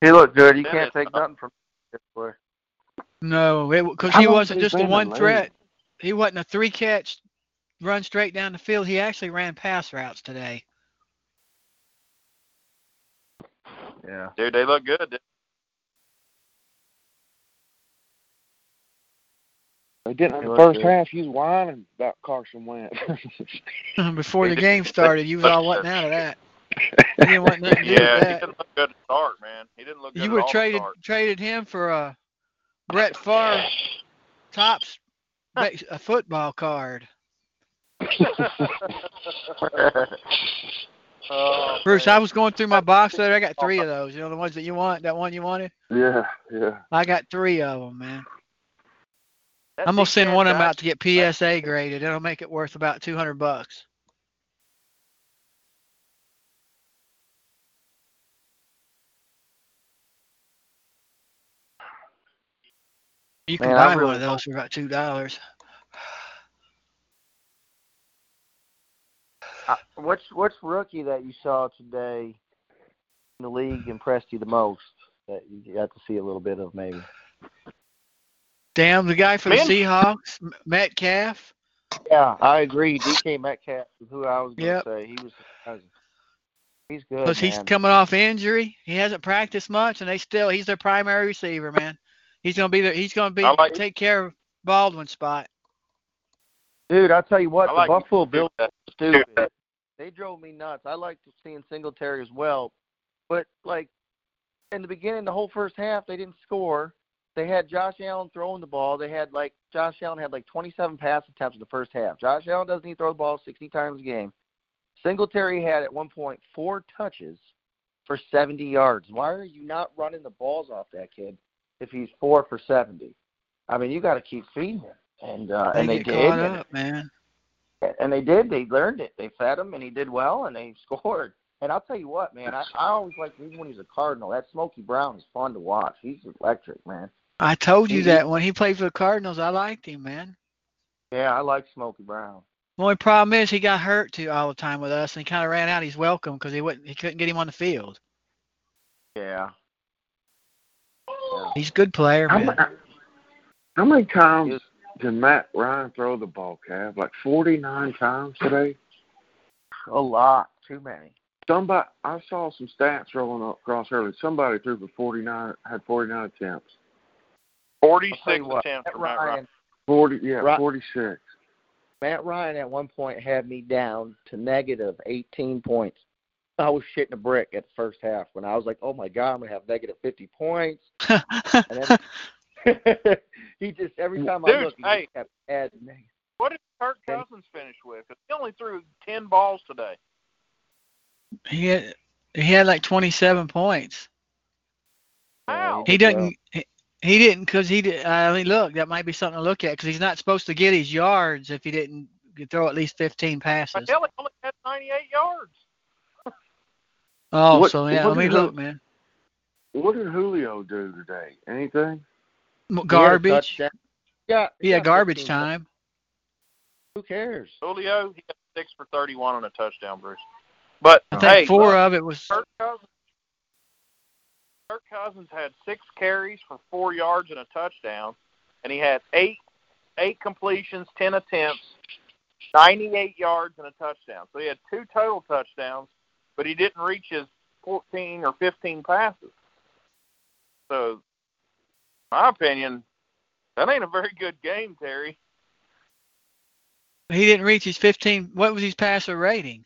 He looked good. You can't take nothing from this boy. No, because he wasn't just a been one threat. He wasn't a three catch, run straight down the field. He actually ran pass routes today. Yeah. dude, they look good. They didn't in the first good. half. He was whining about Carson Wentz. Before the game started, you was all wanting out of that. He didn't want nothing to do with Yeah, he didn't look good to start, man. He didn't look good You at would have traded start. traded him for a Brett Favre tops ba- a football card. Oh, Bruce, man. I was going through my box there. I got three of those. You know the ones that you want. That one you wanted. yeah, yeah. I got three of them, man. That I'm gonna send one of them out to get PSA graded. It'll make it worth about two hundred bucks. You can Man, I buy one really of those for about two dollars. Uh, what's what's rookie that you saw today in the league impressed you the most that you got to see a little bit of maybe? Damn, the guy for the Man. Seahawks, Metcalf. Yeah, I agree. DK Metcalf is who I was going to Yep. say. He was surprising. He's good, Because he's coming off injury. He hasn't practiced much, and they still he's their primary receiver, man. He's gonna be there. He's gonna be I like- take care of Baldwin's spot. Dude, I'll tell you what, like the Buffalo him. Bills are stupid. They drove me nuts. I like seeing Singletary as well. But like in the beginning, the whole first half they didn't score. they had Josh Allen throwing the ball. They had like Josh Allen had like 27 pass attempts in the first half. Josh Allen doesn't even throw the ball 60 times a game. Singletary had at one point four touches for 70 yards. Why are you not running the balls off that kid if he's four for 70? I mean, you got to keep feeding him, and uh, They and they did, up, man. and they did. They learned it. They fed him, and he did well, and they scored. And I'll tell you what, man, I, I always like even when he's a Cardinal. That Smokey Brown is fun to watch. He's electric, man. I told you He- that when he played for the Cardinals, I liked him, man. Yeah, I like Smokey Brown. The only problem is he got hurt too all the time with us, and he kind of ran out. He's welcome because he wouldn't, he couldn't get him on the field. Yeah. Yeah. He's a good player, How, man. how many times did Matt Ryan throw the ball, Cav? Like 49 times today? A lot. Too many. Somebody, I saw some stats rolling across early. Somebody threw for 49, had 49 attempts. I'll 46 what, attempts Matt for Matt Ryan. Ryan, 40, yeah, Right. 46. Matt Ryan at one point had me down to negative 18 points. I was shitting a brick at the first half when I was like, "Oh my god, I'm gonna have negative 50 points." And then he just every time I look, he hey. just kept adding. negative. What did Kirk Okay. Cousins finish with? 'Cause he only threw 10 balls today. he had he had like 27 points. How? He did didn't. He, he didn't because he did. I mean, look, that might be something to look at because he's not supposed to get his yards if he didn't throw at least 15 passes. But hell, he only had 98 yards. Oh, What- so yeah, let me look, man. What did Julio do today? Anything? M- He had a Garbage. touchdown. Yeah, Yeah, garbage time. Who cares? Julio, he had 6 for 31 on a touchdown, Bruce. But, I think hey, four look, of it was. Kirk Cousins, Kirk Cousins had six carries for four yards and a touchdown, and he had eight eight completions, ten attempts, ninety eight yards and a touchdown. So he had two total touchdowns, but he didn't reach his fourteen or fifteen passes. So, my opinion, that ain't a very good game, Terry. He didn't reach his 15. What was his passer rating?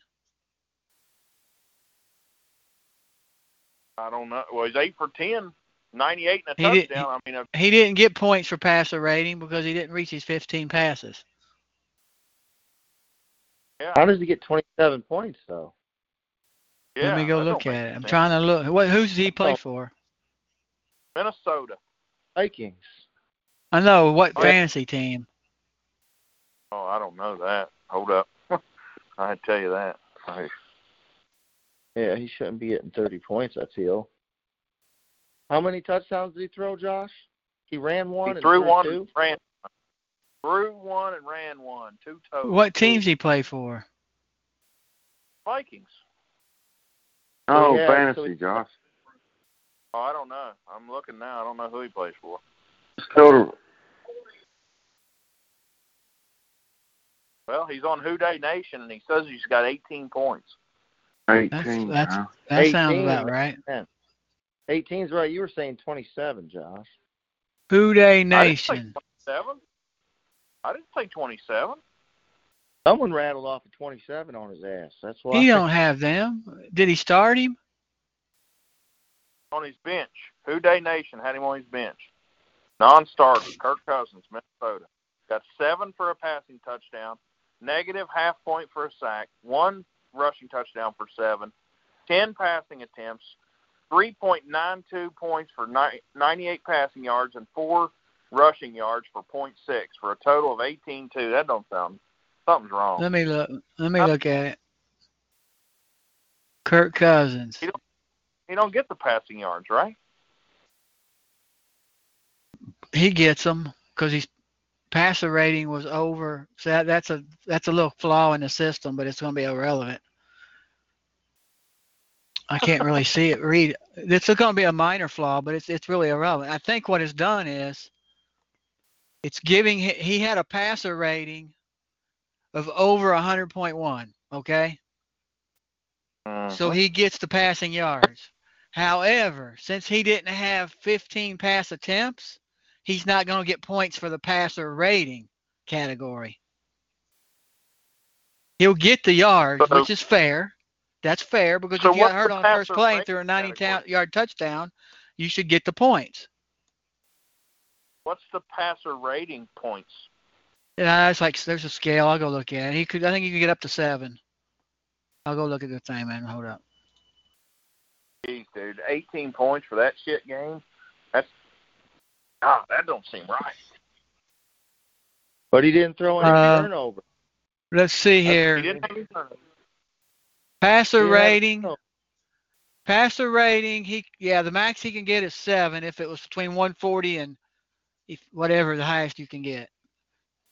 I don't know. Well, he's eight for ten, 98 and a He did- touchdown. I mean, uh, He didn't get points for passer rating because he didn't reach his 15 passes. yeah, How does he get 27 points though? Yeah. Let me go look at it. I'm sense. trying to look. What? Who does he play for? Minnesota. Vikings. I know what Oh, yeah. fantasy team. Oh, I don't know that. Hold up. I tell you that. I, Yeah, he shouldn't be getting 30 points. I feel. How many touchdowns did he throw, Josh? He ran one. he and threw one, two. and ran, threw one, and ran one. Two total. What teams he play for? Vikings. Oh, yeah, so fantasy, he- Josh. Oh, I don't know. I'm looking now. I don't know who he plays for. Total. Well, he's on Who Day Nation, and he says he's got 18 points. 18. that's- huh? That sounds 18, about man. right. 18's right. You were saying 27, Josh. Who Day I didn't say Nation. 27. I didn't say 27. Someone rattled off a 27 on his ass. That's why. He don't have them. Did he start him? On his bench. Who Day Nation had him on his bench. Non-starter. Kirk Cousins, Minnesota. Got seven for a passing touchdown, negative half point for a sack, one rushing touchdown for seven, ten passing attempts, 3.92 points for 98 passing yards, and four rushing yards for .6 for a total of 18-2. That don't sound something's wrong. Let me look. Let me look at it. Kirk Cousins. He He don't get the passing yards, right? He gets them because his passer rating was over. So that, that's a that's a little flaw in the system, but it's going to be irrelevant. I can't really see it. Read. It's going to be a minor flaw, but it's it's really irrelevant. I think what it's done is it's giving he had a passer rating of over 100.1. Okay. Mm-hmm. So he gets the passing yards. However, since he didn't have 15 pass attempts, he's not going to get points for the passer rating category. He'll get the yards, So- which is fair. That's fair because So if you got hurt on the first play and threw a 90 ta- yard touchdown, you should get the points. what's the passer rating points? Yeah, it's like there's a scale. I'll go look at it. He could. I think he could get up to seven. I'll go look at the thing, man. Hold up. Jeez, dude, 18 points for that shit game. That's ah, that don't seem right. But he didn't throw any Uh, turnover. Let's see He here. didn't have any. Passer He a rating. turnover. Passer rating. He yeah, the max he can get is seven. If it was between 140 and if, whatever the highest you can get,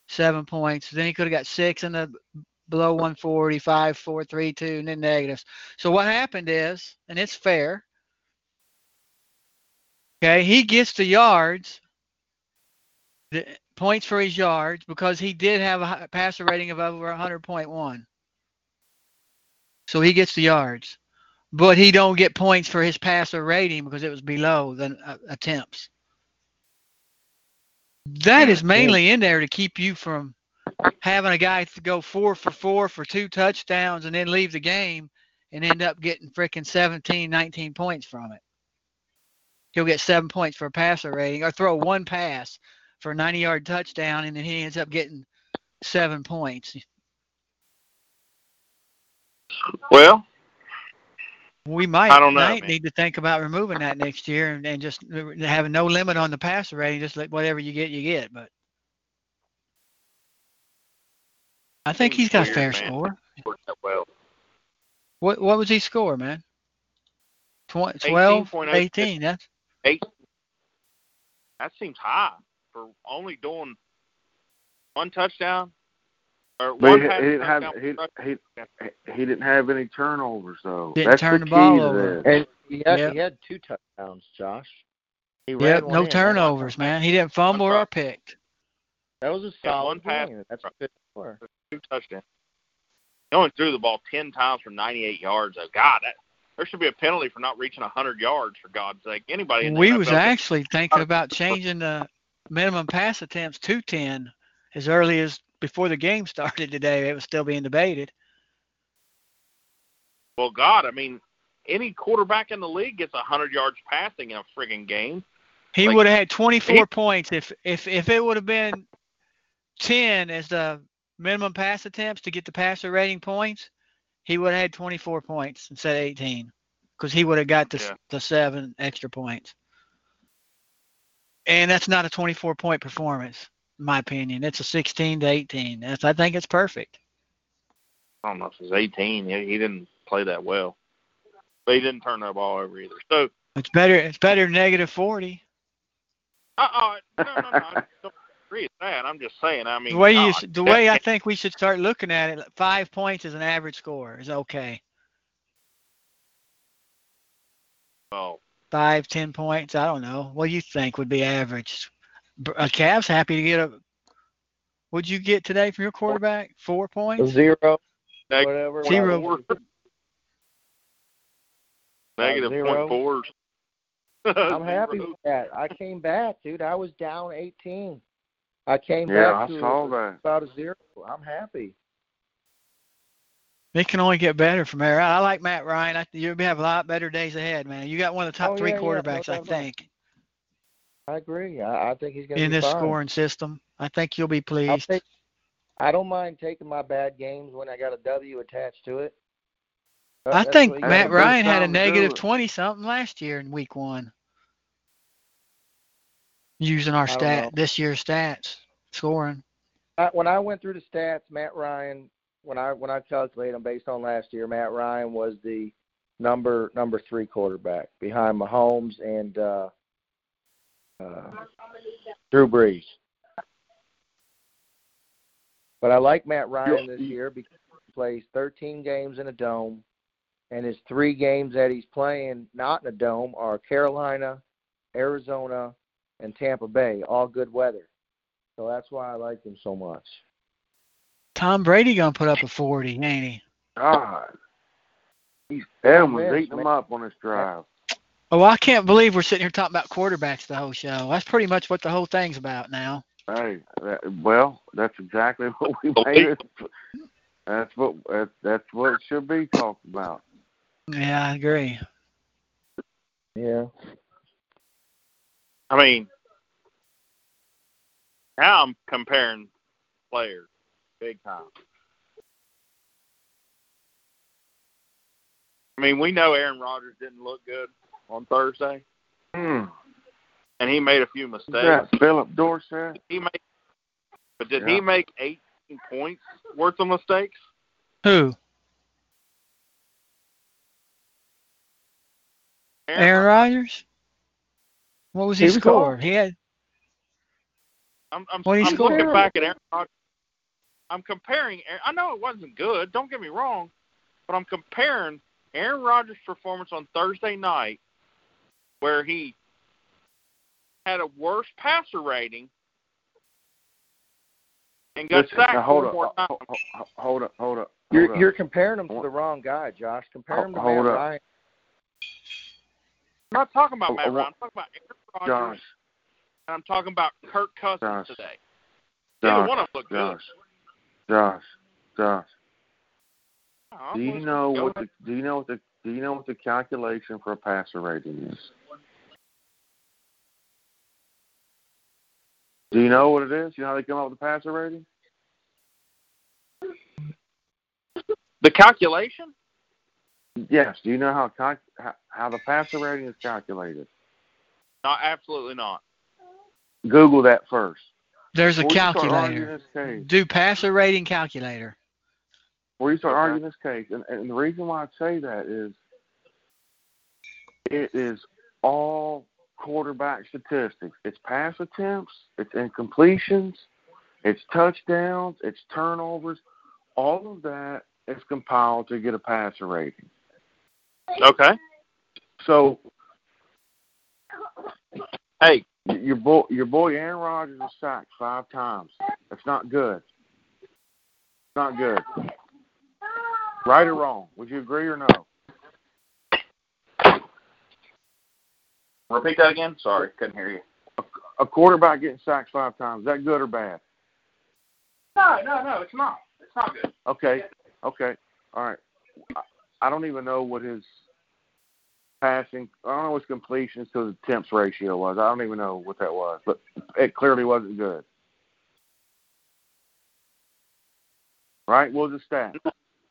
seven points. Then he could have got six in the below 140, five, four, three, two, and then negatives. So what happened is, and it's fair. Okay, he gets the yards, the points for his yards because he did have a passer rating of over 100.1. So he gets the yards, but he don't get points for his passer rating because it was below the uh, attempts. That is mainly in there to keep you from having a guy to go four for four for two touchdowns and then leave the game and end up getting freaking 17, 19 points from it. He'll get seven points for a passer rating or throw one pass for a 90 yard touchdown and then he ends up getting seven points. Well, We might, I don't know, might need to think about removing that next year and, and just having no limit on the passer rating, just let whatever you get, you get. But I think he's got a fair man. score. well. What what was he score, man? Tw- 12, 18.06. 18. That's Eight. That seems high for only doing one touchdown But he, he didn't have he, he he didn't have any turnovers though. Didn't That's turn the the ball to over. And he had Yep. he had two touchdowns, Josh. He yep, ran one no in. turnovers, man. He didn't fumble or pick. That was a Yeah, solid one pass. game. That's a good score. two touchdowns. He only threw the ball ten times for 98 yards. Oh God, that, there should be a penalty for not reaching 100 yards. For God's sake, anybody in We was actually thinking about changing the minimum pass attempts to 10 as early as before the game started today. It was still being debated. Well, God, I mean, any quarterback in the league gets 100 yards passing in a friggin' game. He Like, would have had 24 he- points if if if it would have been 10 as the minimum pass attempts to get the passer rating points. He would have had 24 points instead of 18 because he would have got the Yeah. the seven extra points. And that's not a 24 point performance, my opinion. It's a 16 to 18. That's I think it's perfect. I don't know if it was 18. He, he didn't play that well, but he didn't turn that ball over either. So, It's better. It's better than negative 40. uh, uh no, no, no, I don't agree with that. I'm just saying. I mean, The way you, God, the way I think we should start looking at it, five points is an average score is okay. oh, five, ten points. I don't know. What do you think would be average? Br- A Cavs happy to get a. What'd you get today from your quarterback? Four points. zero, Neg- whatever. Zero. whatever. negative zero. point fours. I'm happy with that. I came back, dude. I was down 18. I came Yeah, back I to saw that. about a zero. I'm happy. It can only get better from there. I like Matt Ryan. I, you'll have a lot better days ahead, man. You got one of the top Oh, three yeah, yeah, no quarterbacks, I doubt about it. think, I agree. I, I think he's going to be in be this fine. scoring system. I think you'll be pleased. take, I don't mind taking my bad games when I got a W attached to it. That- I think Matt a gotta good do. Ryan had a time to do negative it. twenty something last year in week one. Using our stat this year's stats scoring. I, when I went through the stats, Matt Ryan, when I when I calculated them based on last year, Matt Ryan was the number number three quarterback behind Mahomes and uh, uh, Drew Brees. But I like Matt Ryan this year because he plays 13 games in a dome, and his three games that he's playing not in a dome are Carolina, Arizona, and Tampa Bay, all good weather. So that's why I like him so much. Tom Brady gonna put up a forty, ain't he? God. He's Adam was eating man. them up on this drive. Oh, I can't believe we're sitting here talking about quarterbacks the whole show. That's pretty much what the whole thing's about now. Hey, that, well, that's exactly what we made it. That's what that, that's what it should be talked about. Yeah, I agree. Yeah. I mean, Now I'm comparing players big time. I mean, we know Aaron Rodgers didn't look good on Thursday, Hmm. and he made a few mistakes. that Phillip Dorsett? He made, but did Yeah. he make 18 points worth of mistakes? Who? Aaron Rodgers? What was He his score? off. He had I'm, I'm, What did he I'm score? looking back at Aaron Rodgers. I'm comparing. I know it wasn't good. Don't get me wrong, but I'm comparing Aaron Rodgers' performance on Thursday night, where he had a worse passer rating and got Listen, sacked now hold four up, more times. ho- ho- ho- hold up, hold up. You're up. you're comparing him to the wrong guy, Josh. Compare him to Hold Matt up. Ryan. I'm not talking about Oh, Matt oh, Ryan. I'm talking about Aaron Rodgers, Josh, and I'm talking about Kirk Cousins Josh, today. Neither Josh, one of them look good. Josh, Josh, Josh. Do you know what the do you know what the do you know what the calculation for a passer rating is? Do you know what it is? You know how they come up with the passer rating? the calculation? Yes. Do you know how how, how the passer rating is calculated? Not absolutely not. Google that first. there's a Before you calculator. case, Do passer rating calculator. before you start Okay. arguing this case, and, and the reason why I say that is it is all quarterback statistics. It's pass attempts, it's incompletions, it's touchdowns, it's turnovers. All of that is compiled to get a passer rating. Okay. So Hey, your boy, your boy Aaron Rodgers was sacked five times. That's not good. It's not good. Right or wrong? Would you agree or no? Repeat that again. Sorry, couldn't hear you. A quarterback getting sacked five times, is that good or bad? No, no, no, it's not. It's not good. Okay. Okay. All right. I, I don't even know what his passing. I don't know what his completions to the attempts ratio was. I don't even know what that was, but it clearly wasn't good. Right? What was the stat?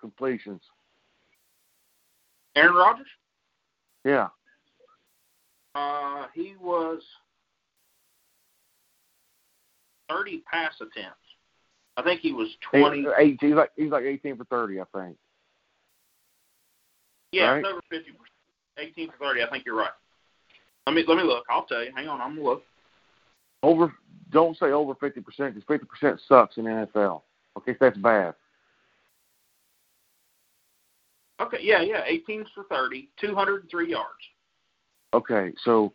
Completions. Aaron Rodgers? Yeah. Uh, he was 30 pass attempts. I think he was 20. Eight, eight, he's like he's like eighteen for thirty, I think. yeah, right. over 50 18 for 30. I think you're right. Let me let me look. I'll tell you. Hang on, I'm gonna look. Over. Don't say over fifty percent because fifty percent sucks in the NFL. Okay, so that's bad. Okay, yeah, yeah, 18 for 30, 203 yards. Okay, so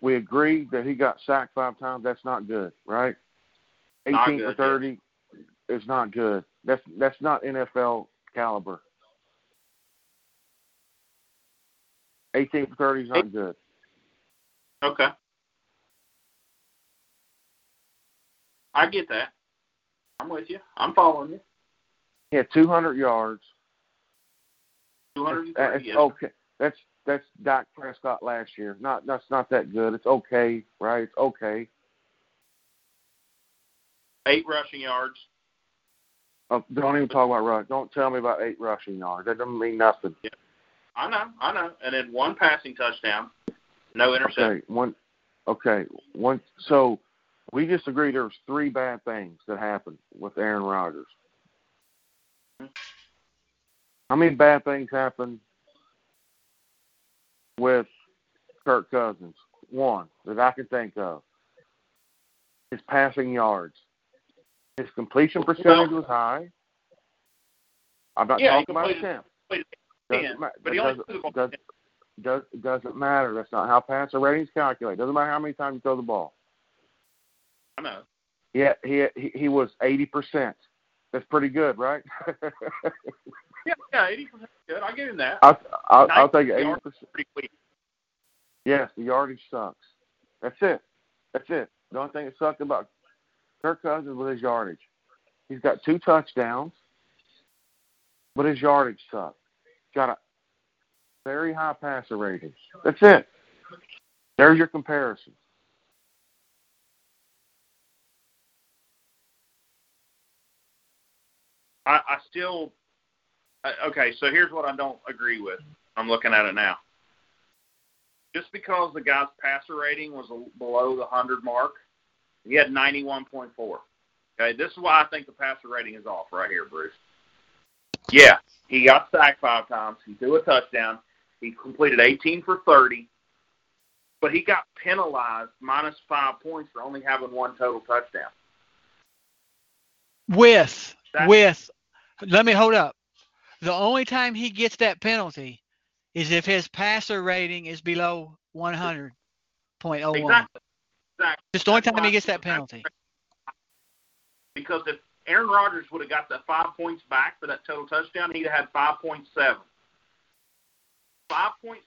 we agreed that he got sacked five times. That's not good, right? Not Eighteen good, for thirty is not good. That's that's not NFL caliber. Eighteen for thirty is not good. Okay. I get that. I'm with you. I'm following you. Yeah, two hundred yards. 230. That's yes. okay. That's that's Dak Prescott last year. Not that's not that good. It's okay, right? It's okay. Eight rushing yards. Oh, don't even talk about rush. Don't tell me about eight rushing yards. That doesn't mean nothing. I know, I know. And then one passing touchdown, no interception. Okay, one. Okay, one. So we just agreed there was three bad things that happened with Aaron Rodgers. Mm-hmm. How many bad things happened with Kirk Cousins? One that I can think of. His passing yards. His completion percentage was high. I'm not Yeah, talking about attempts. Doesn't, ma- but he that doesn't- threw the ball does- 10. does doesn't matter. That's not how passer ratings calculate. Doesn't matter how many times you throw the ball. I know. Yeah, he he, he was eighty percent. That's pretty good, right? Yeah, yeah, eighty percent good. I give him that. I, I, I'll take eighty percent. Yes, the yardage sucks. That's it. That's it. The only thing that sucked about Kirk Cousins was his yardage. He's got two touchdowns, but his yardage sucks. Got a very high passer rating. That's it. There's your comparison. I, I still uh, Okay, so here's what I don't agree with. I'm looking at it now. Just because the guy's passer rating was below the 100 mark, he had 91.4. Okay, this is why I think the passer rating is off right here, Bruce. Yeah, he got sacked five times. He threw a touchdown. He completed 18 for 30, but he got penalized minus five points for only having one total touchdown. With That- with let me hold up. The only time he gets that penalty is if his passer rating is below 100.01. Exactly. Exactly. Just the only time he gets that penalty. because if Aaron Rodgers would have got the five points back for that total touchdown, he'd have had 5.7. 5.7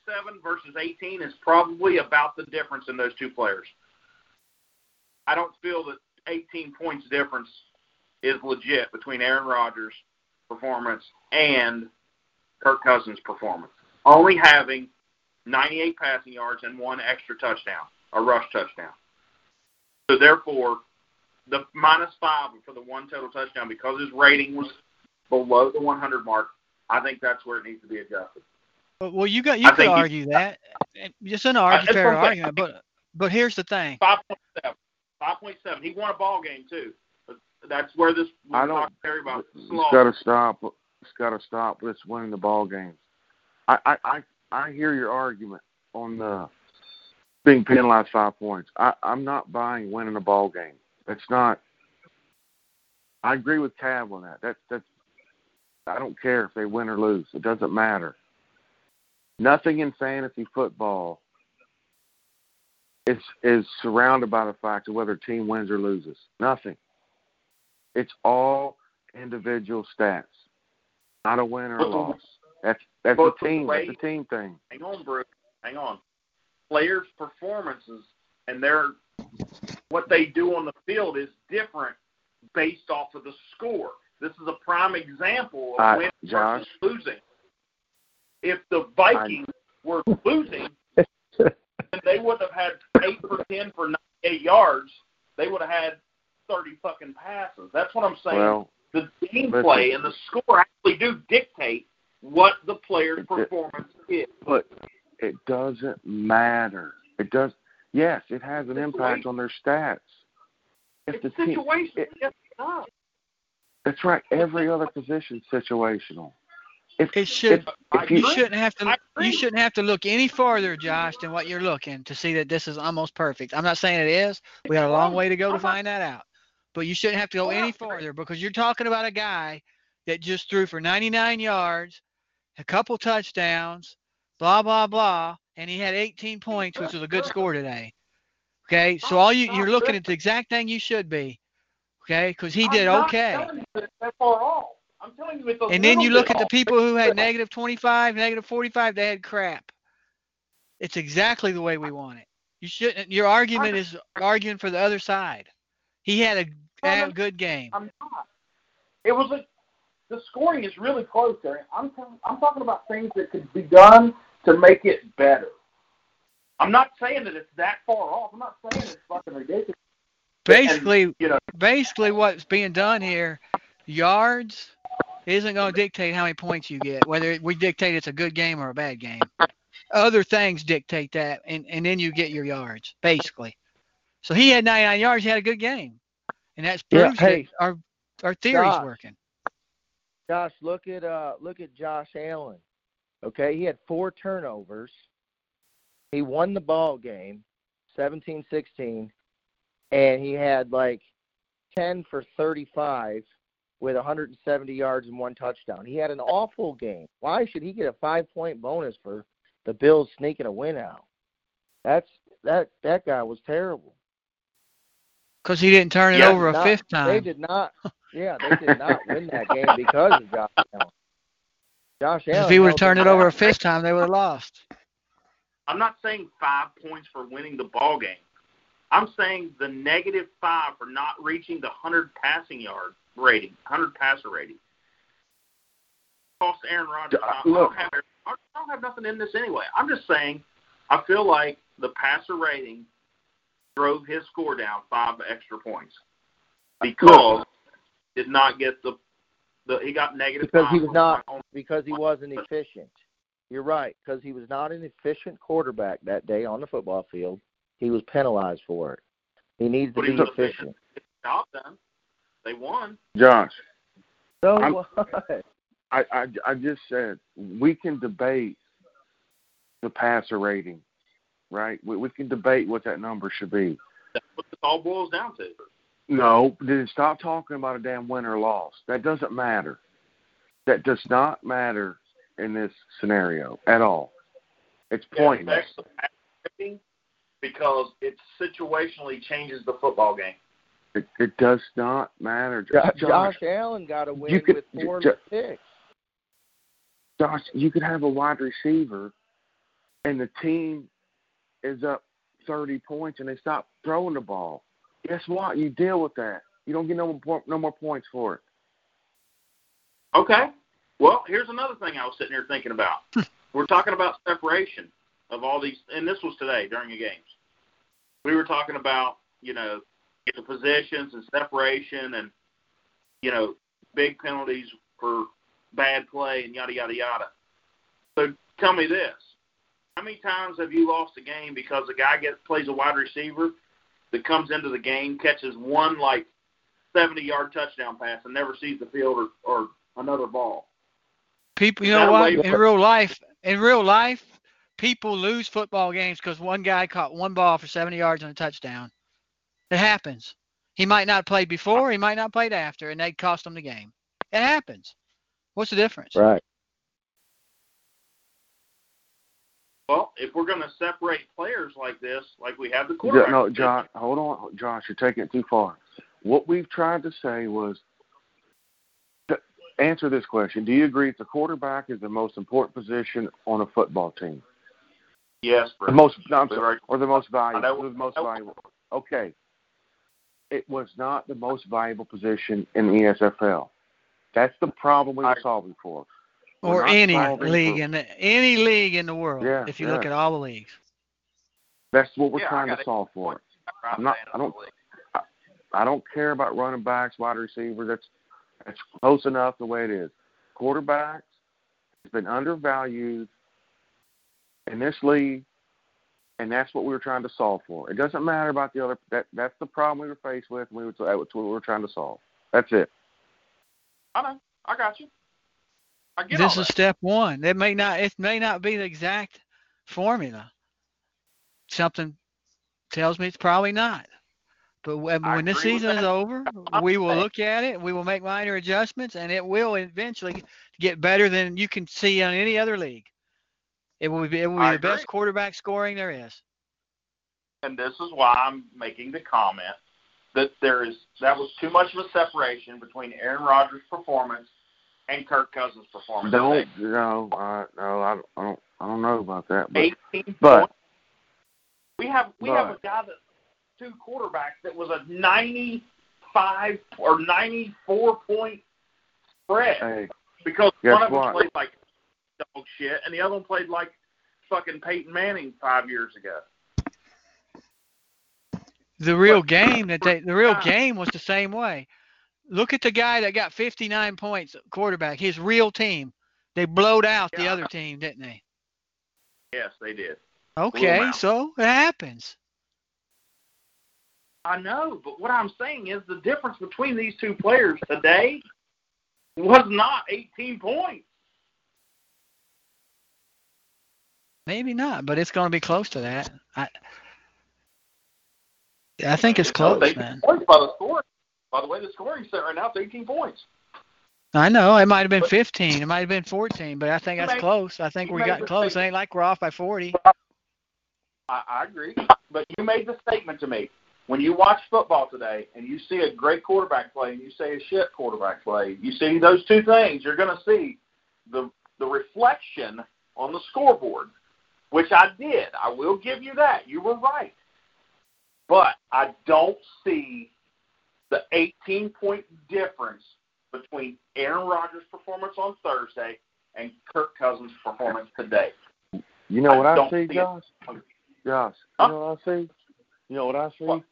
versus 18 is probably about the difference in those two players. I don't feel that 18 points difference is legit between Aaron Rodgers' performance and Kirk Cousins' performance. Only having 98 passing yards and one extra touchdown, a rush touchdown. So therefore, the minus five for the one total touchdown because his rating was below the 100 mark. I think that's where it needs to be adjusted. Well, you got you I could argue that. Just an arbitrary what I'm saying. argument, but but here's the thing. 5.7. 5.7. He won a ball game too. That's where this I don't. talking Terry about It's slaw. got to stop. It's got to stop. Let's winning the ball games. I, I I I hear your argument on the being penalized five points. I I'm not buying winning a ball game. It's not. I agree with Cav on that. That's that's. I don't care if they win or lose. It doesn't matter. Nothing in fantasy football is is surrounded by the fact of whether a team wins or loses. Nothing. It's all individual stats, not a win or a loss. That's that's but a team. the That's a team thing. hang on, Bruce. Hang on. Players' performances and their what they do on the field is different based off of the score. This is a prime example of Uh, winning Josh? versus losing. If the Vikings were losing, then they would have had eight for ten for 98 yards. They would have had 30 fucking passes. That's what I'm saying. Well, the gameplay and the score actually do dictate what the player's performance is. but it doesn't matter. It does. Yes, it has an impact on their stats. If It's the team, situational. it- Yes, it that's right. Every other position situational. If It should. if, if You you, shouldn't have to. You shouldn't have to look any farther, Josh, than what you're looking to see that this is almost perfect. I'm not saying it is. We got a long way to go to find that out. But you shouldn't have to go any farther because you're talking about a guy that just threw for 99 yards, a couple touchdowns, blah blah blah, and he had 18 points, which was a good score today. Okay, so all you you're looking at the exact thing you should be. Okay, because he did okay. telling you it's that far off. I'm telling you it's a And then you look at the people who had negative 25, negative 45, they had crap. It's exactly the way we want it. You shouldn't. Your argument is arguing for the other side. He had a, had a good game. I'm not. It was a. The scoring is really close there. I'm I'm talking about things that could be done to make it better. I'm not saying that it's that far off. I'm not saying it's fucking ridiculous. Basically, You know, basically what's being done here, yards isn't going to dictate how many points you get. Whether we dictate it's a good game or a bad game. Other things dictate that, and, and then you get your yards, basically. So he had 99 yards. He had a good game, and that's Yeah, proves hey, that our our theory's Josh. working. Josh, look at uh look at Josh Allen. Okay, he had four turnovers. He won the ball game, 17-16, and he had like 10 for 35 with 170 yards and one touchdown. He had an awful game. Why should he get a 5-point bonus for the Bills sneaking a win out? That's that that guy was terrible. Because he didn't turn it Yeah, over a Not- fifth They did not. Yeah, they did not win that game because of Josh Allen. Josh 'Cause Allen. if he would have turned it over a fifth time, they would have lost. I'm not saying five points for winning the ball game. I'm saying the negative five for not reaching the 100 passing yard rating, 100 passer rating. Cost Aaron Rodgers. I, I, look. don't have, I don't have nothing in this anyway. I'm just saying I feel like the passer rating drove his score down five extra points because did not get the The, he got negative because he was not because he wasn't efficient. You're right because he was not an efficient quarterback that day on the football field. He was penalized for it. He needs to But be efficient. job done. They won. Josh, So I'm- what? I, I I just said we can debate the passer rating, right? We we can debate what that number should be. That's what this all boils down to. No, then stop talking about a damn win or loss. That doesn't matter. That does not matter in this scenario at all. It's pointless. affects the pass rating because it situationally changes the football game. It, it does not matter. Jo- Josh, Josh Allen got a win you could- with four Jo- picks. Josh, you could have a wide receiver, and the team is up thirty points, and they stop throwing the ball. Guess what? You deal with that. You don't get no more no more points for it. Okay. Well, here's another thing I was sitting here thinking about. We're talking about separation of all these, and this was today during the games. We were talking about, you know, the positions and separation and, you know, big penalties for bad play and yada, yada, yada. So tell me this. How many times have you lost a game because a guy gets plays a wide receiver that comes into the game, catches one like 70 yard touchdown pass and never sees the field or, or another ball? People, you know what? way- In real life, in real life, people lose football games because one guy caught one ball for 70 yards and a touchdown. It happens. He might not have played before, he might not have played after, and they cost him the game. It happens. What's the difference? Right. Well, if we're going to separate players like this, like we have the quarterback, no, Josh, hold on, Josh, you're taking it too far. What we've tried to say was to answer this question: Do you agree that the quarterback is the most important position on a football team? yes, The most, no, I'm sorry, or the most valuable? The most valuable. Okay. It was not the most valuable position in the ESFL. That's the problem we were solving for. We're Or any league for- in the any league in the world. Yeah, if you look at all the leagues. That's what we're Yeah, trying to solve for. I'm not. I don't. I, I don't care about running backs, wide receivers. That's that's close enough the way it is. Quarterbacks has been undervalued in this league, and that's what we were trying to solve for. It doesn't matter about the other. That that's the problem we were faced with. And we were that's what we were trying to solve. That's it. I know. I got you. This is step one. It may not it may not be the exact formula. Something tells me it's probably not. But when, when this season is over, we will look at it. We will make minor adjustments, and it will eventually get better than you can see on any other league. It will be it will be I the best quarterback scoring there is. and this is why I'm making the comment that there is that was too much of a separation between Aaron Rodgers' performance and Kirk Cousins' performance. Don't no. I, no. I don't. I don't. I don't know about that. But 18 but- We have we have a but- guy that two quarterbacks that was a 95 or 94 point spread hey, because one of them what? played like dog shit and the other one played like fucking Peyton Manning five years ago. The real game that they the real game was the same way. Look at the guy that got 59 points quarterback, his real team. They blowed out the Yeah, I other team, didn't they? Yes, they did. Okay, so it happens. I know, but what I'm saying is the difference between these two players today was not 18 points. Maybe not, but it's going to be close to that. I I think it's close, 18 man. Points by the score. By the way, the scoring set right now it's 18 points. I know it might have been But- 15, it might have been 14, but I think that's made- close. I think we got close. It ain't like we're off by 40. I, I agree, but you made the statement to me when you watch football today and you see a great quarterback play and you see a shit quarterback play. You see those two things, you're going to see the the reflection on the scoreboard, which I did. I will give you that. You were right, but I don't see the 18 point difference between Aaron Rodgers' performance on Thursday and Kirk Cousins' performance today. You know what I, don't see, see it. Josh? Josh, you Huh? know what I see? You know what I see? What?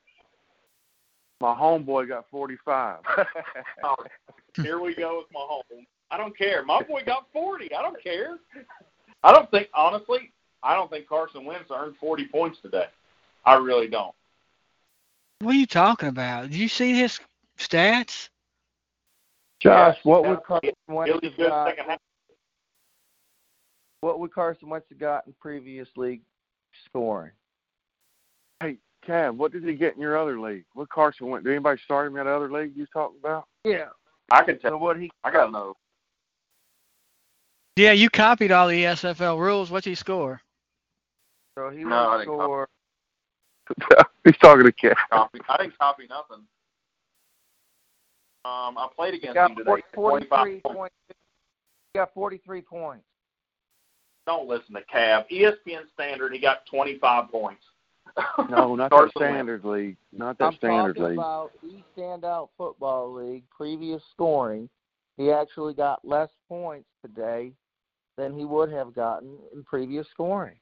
My homeboy got 45. Oh, here we go with my home. I don't care. My boy got 40. I don't care. I don't think, honestly, I don't think Carson Wentz earned 40 points today. I really don't. What are you talking about? Did you see his stats? Josh, what Yeah, would Carson Wentz Really have good got? second. What would Carson Wentz have got in previous league scoring? hey, Cam, what did he get in your other league? What Carson Wentz? Did anybody start him in that other league you was talking about? Yeah. I can So tell. what he I got to know. Yeah, you copied all the SFL rules. What's he score? so he No, would score He's talking to Cam. Copy. I didn't copy nothing. Um, I played against got him today. 40, 25 43 points. points. He got 43 points. Don't listen to Cav. E ESPN standard, he got 25 points. No, not that Carson Wentz. standard league. Not that I'm standard talking league. about the standout football league previous scoring. He actually got less points today than he would have gotten in previous scoring.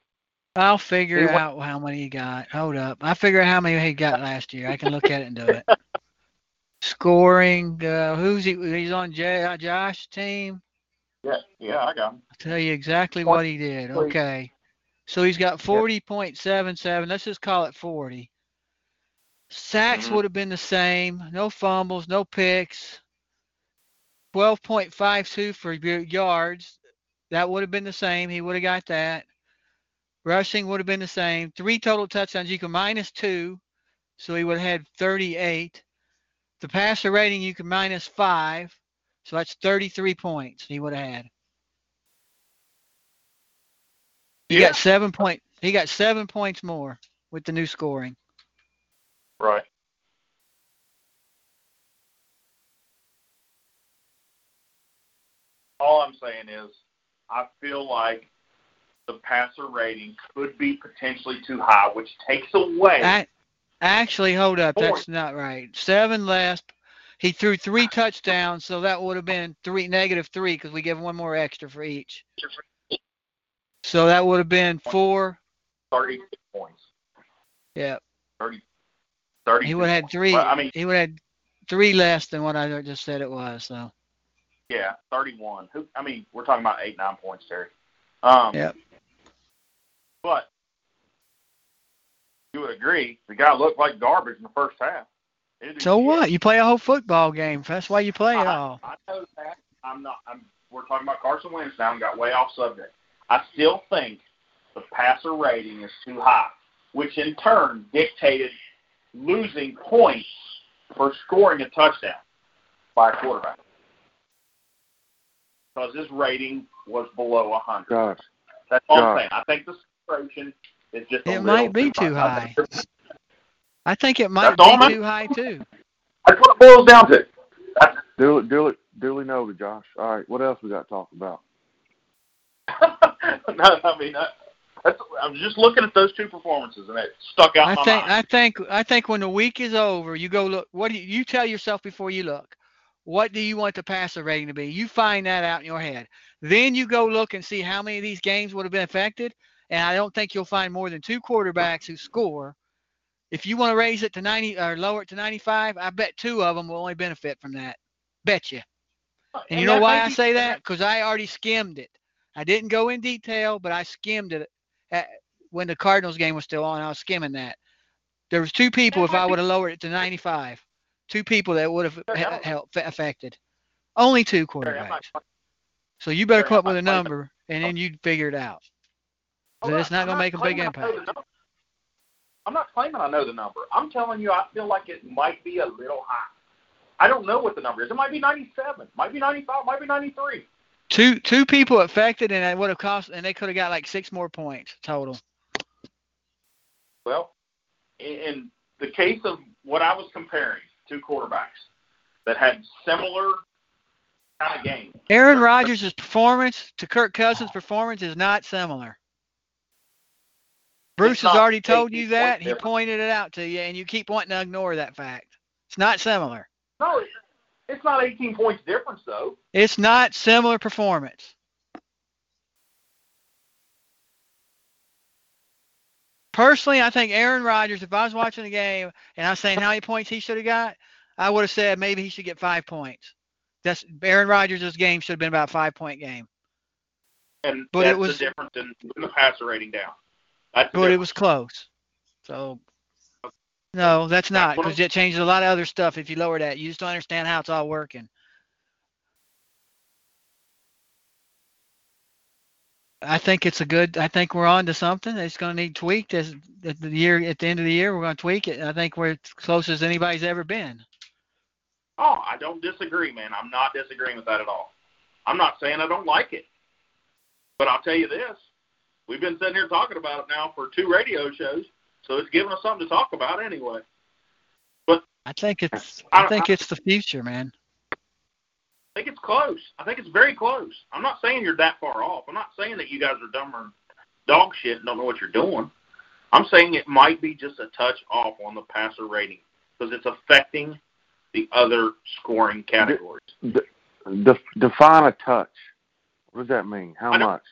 I'll figure He wa- out how many he got. Hold up. I figure out how many he got last year. I can look at it and do it. Scoring. Uh, who's he? He's on J, uh, Josh's team. Yeah, yeah, I got him. I'll tell you exactly what he did. Okay. So he's got 40.77. Let's just call it 40. Sacks Mhm. would have been the same. No fumbles, no picks. 12.52 for yards. That would have been the same. He would have got that. Rushing would have been the same. Three total touchdowns. You can minus two. So he would have had 38. The passer rating, you can minus five. So that's 33 points he would have had. He Yeah. got seven point. He got seven points more with the new scoring. Right. All I'm saying is, I feel like the passer rating could be potentially too high, which takes away. I, actually, hold up. That's not right. Seven less. He threw three touchdowns, so that would have been three negative three because we give one more extra for each. So that would have been four. 36 points. Yeah, 30, 30 he would have had three. Well, I mean, he would have had three less than what I just said it was. So yeah, 31. Who? I mean, we're talking about eight, nine points, Terry. Um, Yep. But you would agree the guy looked like garbage in the first half. He didn't do so shit. what? You play a whole football game. That's why you play it I, all. I know that. I'm not. I'm. We're talking about Carson Wentz now and got way off subject. I still think the passer rating is too high, which in turn dictated losing points for scoring a touchdown by a quarterback because his rating was below 100. Gosh. That's all Gosh. I'm saying. I think the separation is just It little might be too I high. I think it might That's be too high too. That's what it boils down to. That's, Duly, duly, duly noted, Josh. All right, what else we got to talk about? no, I mean, I, I'm just looking at those two performances, and it stuck out I my think mind. I think I think when the week is over, you go look. What do you, you tell yourself before you look? What do you want the passer rating to be? You find that out in your head. Then you go look and see how many of these games would have been affected. And I don't think you'll find more than two quarterbacks who score. If you want to raise it to 90 or lower it to 95, I bet two of them will only benefit from that. Bet you. And you know why I say that? Because I already skimmed it. I didn't go in detail, but I skimmed it at, when the Cardinals game was still on. I was skimming that. There was two people if I would have lowered it to 95. Two people that would have helped affected. Only two quarterbacks. So you better come up with a number, and then you'd figure it out. Hold it's on, not going to make a big claiming I know impact. I'm not claiming I know the number. I'm telling you, I feel like it might be a little high. I don't know what the number is. It might be 97, might be 95, might be 93. Two two people affected, and it would have cost, and they could have got like six more points total. Well, in, in the case of what I was comparing, two quarterbacks that had similar kind of games. Aaron Rodgers' performance to Kirk Cousins' performance is not similar. Bruce has already told you that. He pointed it out to you, and you keep wanting to ignore that fact. It's not similar. No, it's- not 18 points difference though. It's not similar performance. personally, I think Aaron Rodgers. If I was watching the game and I was saying how many points he should have got, I would have said maybe he should get five points. That's Aaron Rodgers' game should have been about a five point game. And But it was- the difference in the passer rating down. But it was close. So no, that's not because it changes a lot of other stuff if you lower that. You just don't understand how it's all working. I think it's a good. I think we're on to something. It's going to need tweaked as at the year at the end of the year. We're going to tweak it. I think we're as close as anybody's ever been. Oh, I don't disagree, man. I'm not disagreeing with that at all. I'm not saying I don't like it. But I'll tell you this. We've been sitting here talking about it now for two radio shows, so it's giving us something to talk about anyway. But I think it's. I- I think it's the future, man. I think it's close. I think it's very close. I'm not saying you're that far off. I'm not saying that you guys are dumb or dog shit and don't know what you're doing. I'm saying it might be just a touch off on the passer rating because it's affecting the other scoring categories. Def, define a touch. What does that mean? How I don't- much?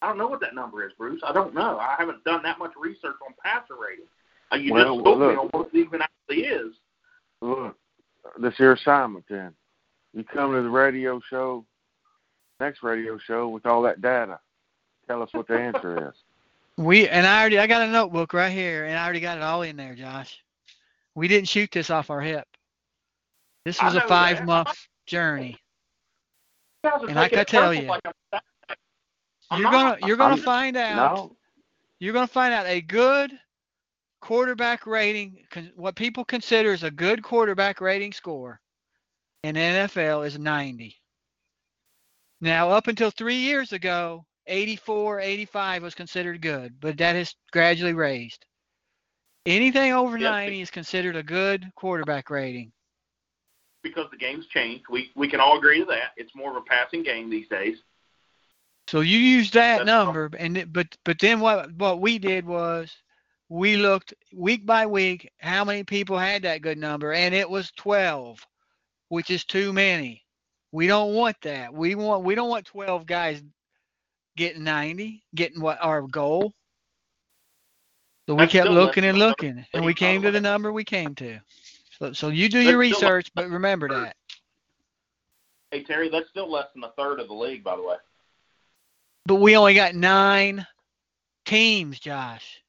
I don't know what that number is, Bruce. I don't know. I haven't done that much research on passer rating. Uh, you Well, just told me on what it even actually is. Look, this is your assignment then. You come to the radio show, next radio show with all that data. Tell us what the answer is. We and I already. I got a notebook right here, and I already got it all in there, Josh. We didn't shoot this off our hip. This was know a that. five month journey. You guys are And like I it tell you, like I'm- You're not. gonna you're gonna I'm- find out. No, You're gonna find out a good quarterback rating. What people consider as a good quarterback rating score in NFL is 90. Now, up until three years ago, 84, 85 was considered good, but that has gradually raised. Anything over Yes, 90 is considered a good quarterback rating. because the game's changed. We we can all agree to that. It's more of a passing game these days. So you use that That's number, and it, but but then what what we did was we looked week by week how many people had that good number, and it was 12, which is too many. We don't want that. We want we don't want 12 guys getting 90, getting what our goal. So we That's kept looking and looking, and we we came to the number we came to. So so you do your research, but remember that. Hey Terry, that's still less than a third of the league, by the way. But we only got nine teams, Josh.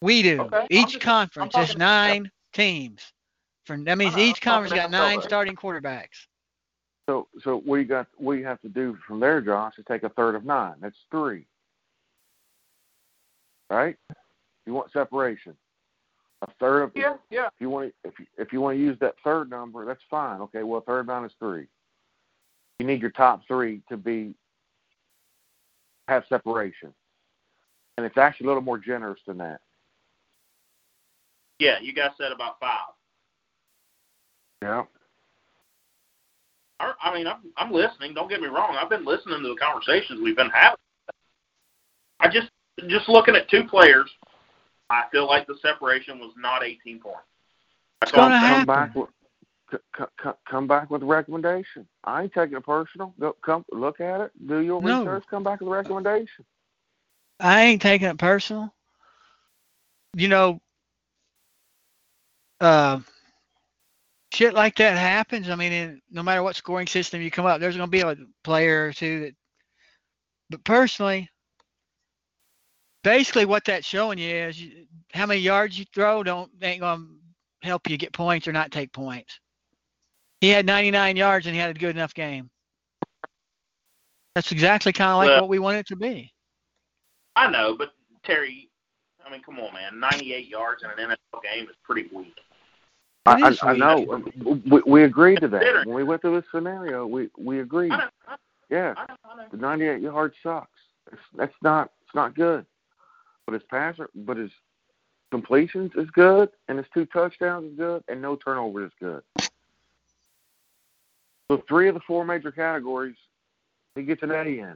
We do. Okay, Each just- conference I'm is talking- nine teams. For that means I each conference talking got nine that. starting quarterbacks. So so we got we have to do from there, Josh, is take a third of nine. That's three. Right? You want separation. A third of Yeah, yeah. if you want to, if you, if you want to use that third number, that's fine. Okay, well third of nine is three. You need your top three to be have separation. And it's actually a little more generous than that. Yeah, you guys said about five. Yeah. I, I mean, I'm, I'm listening. Don't get me wrong. I've been listening to the conversations we've been having. I just, just looking at two players, I feel like the separation was not 18 points. That's It's all I'm gonna saying. Come happen. C- c- come back with a recommendation. I ain't taking it personal. Go come look at it, do your No. research, come back with a recommendation. I ain't taking it personal. You know, uh, shit like that happens. I mean, in, no matter what scoring system you come up, there's going to be a player or two that. But personally, basically, what that's showing you is you, how many yards you throw don't ain't going to help you get points or not take points. He had 99 yards and he had a good enough game. That's exactly kind of like Well- what we want it to be. I know, but Terry, I mean, come on, man. 98 yards in an NFL game is pretty weak. I, I, is I know. We, we agreed to that when we went through this scenario. We we agreed. I know, I, Yeah, I know, I know. the 98 yard sucks. It's, that's not it's not good. But his passer, but his completions is good, and his two touchdowns is good, and no turnovers is good. So three of the four major categories, he gets an A in.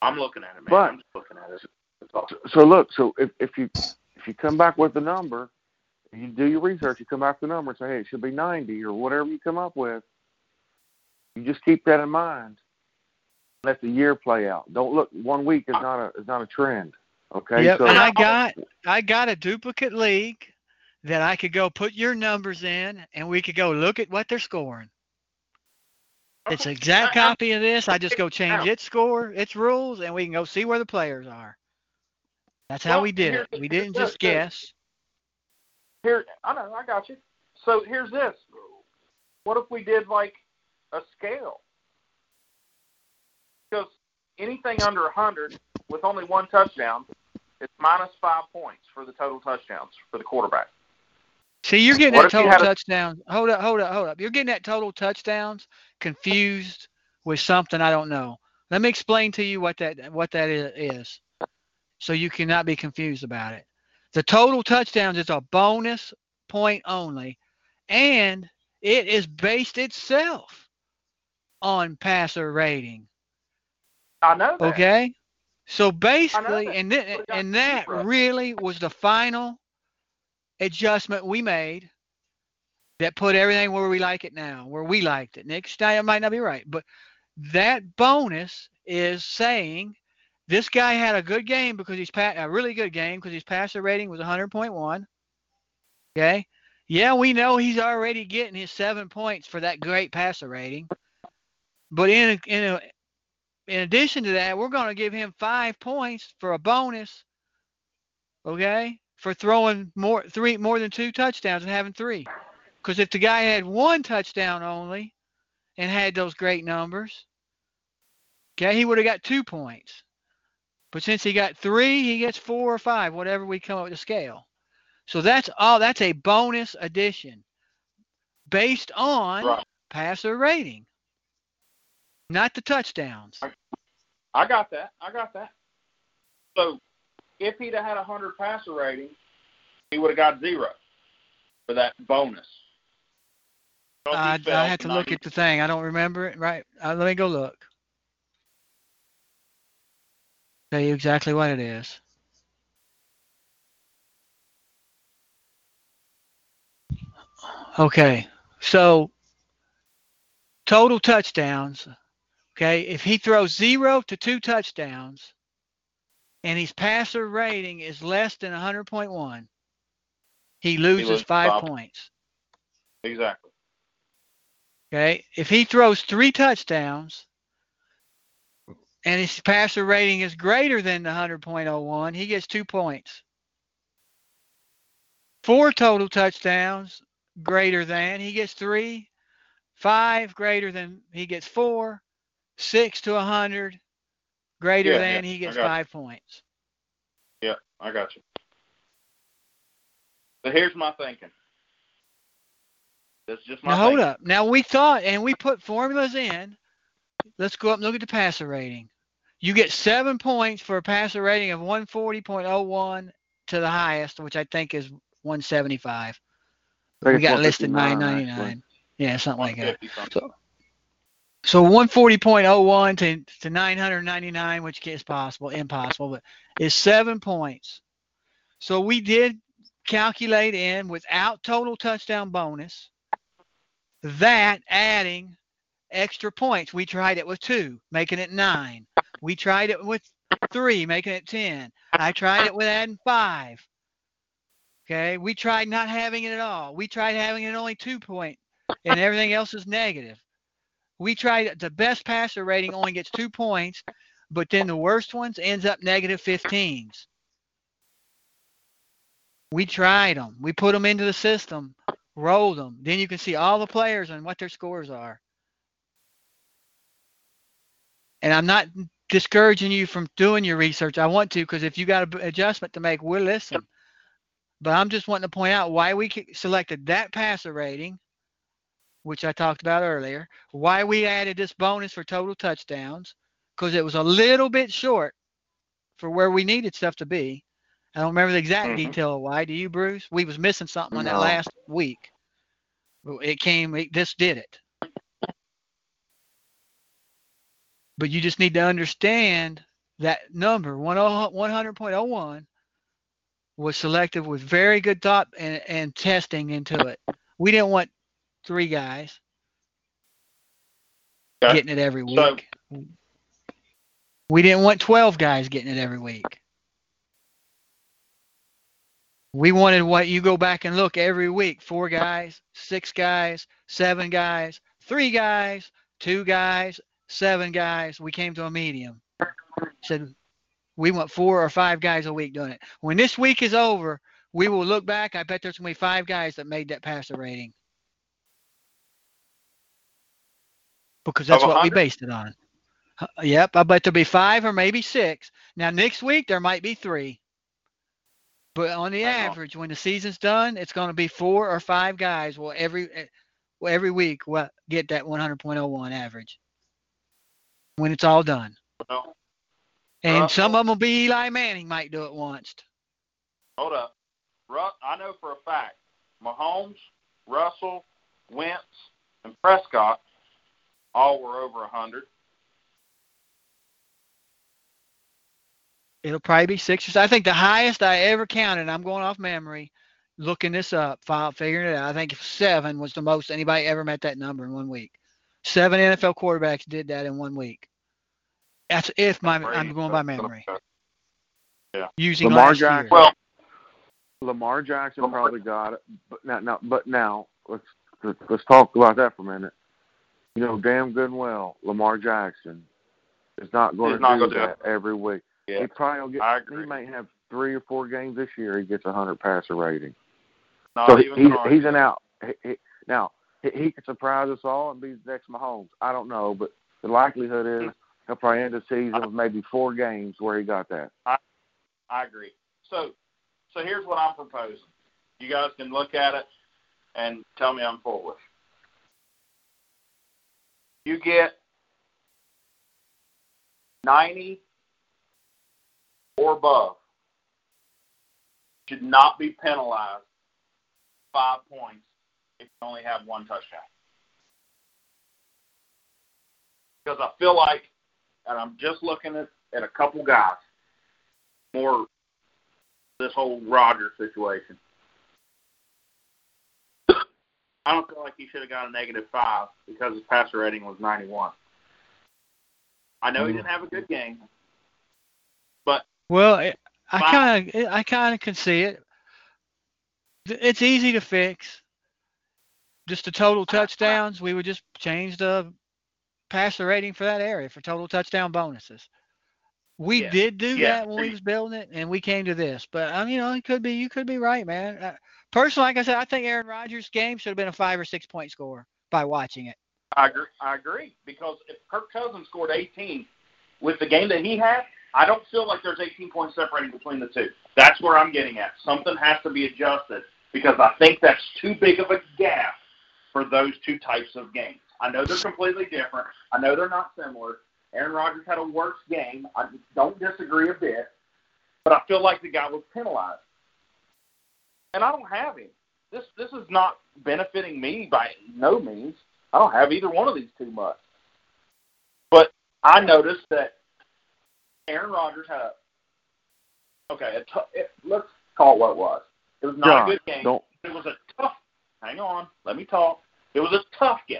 I'm looking at it, man. But- I'm just looking at it. So, so look, so if, if you if you come back with the number, you do your research, you come back with the number and say, hey, it should be 90 or whatever you come up with. You just keep that in mind. Let the year play out. Don't look. One week is not a is not a trend. Okay. Yep, so and I got I got a duplicate league that I could go put your numbers in, and we could go look at what they're scoring. It's an exact I- I- copy of this. I just go change its score, its rules, and we can go see where the players are. That's how Well, we did here- it. We didn't just this. guess. Here, I know, I got you. So here's this. What if we did like a scale? Because anything under 100 with only one touchdown, it's minus five points for the total touchdowns for the quarterback. See, you're getting What that total had a- touchdowns. Hold up, hold up, hold up. You're getting that total touchdowns confused with something I don't know. Let me explain to you what that what that is, so you cannot be confused about it. The total touchdowns is a bonus point only, and it is based itself on passer rating. I know that. Okay. So basically, and th- But it got and that really was the final adjustment we made that put everything where we like it now, where we liked it. Nick Steiner might not be right, but that bonus is saying this guy had a good game because he's pa- a really good game because his passer rating was 100.1. Okay. Yeah, we know he's already getting his seven points for that great passer rating. But in a, in a, in addition to that, we're going to give him five points for a bonus. Okay, for throwing more three more than two touchdowns and having three. Because if the guy had one touchdown only and had those great numbers, okay, he would have got two points. But since he got three, he gets four or five, whatever we come up with the scale. So that's all. That's a bonus addition based on Right. passer rating, not the touchdowns. I got that. I got that. So if he'd have had a 100 passer rating, he would have got zero for that bonus. I, I had to look at the thing. I don't remember it. Right. Uh, let me go look. Tell you exactly what it is. Okay. So total touchdowns. Okay. If he throws zero to two touchdowns and his passer rating is less than 100.1, he loses loses five five. points. Exactly. Okay. If he throws three touchdowns and his passer rating is greater than the 100.01, he gets two points. Four total touchdowns greater than, he gets three. Five greater than, he gets four. Six to a 100 greater Yeah, than, yeah, he gets got you. five points. Yeah, I got you. So here's my thinking. That's just my Now hold thinking. up. Now we thought, and we put formulas in. Let's go up and look at the passer rating. You get seven points for a passer rating of 140.01 to the highest, which I think is 175. I think we got listed 159, 999. Yeah, something like that. So, so 140.01 to, to 999, which is possible, impossible, but is seven points. So we did calculate in without total touchdown bonus, that adding extra points. We tried it with two, making it nine. We tried it with three, making it 10. I tried it with adding five. Okay. We tried not having it at all. We tried having it only two point and everything else is negative. We tried the best passer rating only gets two points, but then the worst ones ends up negative 15s. We tried them. We put them into the system, rolled them. Then you can see all the players and what their scores are. And I'm not discouraging you from doing your research. I want to because if you got an adjustment to make, we'll listen. But I'm just wanting to point out why we selected that passer rating, which I talked about earlier, why we added this bonus for total touchdowns, because it was a little bit short for where we needed stuff to be. I don't remember the exact Mhm. detail of why. Do you, Bruce? We was missing something on that last week. It came. It, this did it. But you just need to understand that number 10 100.01 was selected with very good thought and, and testing into it. We didn't want three guys. Okay. getting it every So- week. we didn't want 12 guys getting it every week. We wanted what you go back and look every week four guys, six guys, seven guys, three guys, two guys, seven guys. We came to a medium. Said we want four or five guys a week doing it. When this week is over, we will look back. I bet there's going to be five guys that made that passer rating. Because that's what we based it on. Uh, Yep, I bet there'll be five or maybe six. Now next week there might be three. But on the average, when the season's done, it's going to be four or five guys will every eh, will every week will get that 100.01 average. When it's all done, Well, and some of them will be Eli Manning might do it once. hold up. Russ, I know for a fact, Mahomes, Russell, Wentz, and Prescott all were over a hundred. It'll probably be six or seven. I think the highest I ever counted. I'm going off memory, looking this up, figuring it out. I think seven was the most anybody ever met that number in one week. Seven NFL quarterbacks did that in one week. That's if my I'm going by memory. Yeah. Using Lamar last year. Jackson. Well, Lamar Jackson probably got it, but now, now, but now let's let's let's talk about that for a minute. You know, damn good and well, Lamar Jackson is not going He's to not do gonna do that every week. yeah, He probably will get. I He may have three or four games this year. He gets a hundred passer rating. Not so he, he's he's an out. He, he, now he, he could surprise us all and be the next Mahomes. I don't know, but the likelihood is mm. he'll probably end the season with maybe four games where he got that. I agree. So, so here's what I'm proposing. You guys can look at it and tell me I'm foolish. You get 90 or above should not be penalized five points if you only have one touchdown. Because I feel like, and I'm just looking at, at a couple guys, more this whole Roger situation. I don't feel like he should have got a negative five because his passer rating was 91. I know he didn't have a good game. But well, I- kind of I kind of can see it. It's easy to fix. Just the total touchdowns, we would just change the passer rating for that area for total touchdown bonuses. We Yeah. did do Yeah. that when we was building it, and we came to this. But I um, you know, it could be you could be right, man. Personally, like I said, I think Aaron Rodgers' game should have been a five or six point score by watching it. I agree, I agree because if Kirk Cousins scored 18 with the game that he had, I don't feel like there's 18 points separating between the two. That's where I'm getting at. Something has to be adjusted because I think that's too big of a gap for those two types of games. I know they're completely different. I know they're not similar. Aaron Rodgers had a worse game. I don't disagree a bit, but I feel like the guy was penalized, and I don't have him. This this is not benefiting me by no means. I don't have either one of these too much. But I noticed that Aaron Rodgers had a okay. A t- it, let's call it what it was. It was not John, a good game. don't It was a tough. Hang on, let me talk. It was a tough game,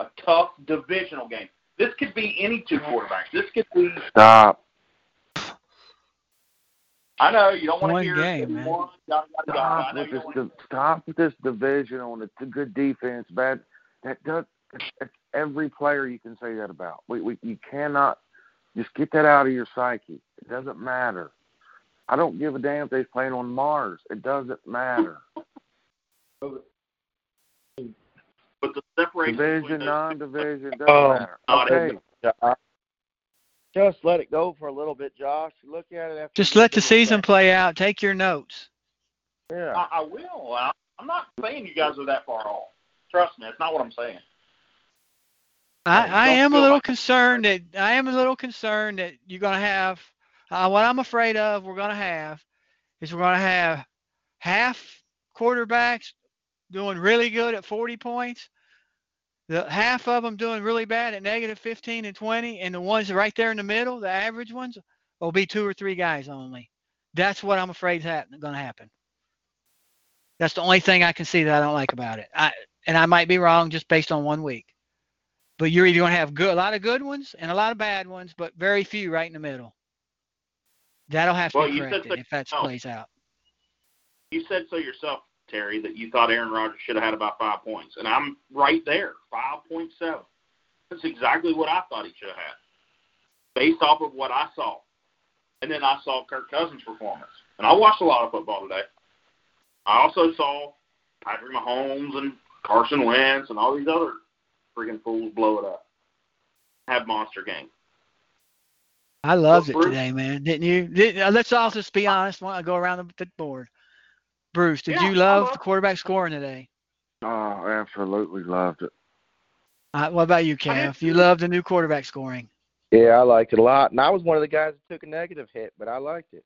a tough divisional game. This could be any two quarterbacks. This could be. stop. I know you don't want to hear game, it man. anymore. Yada, yada, yada. Stop with this. wanna- Stop with this division on it's a good defense, bad. That does. It's, it's every player you can say that about. We, we you cannot just get that out of your psyche. It doesn't matter. I don't give a damn if they're playing on Mars. It doesn't matter. But the separation Division, non-division, doesn't Oh, matter. Okay. Josh. Just let it go for a little bit, Josh. Look at it after. Just let the season back. play out. Take your notes. Yeah. I, I will. I, I'm not saying you guys are that far off. Trust me, that's not what I'm saying. I, I am a little like- concerned that I am a little concerned that you're gonna have uh, what I'm afraid of we're gonna have is we're gonna have half quarterbacks doing really good at 40 points, the half of them doing really bad at negative 15 and 20, and the ones right there in the middle, the average ones, will be two or three guys only. That's what I'm afraid is happen, gonna happen. That's the only thing I can see that I don't like about it. I and I might be wrong just based on one week. But you're either going to have good, a lot of good ones and a lot of bad ones, but very few right in the middle. That'll have to Well, be corrected so if that plays out. You said so yourself, Terry, that you thought Aaron Rodgers should have had about five points, and I'm right there, five point seven. That's exactly what I thought he should have had, based off of what I saw, and then I saw Kirk Cousins' performance, and I watched a lot of football today. I also saw Patrick Mahomes and Carson Wentz and all these other freaking fools blow it up, have monster games. I loved it today, man. Didn't you? Did, uh, let's all just be honest. When I go around the, the board, Bruce, did Yeah, you love love- the quarterback scoring today? Oh, absolutely loved it. Uh, what about you, I did Kev? You loved the new quarterback scoring. Yeah, I liked it a lot, and I was one of the guys that took a negative hit, but I liked it.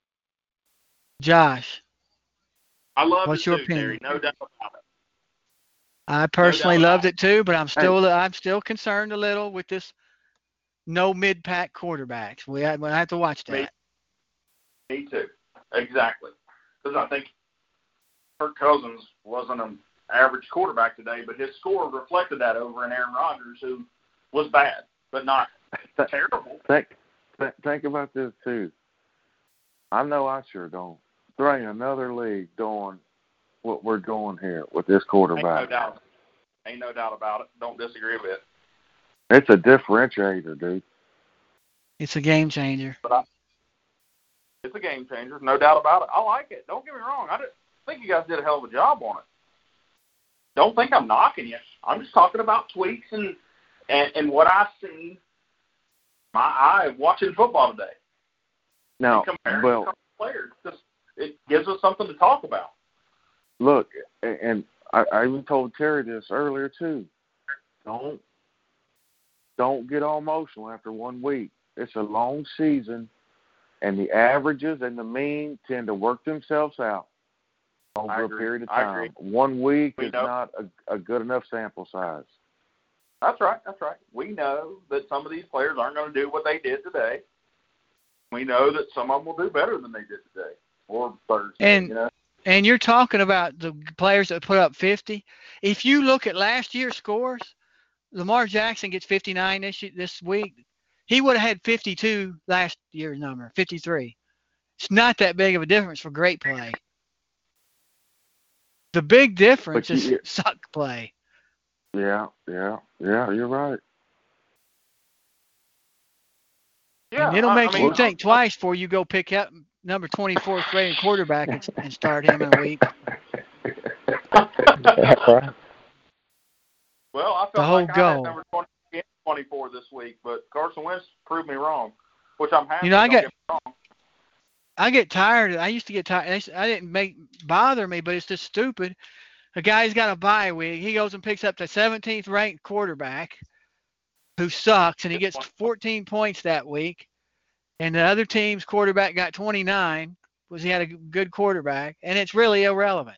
Josh, I love What's it your too, opinion? Terry. No doubt about it. I personally doubt loved about it too, but I'm still I'm still concerned a little with this no mid pack quarterbacks. We have, we have to watch Me- that. Me too. Exactly. Because I think Kirk Cousins wasn't an average quarterback today, but his score reflected that over in Aaron Rodgers, who was bad, but not terrible. Think, th- think about this too. I know I sure don't. There ain't another league doing what we're doing here with this Ain't no quarterback. doubt. Ain't no doubt about it. Don't disagree with it. It's a differentiator, dude. It's a game changer. But I, It's a game changer, no doubt about it. I like it. Don't get me wrong. I did, think you guys did a hell of a job on it. Don't think I'm knocking you. I'm just talking about tweaks and and, and what I've seen my eye watching football today. Now, well, players. Just it gives us something to talk about. look, and I, I even told Terry this earlier too. Don't don't get all emotional after one week. It's a long season, and the averages and the mean tend to work themselves out I over a period of time. One week We is know. not a, a good enough sample size. That's right. That's right. We know that some of these players aren't going to do what they did today. We know that some of them will do better than they did today or Thursday. And- you know, And you're talking about the players that put up 50. If you look at last year's scores, Lamar Jackson gets 59 this this week. He would have had 52 last year's number, 53. It's not that big of a difference for great play. The big difference is you- suck play. Yeah, yeah, yeah. You're right. yeah, and it'll I- make I you mean, think twice before you go pick up number 24th rated quarterback and, and start him in a week. Well, I felt The whole like I had goal. number 20 and 24 this week, but Carson Wentz proved me wrong, which I'm happy. You know, I don't get- get me wrong. I get tired. I used to get tired. I didn't make bother me, but it's just stupid. A guy's got a bye week. He goes and picks up the 17th ranked quarterback who sucks, and he gets 14 points that week. And the other team's quarterback got 29 because he had a good quarterback, and it's really irrelevant.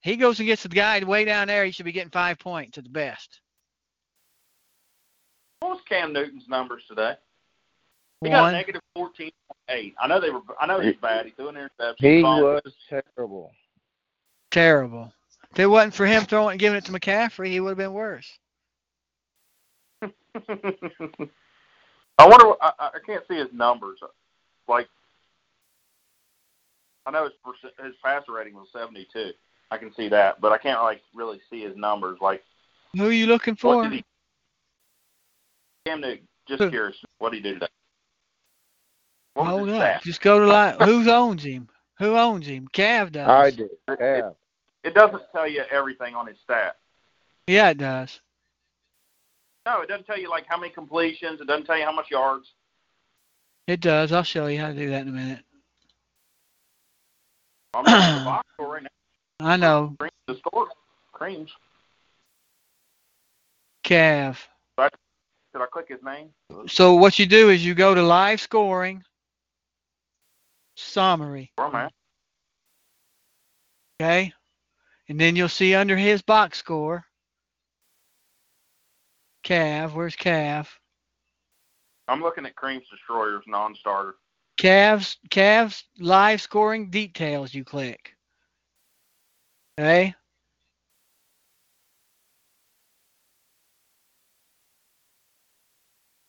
He goes and gets the guy way down there. He should be getting five points at the best. What was Cam Newton's numbers today? He got One. negative 14.8. I know they were. I know he's bad. He threw an interception. He fumbled. was terrible. Terrible. If it wasn't for him throwing and giving it to McCaffrey, he would have been worse. I wonder. what- I, I I can't see his numbers. Like, I know his his passer rating was 72. I can see that, but I can't like really see his numbers. Like, Who are you looking what for? did he? Cam Newton. Just Who? curious. What did he do today? What Hold up. stat? Just go to line. Who owns him? Who owns him? Cav does. I did. Yeah. It doesn't tell you everything on his stat. Yeah, it does. No, it doesn't tell you like how many completions. It doesn't tell you how much yards. It does. I'll show you how to do that in a minute. I'm looking the box score right now. I know. Creams the score. Creams. Cav. Did I click his name? So what you do is you go to live scoring summary, Where am I? at? okay? And then you'll see under his box score, Cav. Where's Cav? I'm looking at Creams Destroyers non-starter. Cavs Cavs live scoring details you click. Okay?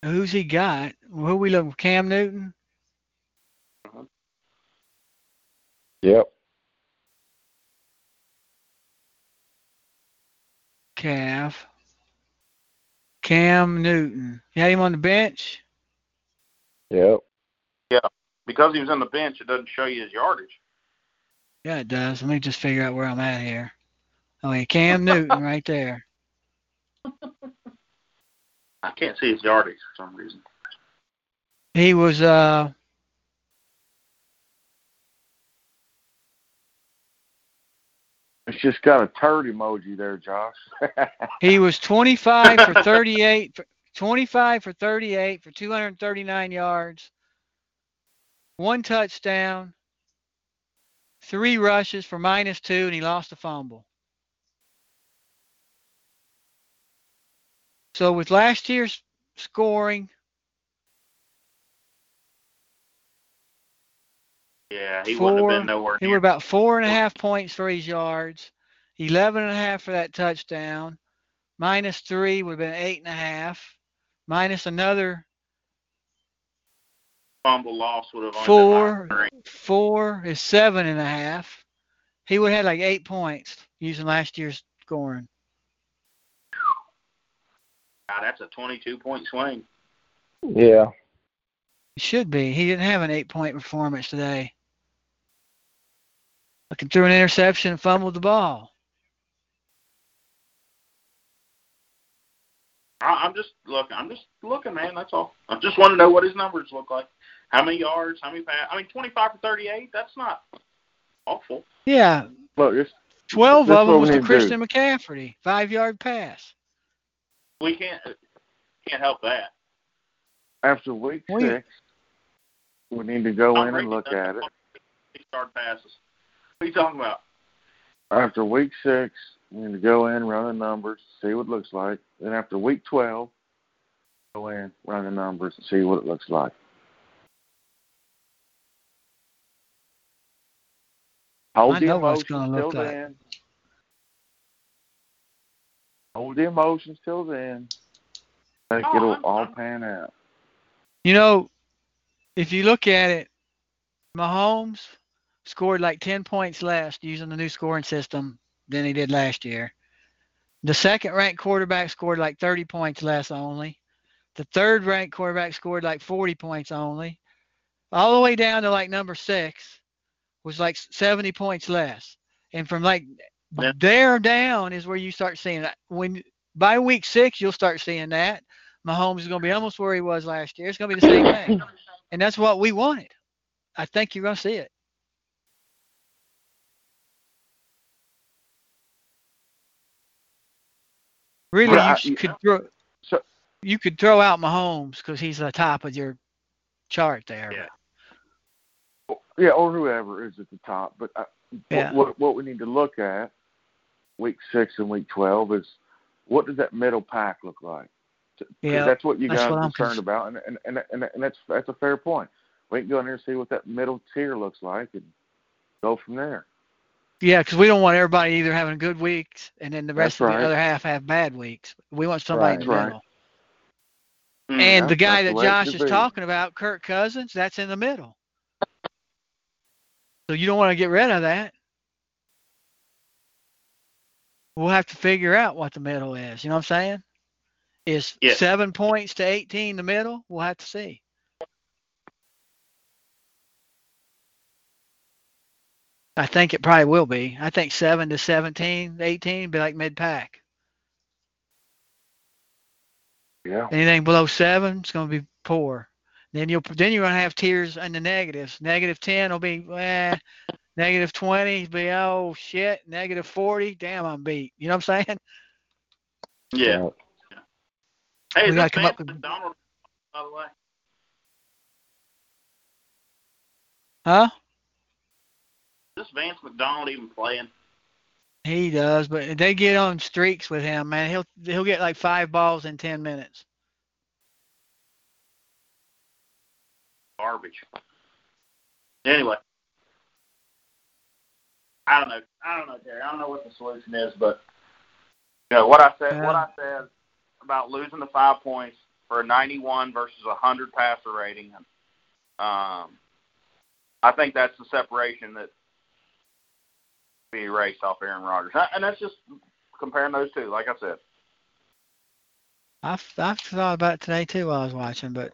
who's he got? Who we looking for? Cam Newton? Yep. Cav. Cam Newton. You had him on the bench? Yep. Yeah. Because he was on the bench, it doesn't show you his yardage. Yeah, it does. Let me just figure out where I'm at here. Oh, yeah, Cam Newton right there. I can't see his yardage for some reason. He was uh It's just got a turd emoji there, Josh. he was 25 for 38 for 25 for 38 for 239 yards. One touchdown. Three rushes for minus 2 and he lost a fumble. So with last year's scoring, Yeah, he wouldn't have Four- been nowhere he near. were about four and a half points for his yards, 11 and a half for that touchdown. Minus three would have been eight and a half. Minus another fumble loss would have four, been like three. four is seven and a half. He would have had like eight points using last year's scoring. God, that's a 22 point swing. Yeah. It should be. He didn't have an eight point performance today. Looking threw an interception and fumbled the ball. I, I'm just looking. I'm just looking, man. That's all. I just want to know what his numbers look like. How many yards? How many pass? I mean, 25 for 38. That's not awful. Yeah, Look, it's 12 That's of them was we to need to do. Christian McCaffrey, five yard pass. We can't can't help that. after week Well, six. We need to go Tom in and look at it. Six yard passes. What are you talking about? After week six, we need to go in, run the numbers, see what it looks like. Then after week twelve, go in, run the numbers, and see what it looks like. Hold I the know what it's emotions gonna till look like. then. Hold the emotions till then. I think Oh, it'll I'm- all I'm- pan out. You know, if you look at it, Mahomes scored like 10 points less using the new scoring system than he did last year. The second ranked quarterback scored like 30 points less only. The third ranked quarterback scored like 40 points only. All the way down to like number six was like 70 points less. And from like Yeah. there down is where you start seeing that. When by week six, you'll start seeing that. Mahomes is going to be almost where he was last year. It's going to be the same thing. And that's what we wanted. I think you're going to see it. Really, Well, I- you could throw. So- you could throw out Mahomes because he's the top of your chart there. Yeah. Yeah, or whoever is at the top. But I, Yeah. what, what what we need to look at week six and week twelve is what does that middle pack look like? Yeah, that's what you guys are I'm concerned about, and, and and and and that's that's a fair point. We can go in there and see what that middle tier looks like, and go from there. Yeah, because we don't want everybody either having good weeks and then the rest of right. the other half have bad weeks. We want somebody in the Right. Right. middle. Hmm. And the guy that the Josh is be. talking about, Kirk Cousins, that's in the middle. So you don't want to get rid of that. We'll have to figure out what the middle is. You know what I'm saying? Is Yeah. seven points to 18 the middle? We'll have to see. I think it probably will be. I think seven to 17, 18 be like mid pack. Yeah. Anything below seven, it's going to be poor. Then you'll then you're going to have tiers in the negatives. Negative ten will be eh, negative twenty be oh shit. Negative forty, damn I'm beat. You know what I'm saying? Yeah. Hey, We is gotta come Vance up with- McDonald, by the way? Huh? Is Vance McDonald even playing? He does, but they get on streaks with him, man. He'll he'll get like five balls in ten minutes. Garbage. Anyway. I don't know. I don't know, Terry. I don't know what the solution is, but you know what I said. What I said about losing the five points for a 91 versus a 100 passer rating. Um, I think that's the separation that be erased off Aaron Rodgers, and that's just comparing those two. Like I said, I I thought about it today too while I was watching, but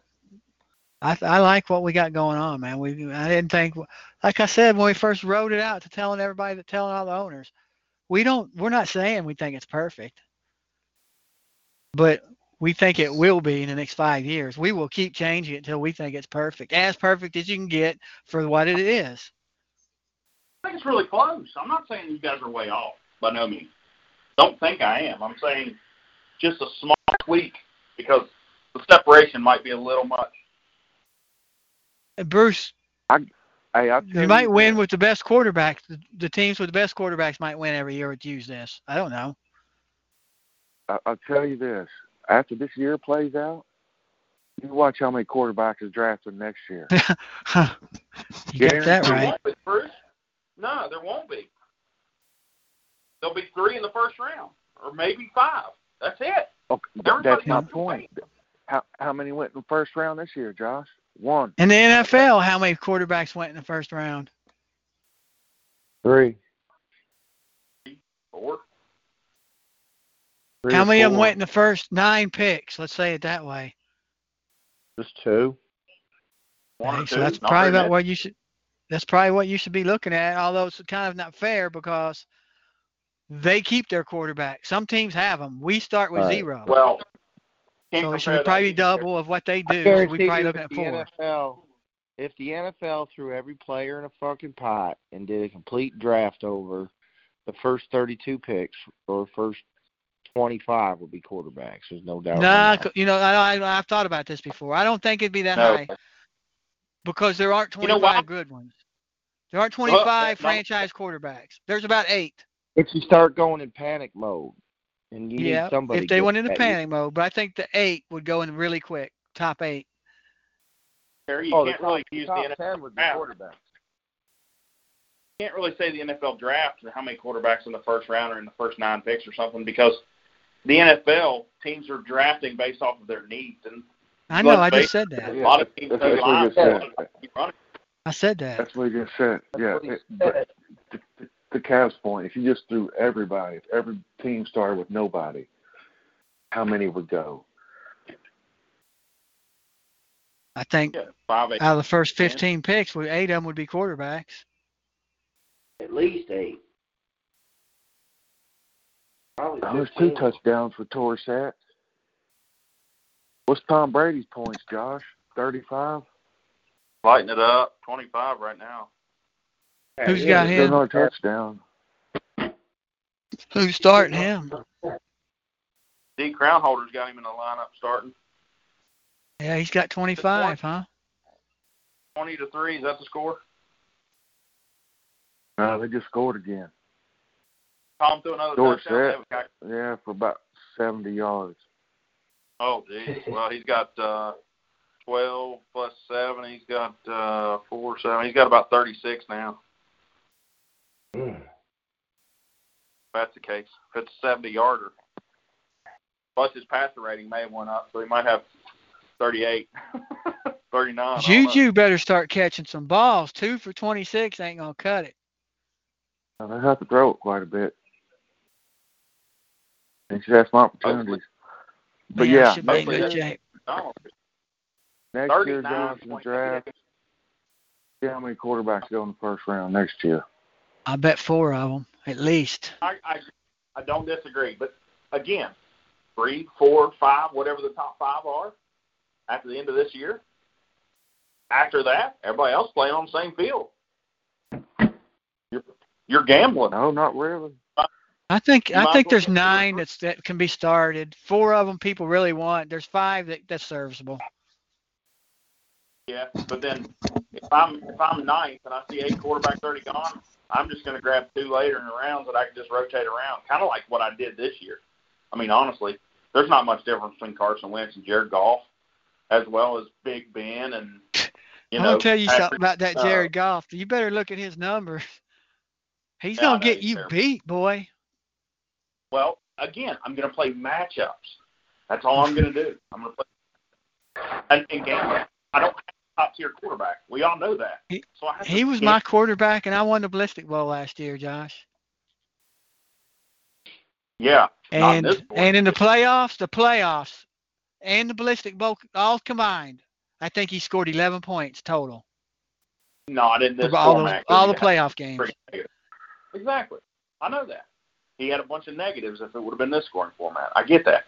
I I like what we got going on, man. We I didn't think, like I said when we first wrote it out to telling everybody, that telling all the owners, we don't we're not saying we think it's perfect, but we think it will be in the next five years. We will keep changing it until we think it's perfect, as perfect as you can get for what it is. I think it's really close. I'm not saying you guys are way off by no means. Don't think I am. I'm saying just a small tweak because the separation might be a little much. Uh, Bruce, Hey, I you might win with the best quarterbacks. The, the teams with the best quarterbacks might win every year with use this. I don't know. I, I'll tell you this: after this year plays out, you watch how many quarterbacks is drafted next year. you got that There right. Won't be, Bruce. No, there won't be. There'll be three in the first round, or maybe five. That's it. Okay, th- Everybody that's my point. wait. How how many went in the first round this year, Josh? One. In the NFL, how many quarterbacks went in the first round? Three. Four. Three how or many of them went in the first nine picks? Let's say it that way. Just two. One or Okay, so two, that's not probably about many. what you should. That's probably what you should be looking at. Although it's kind of not fair because they keep their quarterback. Some teams have them. We start with Right. zero. Well, so it should that probably to- double of what they do. So we probably you looking if at the four. NFL, if the NFL threw every player in a fucking pot and did a complete draft over the first 32 picks or first 25 would be quarterbacks. There's no doubt. Nah, you know, I, I, I've thought about this before. I don't think it'd be that No. high because there aren't You know 25 good ones. There aren't 25 that- franchise quarterbacks. There's about eight. If you start going in panic mode, and you yeah, need somebody. if they went into at- panic mode, but I think the eight would go in really quick. Top eight. Terry, you Oh, can't top, really the use the NFL 10 draft. quarterbacks. You can't really say the NFL draft how many quarterbacks in the first round or in the first nine picks or something because the NFL teams are drafting based off of their needs and I know. I just said that. a lot of teams That's know what you just said. I said that. That's what you just said. Yeah. what he it- but to, to, to Cav's point, if you just threw everybody, if every team started with nobody, how many would go? I think Yeah, five, eight. out of the first 15 picks, we- eight of them would be quarterbacks. At least eight. Probably oh, There's two touchdowns for Dorsett. What's Tom Brady's points, Josh? Thirty-five. lighten it up. 25 right now. Who's got him? another touchdown. Who's starting him? D. Crownholder's got him in the lineup starting. Yeah, he's got 25, huh? 20 to 3. Is that the score? No, they just scored again. Tom threw another Dorsett. touchdown. They have a guy- Yeah, for about seventy yards. Oh, geez. Well, he's got uh, 12 plus 7. He's got uh, 4, 7. He's got about 36 now. If that's the case. If it's a 70 yarder. Plus his passer rating may have went up, so he might have 38, 39. I don't. Juju better start catching some balls. Two for 26 ain't going to cut it. Now, they have to throw it quite a bit. And should have some opportunities. But Man, yeah, should be in good that- shape. Next year, 39 Josh, in the point- draft, see how many quarterbacks go in the first round next year. I bet four of them at least. I, I I don't disagree, but again, three, four, five, whatever the top five are, after the end of this year. After that, everybody else playing on the same field. You're you're gambling. No, not really. I think I think there's get two or nine that's that can be started. Four of them people really want. There's five that that's serviceable. Yeah, but then if I'm if I'm ninth and I see eight quarterbacks already gone, I'm just going to grab two later in the rounds that I can just rotate around, kind of like what I did this year. I mean, honestly, there's not much difference between Carson Wentz and Jared Goff, as well as Big Ben and you know. I'll tell you Patrick- something about that uh, Jared Goff. You better look at his numbers. He's Yeah, gonna get you terrible. beat, boy. Well, again, I'm going to play matchups. That's all I'm going to do. I'm going to play. And in games, I don't have a top tier quarterback. We all know that. He- so I have to He was my quarterback, and I won the Ballistic Bowl last year, Josh. yeah. And and in the playoffs, the playoffs, and the Ballistic Bowl all combined, I think he scored 11 points total not in this all, format. 'cause all the playoff games. Exactly. I know that. He had a bunch of negatives if it would have been this scoring format. I get that.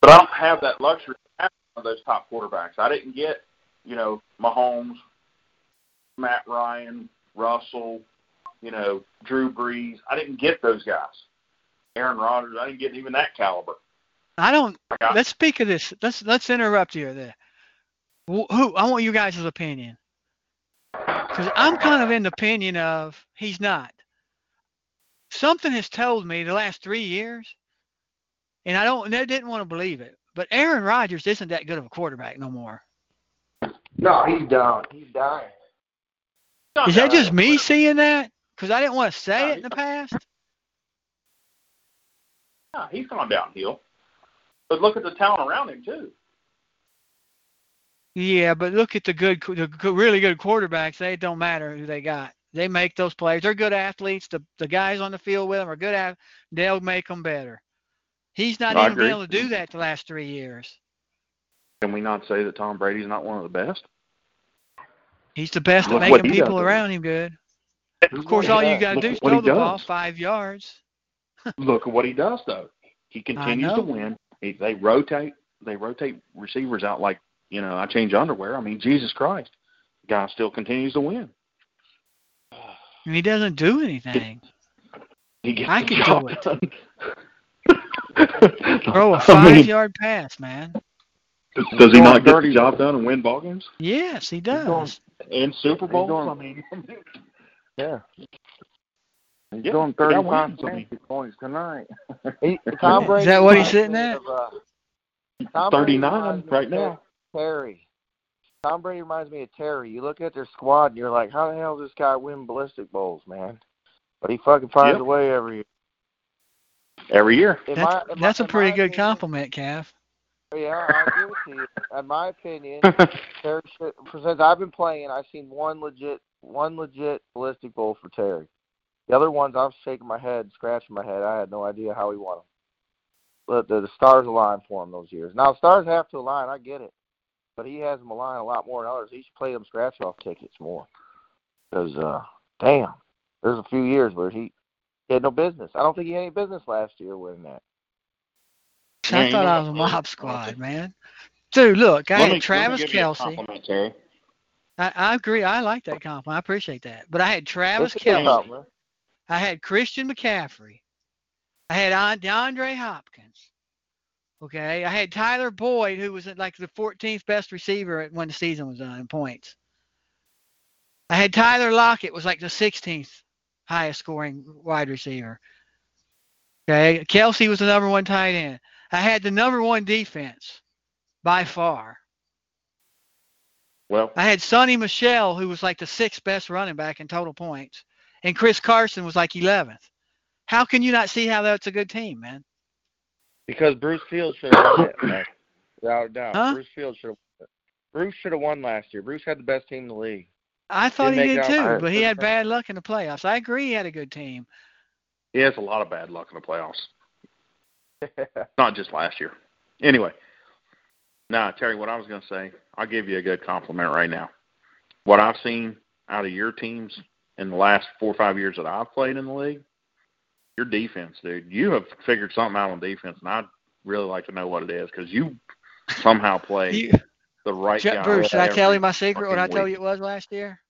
But I don't have that luxury of having one of those top quarterbacks. I didn't get, you know, Mahomes, Matt Ryan, Russell, you know, Drew Brees. I didn't get those guys. Aaron Rodgers. I didn't get even that caliber. I don't. I Let's speak of this. Let's let's interrupt you there. Who I want you guys' opinion because I'm kind of in the opinion of he's not. Something has told me the last three years, and I don't. I didn't want to believe it, but Aaron Rodgers isn't that good of a quarterback no more. No, he's down. He's dying. Not Is that bad. just me seeing that? Because I didn't want to say No, it in the past. Yeah, he's gone downhill. But look at the talent around him too. Yeah, but look at the good, the really good quarterbacks. They don't matter who they got. They make those players. They're good athletes. The the guys on the field with them are good at. They'll make them better. He's not I even been able to do that the last three years. Can we not say that Tom Brady's not one of the best? He's the best Look at making people does. around him good. Of course, all you got to do is throw the ball five yards. Look at what he does though. He continues to win. He, they rotate. They rotate receivers out like you know. I change underwear. I mean, Jesus Christ, the guy still continues to win. And he doesn't do anything. He gets I the could do it. Throw a five mean, yard pass, man. does he not going get the job done and win ball games Yes, he does. and Super He's Bowls? I mean, Yeah. He's Yeah, doing the 35 wins, I mean. fantasy points tonight. He, Tom Is that what he's sitting at? of, uh, 39 right now. Terry. Tom Brady reminds me of Terry. You look at their squad and you're like, how the hell does this guy win ballistic bowls, man? But he fucking finds Yep. a way every year. Every year. In That's, my- in my- a pretty good opinion- compliment, Cav. Yeah, I give it to you. In my opinion, Terry should, since I've been playing, I've seen one legit, one legit ballistic bowl for Terry. The other ones, I'm shaking my head, scratching my head. I had no idea how he won them. But the, the stars aligned for him those years. Now, stars have to align. I get it, but he has them align a lot more than others. He should play them scratch off tickets more. Because, uh, damn, there's a few years where he, he had no business. I don't think he had any business last year winning that. I you thought I was a mob squad, man. Dude, look, I Let had me- Travis give you a Kelce. I, I agree. I like that compliment. I appreciate that. But I had Travis It's a good Kelce. I had Christian McCaffrey. I had An- DeAndre Hopkins. Okay. I had Tyler Boyd, who was like the 14th best receiver at- when the season was done in points. I had Tyler Lockett, was like the 16th highest scoring wide receiver. Okay. Kelce was the number one tight end. I had the number one defense by far. Well, I had Sony Michel, who was like the sixth best running back in total points, and Chris Carson was like 11th. How can you not see how that's a good team, man? Because Bruce Fields should have won it, man. without a doubt. Huh? Bruce Fields should have won it. Bruce should have won last year. Bruce had the best team in the league. I thought Didn't he did too, but he had bad luck in the playoffs. I agree he had a good team. he has a lot of bad luck in the playoffs. Not just last year. Anyway, now Terry, what I was going to say, I'll give you a good compliment right now. What I've seen out of your teams in the last four or five years that I've played in the league, your defense, dude, you have figured something out on defense, and I'd really like to know what it is because you somehow play You, the right Ju- guy. Bruce, should I tell you my secret? What I fucking told you it was last year?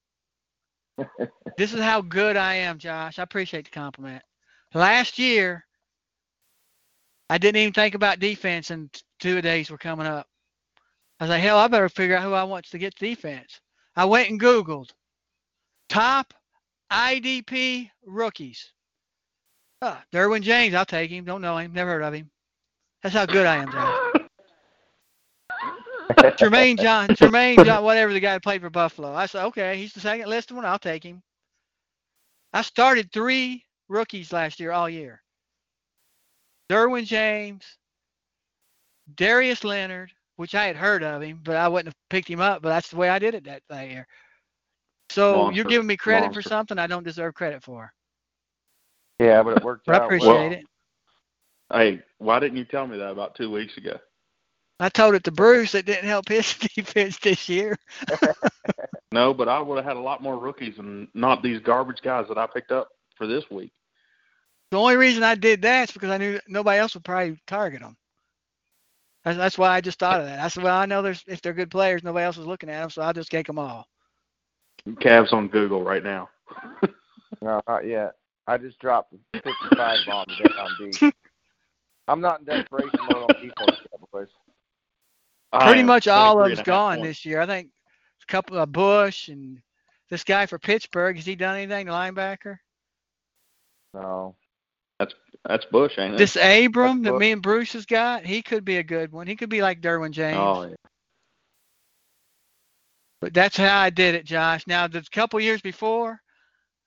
this is how good I am, Josh. I appreciate the compliment. Last year, I didn't even think about defense, and two days were coming up. I was like, hell, I better figure out who I want to get defense. I went and Googled top IDP rookies. Uh, Derwin James, I'll take him. Don't know him. Never heard of him. That's how good I am, Josh. Jermaine John, Jermaine John, whatever the guy played for Buffalo. I said, okay, he's the second listed one. I'll take him. I started three rookies last year, all year. Derwin James, Darius Leonard, which I had heard of him, but I wouldn't have picked him up. But that's the way I did it that that year. So Monster. you're giving me credit for something I don't deserve credit for. Yeah, but it worked I out. appreciate well. it. Hey, why didn't you tell me that about two weeks ago? I told it to Bruce. It didn't help his defense this year. No, but I would have had a lot more rookies and not these garbage guys that I picked up for this week. The only reason I did that is because I knew nobody else would probably target them. That's, that's why I just thought of that. I said, well, I know there's if they're good players, nobody else is looking at them, so I'll just take them all. Cavs on Google right now. No, not yet. I just dropped the 55 bomb today on D. I'm not in desperation mode on defense boys. I Pretty much all of and them's a half gone points. this year. I think a couple of Bush and this guy for Pittsburgh. Has he done anything, the linebacker? No. That's that's Bush, ain't it? This Abram that Bush. me and Bruce has got, he could be a good one. He could be like Derwin James. oh, yeah. But that's how I did it, Josh. Now, the couple years before,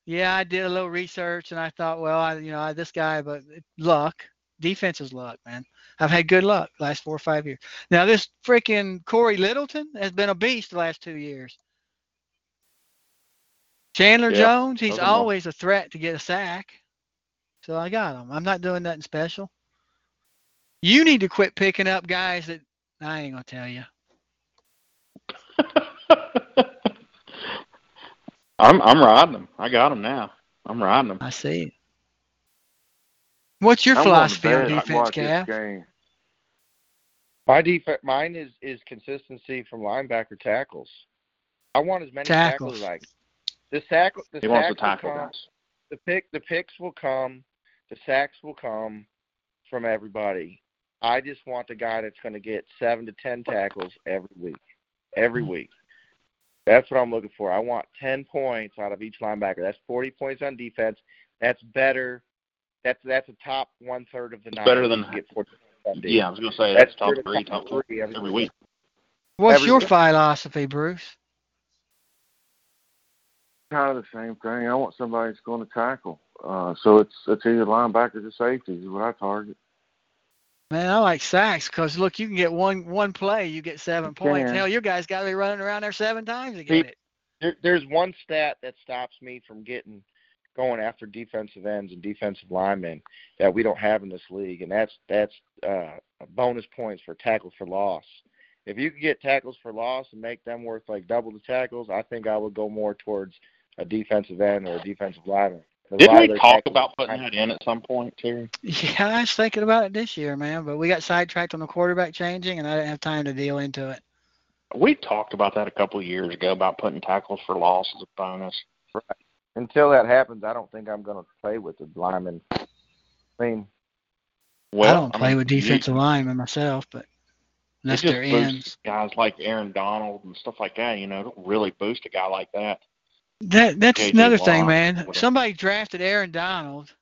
yeah, I did a little research and I thought, well, I, you know, I, this guy, but luck, defense is luck, man. I've had good luck last four or five years. Now, this freaking Cory Littleton has been a beast the last two years. Chandler Jones, he's those are more- always a threat to get a sack. So I got him. I'm not doing nothing special. You need to quit picking up guys that I ain't gonna tell you. I'm I'm riding them. I got them now. I'm riding them. I see it. What's your I'm philosophy on defense, watch this Cav? game. My defense, mine is is consistency from linebacker tackles. I want as many tackles, Tackles. as I can. The sack, the He wants to sacks tackle come, the pick, the picks will come, the sacks will come from everybody. I just want the guy that's going to get seven to ten tackles every week, every Mm-hmm. week. That's what I'm looking for. I want ten points out of each linebacker. That's forty points on defense. That's better. That's that's a top one third of the night. better than- get 40 points. Yeah, I was gonna say That's that's top three, top top four three every every week. week. What's Every your week. philosophy, Bruce? Kind of the same thing. I want somebody that's going to tackle. Uh, so it's it's either linebackers or safeties is what I target. Man, I like sacks because look, you can get one one play, you get seven points. Hell, your guys got to be running around there seven times to get it. There, there's one stat that stops me from getting going after defensive ends and defensive linemen that we don't have in this league, and that's that's uh, bonus points for tackle for loss. If you could get tackles for loss and make them worth like double the tackles, I think I would go more towards a defensive end or a defensive lineman. 'Cause a Didn't we talk tackles- about putting that in at some point, too? Yeah, I was thinking about it this year, man, but we got sidetracked on the quarterback changing, and I didn't have time to deal into it. We talked about that a couple of years ago about putting tackles for loss as a bonus. Right. Until that happens, I don't think I'm going to play with the lineman. I mean, Well, I don't play mean, with you- defensive linemen myself, but it unless they're ends. guys like Aaron Donald and stuff like that. You know, don't really boost a guy like that. That that's another thing, man. whatever. Somebody drafted Aaron Donald,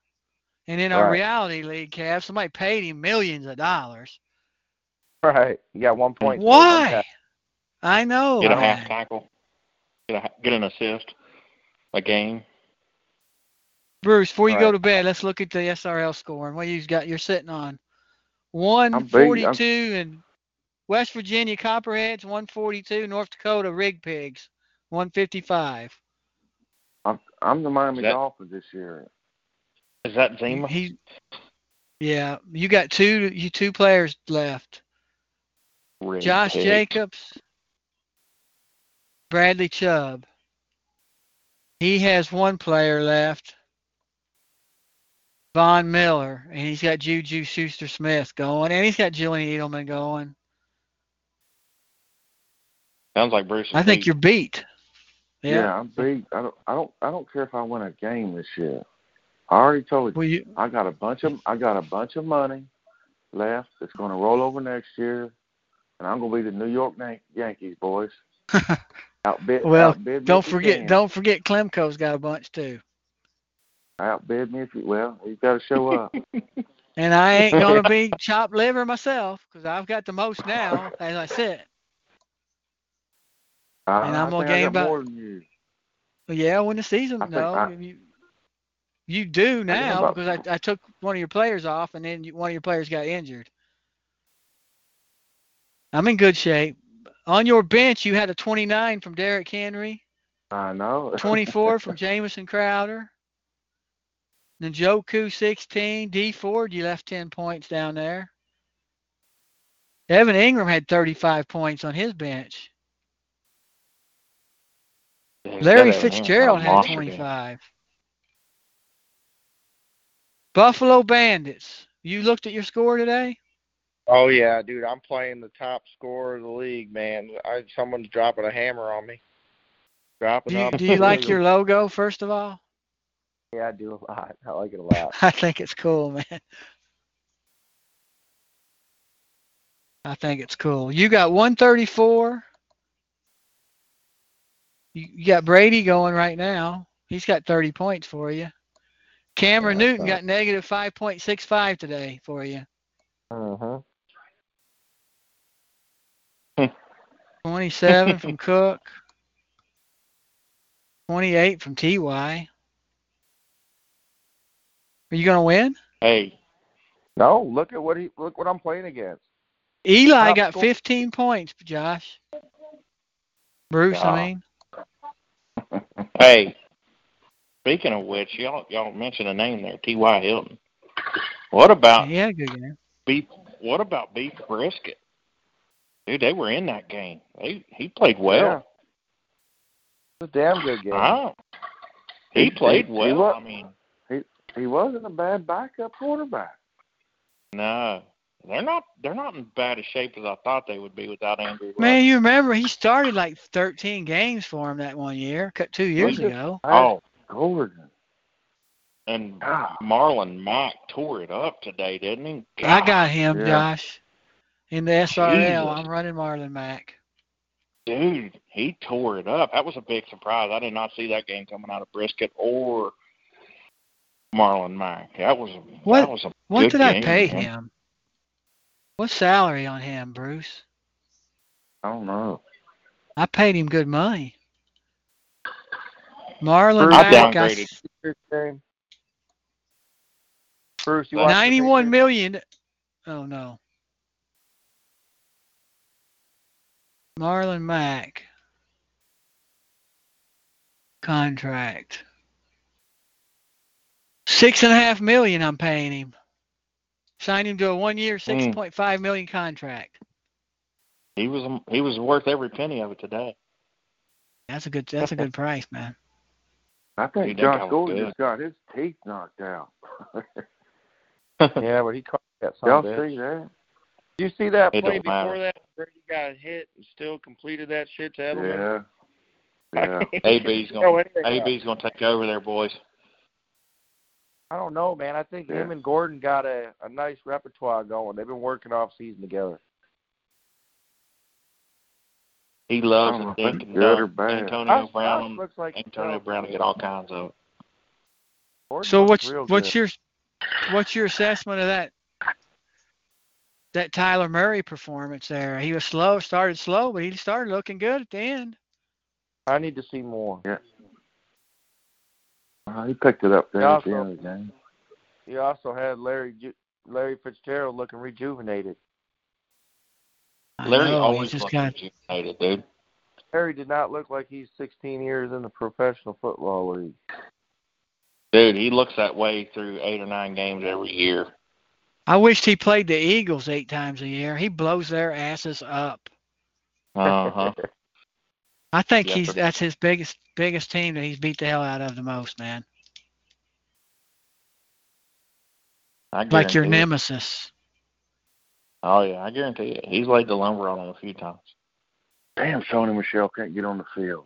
and in our Right. reality league, Cav, somebody paid him millions of dollars. right? Yeah. one point. Why? I know. Get a half tackle. Get a get an assist. A game. Bruce, before you go to bed, let's look at the SRL scoring. What you've got? You're sitting on 142 and West Virginia Copperheads 142, North Dakota Rig Pigs 155. I'm I'm the Miami That- Dolphins this year. Is that Zima? He, yeah, you got two you two players left. Rig Josh pig. Jacobs, Bradley Chubb. He has one player left. Von Miller, and he's got Juju Schuster Smith going, and he's got Julian Edelman going. Sounds like Bruce. is I think beat. you're beat. Yeah, Yeah. I'm beat. I don't I don't I don't care if I win a game this year. I already told you. Well, you, I got a bunch of I got a bunch of money left that's going to roll over next year, and I'm going to be the New York Yan- Yankees, boys. Outbid. Well, outbid me don't forget, can. don't forget, Klemko's got a bunch too. outbid me if you. Well, you got to show up. And I ain't gonna be chopped liver myself because I've got the most now, as I said. I, And I'm gonna gain about- more than you. Yeah, when the season, I no, I- you, you do now about- because I, I took one of your players off, and then you, one of your players got injured. I'm in good shape. On your bench, you had a 29 from Derrick Henry, I know. 24 from Jamison Crowder, Njoku 16, D Ford, you left 10 points down there. Evan Engram had 35 points on his bench. Yeah, Larry that Fitzgerald had monster game. 25. Buffalo Bandits. You looked at your score today? Oh yeah, dude, I'm playing the top scorer of the league, man. I someone's dropping a hammer on me. Dropping Do you, do you like your logo, first of all? Yeah, I do a lot. I like it a lot. I think it's cool, man. I think it's cool. You got 134. You, you got Brady going right now. He's got 30 points for you. Cameron Yeah, Newton got negative 5.65 today for you. Uh-huh. 27 from Cook. 28 from TY. Are you going to win? Hey, No, look at what he look what I'm playing against. Eli Top got score- 15 points, Josh. Bruce. I mean. Hey. Speaking of which, y'all y'all mentioned a name there, T. Y. Hilton. What about yeah, good game. beef? What about beef brisket? Dude, they were in that game. They he played well. It's a damn good game. Wow. He He- played he- he well. I mean, he He wasn't a bad backup quarterback. no, they're not. They're not in bad a shape as I thought they would be without Andrew. Luck. Man, you remember he started like 13 games for him that one year, cut two years Was it? ago. Oh, Gordon. and God. Marlon Mack tore it up today, didn't he? I got him, Yeah. Josh. In the SRL, Jesus. I'm running Marlon Mack. Dude, he tore it up. That was a big surprise. I did not see that game coming out of Brisket or Marlon Mack. That was a, What- that was a What good did I pay man. him? What salary on him, Bruce? I don't know. I paid him good money. Marlon I Mack, I, downgraded. Your. Bruce, you watched the 91 Patriots? Oh no. Marlon Mack. Contract. Six and a half million I'm paying him. Signed him to a one year hmm. six point five million contract. He was he was worth every penny of it today. That's a good that's a good price, man. I think did Josh go Gordon just got his teeth knocked out. Yeah, but he caught that son Y'all bitch. see that? Did you see that It play before matter. that? Brady got hit and still completed that shit to Edelman. Yeah. Yeah. AB's gonna anyway, AB's gonna take over there, boys. I don't know, man. I think him and Gordon got a, a nice repertoire going. They've been working off season together. He loves don't know to if dink it's and good or bad. Antonio Us- us Brown looks like Antonio uh, Brown will get all kinds of. Gordon So what's what's good. your what's your assessment of that that Kyler Murray performance there? He was slow, started slow, but he started looking good at the end. I need to see more. Uh, he picked it up there at the end of the game. He also had Larry Larry Fitzgerald looking rejuvenated. I Larry know, always just looks got rejuvenated, dude. Larry did not look like he's 16 years in the professional football league. Dude, he looks that way through eight or nine games every year. I wished he played the Eagles eight times a year. He blows their asses up. Uh huh. I think Yeah, he's for- that's his biggest biggest team that he's beat the hell out of the most, man. I Like your guarantee it. nemesis. Oh yeah, I guarantee it. He's laid the lumber on him a few times. Damn, Sony Michel can't get on the field.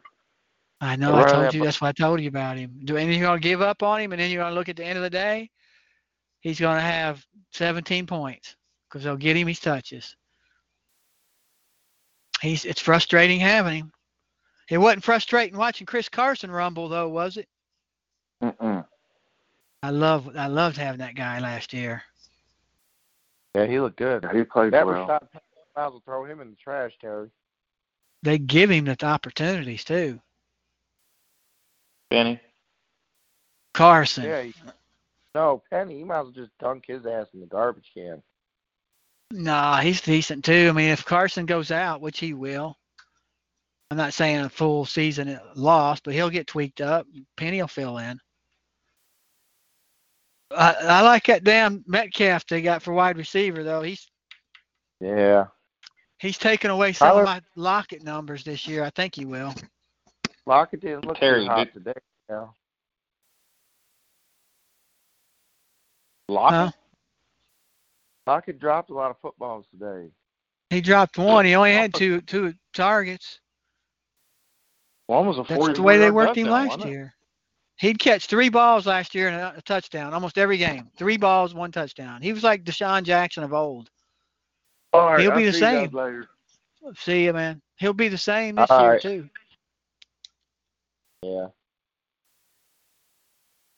I know. Right, I told yeah, you. That's what I told you about him. Do and you're gonna give up on him, and then you're gonna look at the end of the day. He's gonna have 17 points because they'll get him his touches. He's. It's frustrating having him. It wasn't frustrating watching Chris Carson rumble though, was it? Mm-mm. I love. I loved having that guy last year. Yeah, he looked good. He played That well. Rashad might as well throw him in the trash, Terry. They give him the opportunities too. Benny, Carson. Yeah. He, no, Penny, he might as well just dunk his ass in the garbage can. Nah, he's decent too. I mean, if Carson goes out, which he will, I'm not saying a full season lost, but he'll get tweaked up. Penny will fill in. I, I like that damn Metcalf they got for wide receiver though. He's Yeah. he's taken away some Tyler- of my Lockett numbers this year. I think he will. Lockett didn't look Terry, too hot did- today. Yeah. Lockett? Huh? Lockett dropped a lot of footballs today. He dropped one. He only had two two targets. One was a That's 40 the way they worked him last year. He'd catch three balls last year and a, touchdown, almost every game. Three balls, one touchdown. He was like DeSean Jackson of old. All right, He'll be I'll the you same. later. See you, man. He'll be the same this All year right. too. Yeah.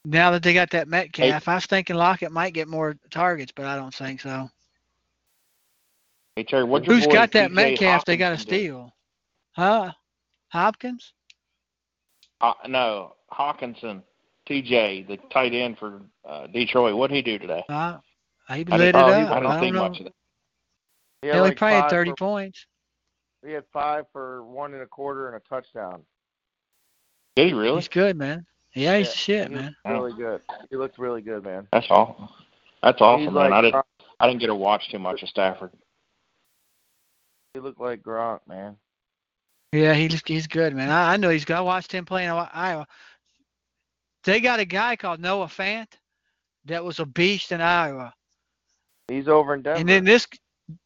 Now that they got that Metcalf, I was thinking Lockett might get more targets, but I don't think so. Hey, Terry, your Who's got that Metcalf they got to steal? Huh? Hopkins? Uh, no, Hockenson, TJ, the tight end for uh, Detroit. What'd he do today? Uh, he I lit it oh, up. I didn't I see don't know. much of that. He He had only like probably had 30 for, points. He had five for one and a quarter and a touchdown. Did he really? He's good, man. Yeah, he's Yeah, shit, he man. really good. He looked really good, man. That's all. That's awesome, He's man. like I didn't. I didn't get to watch too much of Stafford. He looked like Gronk, man. Yeah, he's he's good, man. I, I know he's good. I watched him play in Iowa. They got a guy called Noah Fant that was a beast in Iowa. He's over in Denver. And then this,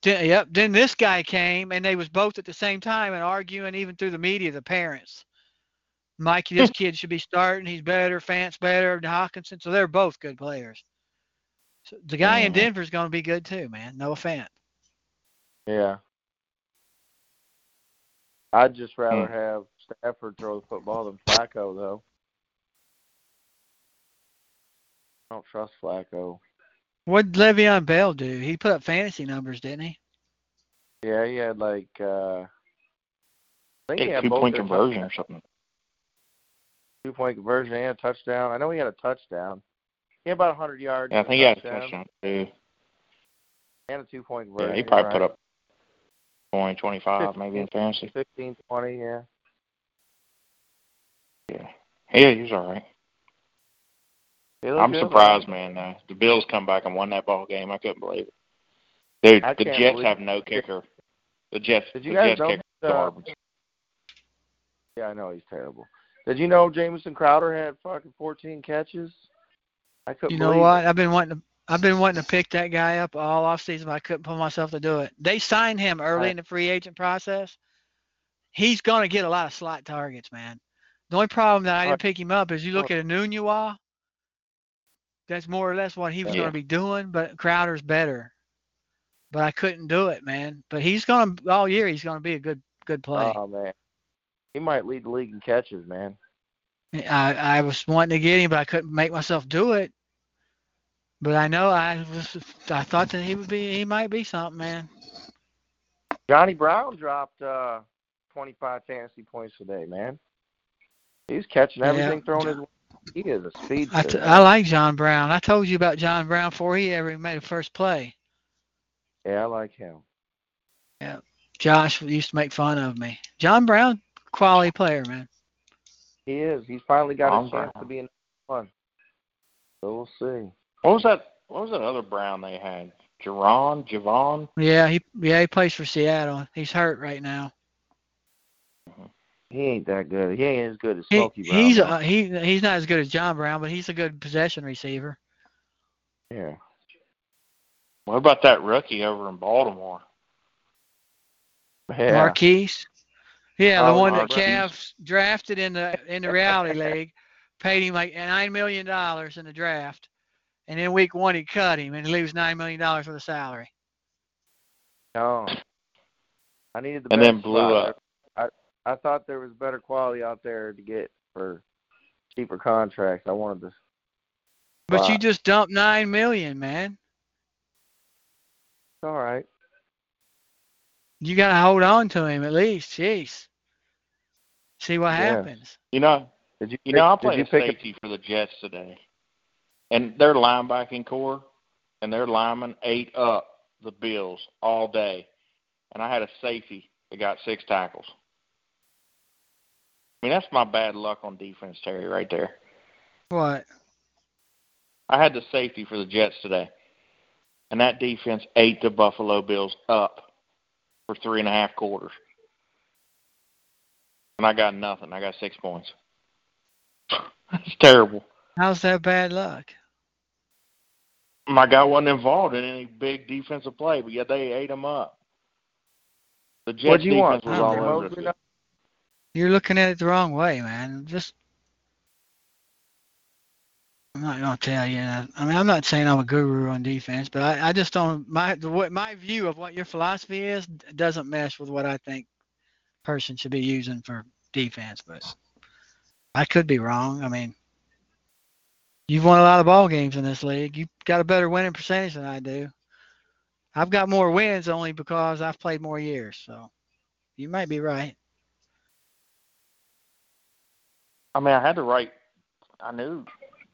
th- yep. Then this guy came, and they was both at the same time and arguing, even through the media, the parents. Mikey, this kid should be starting. He's better. Fant's better than Hockenson. So they're both good players. So the guy in Mhm. Denver's going to be good too, man. Noah Fant. yeah. I'd just rather Hmm. have Stafford throw the football than Flacco, though. I don't trust Flacco. What did Le'Veon Bell do? He put up fantasy numbers, didn't he? Yeah, he had like uh I think he had two point conversion touchdowns. or something. two point conversion and a touchdown. I know he had a touchdown. He had about 100 yards. Yeah, I think he had a touchdown touchdown too. and a two point conversion. Yeah, he you're probably right. put up 20, 25 maybe in fantasy. 15, 20, yeah. Yeah. Yeah, he was all right. He I'm good, surprised, man. Uh, the Bills come back and won that ball game. I couldn't believe it. Dude, I the Jets believe have no kicker. The Jets, Did the guys Jets kicker that, is uh, garbage. Yeah, I know he's terrible. Did you know Jamison Crowder had fucking 14 catches? I couldn't You know what? it. I've been wanting to. I've been wanting to pick that guy up all off season, but I couldn't pull myself to do it. They signed him early Right. in the free agent process. He's going to get a lot of slot targets, man. The only problem that I didn't pick him up is you look at Enunwa. That's more or less what he was Yeah. going to be doing, but Crowder's better. But I couldn't do it, man. But he's going to all year. He's going to be a good good play. Oh man, he might lead the league in catches, man. I I was wanting to get him, but I couldn't make myself do it. But I know I was. I thought that he would be. He might be something, man. Johnny Brown dropped uh 25 fantasy points today, man. He's catching Yeah. everything thrown his way. He is a speedster. I, t- I like John Brown. I told you about John Brown before he ever made a first play. yeah, I like him. Yeah, Josh used to make fun of me. John Brown, quality player, man. He is. He's finally got Long a chance Brown. to be in one. So we'll see. What was that? What was that other Brown they had? Jerron, Javon. Yeah, he yeah he plays for Seattle. He's hurt right now. He ain't that good. He ain't as good as He, Brown. he's though. uh, he he's not as good as John Brown, but he's a good possession receiver. yeah. What about that rookie over in Baltimore? Yeah. Marquise. Yeah, the one that Marquise. Cavs drafted in the in the reality league, paid him like nine million dollars in the draft, and in week one he cut him and he leaves nine million dollars for the salary. No. I needed the And then blew spot. up. I I thought there was better quality out there to get for cheaper contracts. I wanted to. But you just dumped nine million, man. It's all right. You got to hold on to him at least. Jeez. See what Yeah. happens. You know, Did you? you know, I pick- did played you a safety for the Jets today, and their linebacking core and their linemen ate up the Bills all day, and I had a safety that got six tackles. I mean, that's my bad luck on defense, Terry, right there. What? I had the safety for the Jets today, and that defense ate the Buffalo Bills up for three and a half quarters. And I got nothing. I got six points. That's terrible. How's that bad luck? My guy wasn't involved in any big defensive play, but yet they ate him up. The Jets What'd you defense want? was all man. over Mosley the You're looking at it the wrong way, man. Just I'm not gonna tell you. I mean, I'm not saying I'm a guru on defense, but I, I just don't my the, what my view of what your philosophy is doesn't mesh with what I think person should be using for defense. But I could be wrong. I mean, you've won a lot of ball games in this league. You've got a better winning percentage than I do. I've got more wins only because I've played more years. So you might be right. I mean, I had to write. I knew,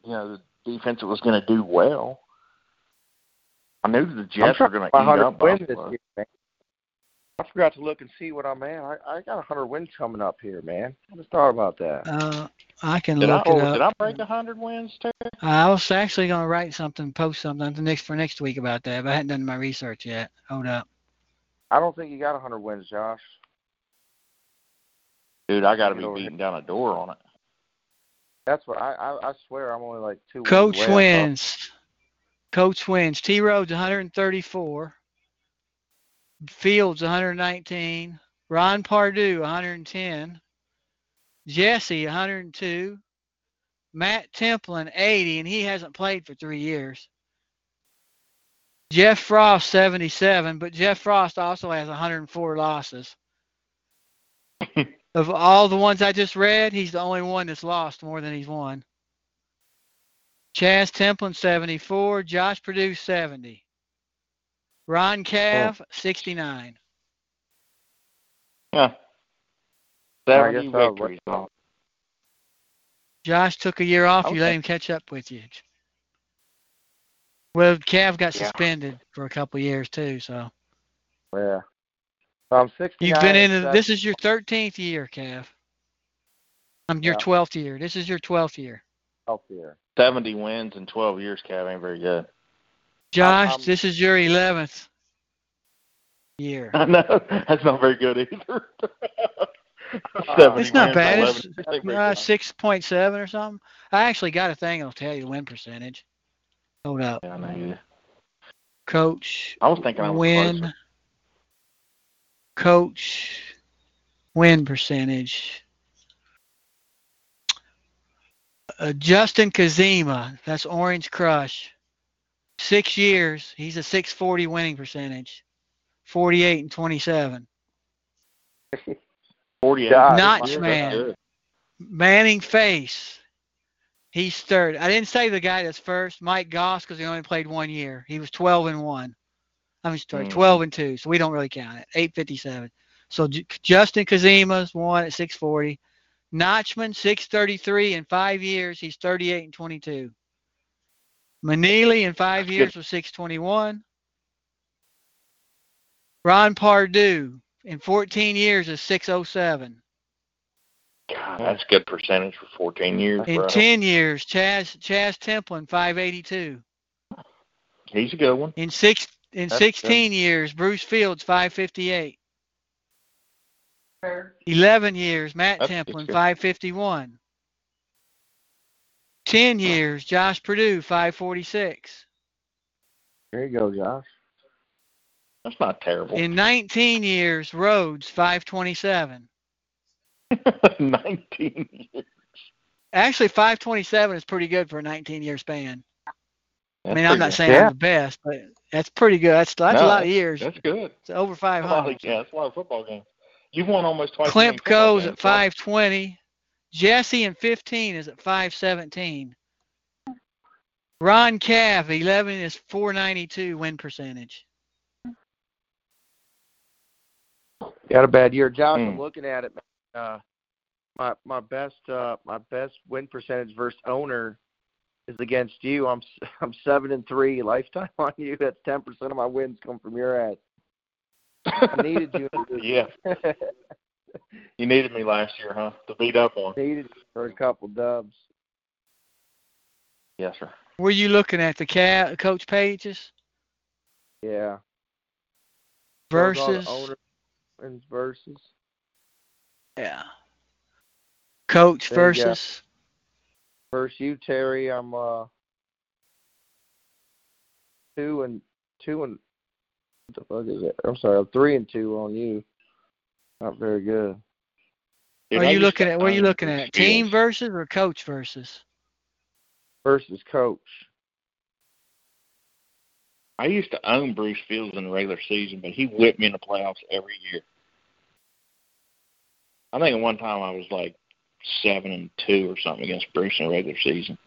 you know, the defense was going to do well. I knew the Jets were going to to eat up wins this Buffalo. year, man. I forgot to look and see what I'm at. I, I got 100 wins coming up here, man. I just thought about that. Uh, I can Did I, look oh, it up. did I break a hundred wins, Terry? I was actually going to write something, post something the next for next week about that, but I hadn't done my research yet. Hold up. I don't think you got 100 wins, Josh. Dude, I got to be beating down a door on it. That's what I I, I swear I'm only like two. Coach wins wins. Coach wins. T. Rhodes 134. Fields 119. Ron Pardue 110. Jesse 102. Matt Templin 80, and he hasn't played for three years. Jeff Frost 77, but Jeff Frost also has 104 losses. of all the ones I just read, he's the only one that's lost more than he's won. Chaz Templin 74, Josh Purdue 70. Ron oh. Cav 69. Yeah. I Seventy I'll victories. let- Josh took a year off. You let him catch up with you. Well, Cav got Yeah. suspended for a couple years too. So Yeah. So I'm 69. you've been in. the- This is your 13th year, Cav. I'm um, your Yeah. 12th year. This is your 12th year. healthier. Seventy wins in twelve years, Cav ain't very good. Josh, I'm- this is your 11th year. I know that's not very good either. Uh, It's not bad. 11 It's uh, 6.7 or something. I actually got a thing that'll tell you the win percentage. Hold up. Yeah, I know you. Coach I was thinking I was win. closer. Coach win percentage. Uh, Justin Kazima, that's Orange Crush. Six years, he's a 640 winning percentage. 48 and 27. Forty-eight. God, Notch man. Manning Face, he's third. I didn't say the guy that's first, Mike Goss, because he only played one year. He was 12 and one. I'm sorry, Hmm. 12 and two. So we don't really count it. 857. So J- Justin Kazima's one at 640. Notchman 633 in five years. He's 38 and 22. Manili in five That's years was 621. Ron Pardue in 14 years is 607. God, that's a good percentage for fourteen mm-hmm. years, In bro. 10 years, Chaz Chaz Templin 582. He's a good one. In six in That's 16 years, Bruce Fields 558. 11 years, Matt That's Templin 551. 10 years, Josh Purdue 546. There you go, Josh. That's not terrible. In 19 years, Rhodes 527. Nineteen years. Actually, 527 is pretty good for a 19 year span. I mean, I'm not good. saying Yeah. I'm the best, but that's pretty good. That's that's a lot of years. That's good. It's over That's of- 500. yeah, that's a lot of football games. You've won almost twice. Klimp goes at 520. Jesse in 15 is at 517. Ron Cav, 11 is 492 win percentage. Got a bad year, Josh. I'm Hmm. looking at it. Uh, my my best uh my best win percentage versus owner is against you. I'm s- I'm seven and three lifetime on you. That's ten percent of my wins come from your ass. I needed you. yeah. You needed me last year, huh? To beat up on. needed you for a couple dubs. Yes, sir. Were you looking at the cat coach pages Yeah. Shows all the versus? Owners and versus. Yeah. Coach There you versus. Versus you, Terry. I'm uh two and two and what the fuck is it? I'm sorry, I'm three and two on you. Not very good. Dude, are I you looking at? What are you looking at? Team versus or coach versus? Versus coach. I used to own Bruce Fields in the regular season, but he whipped me in the playoffs every year. I think at one time I was like seven and two or something against Bruce in the regular season.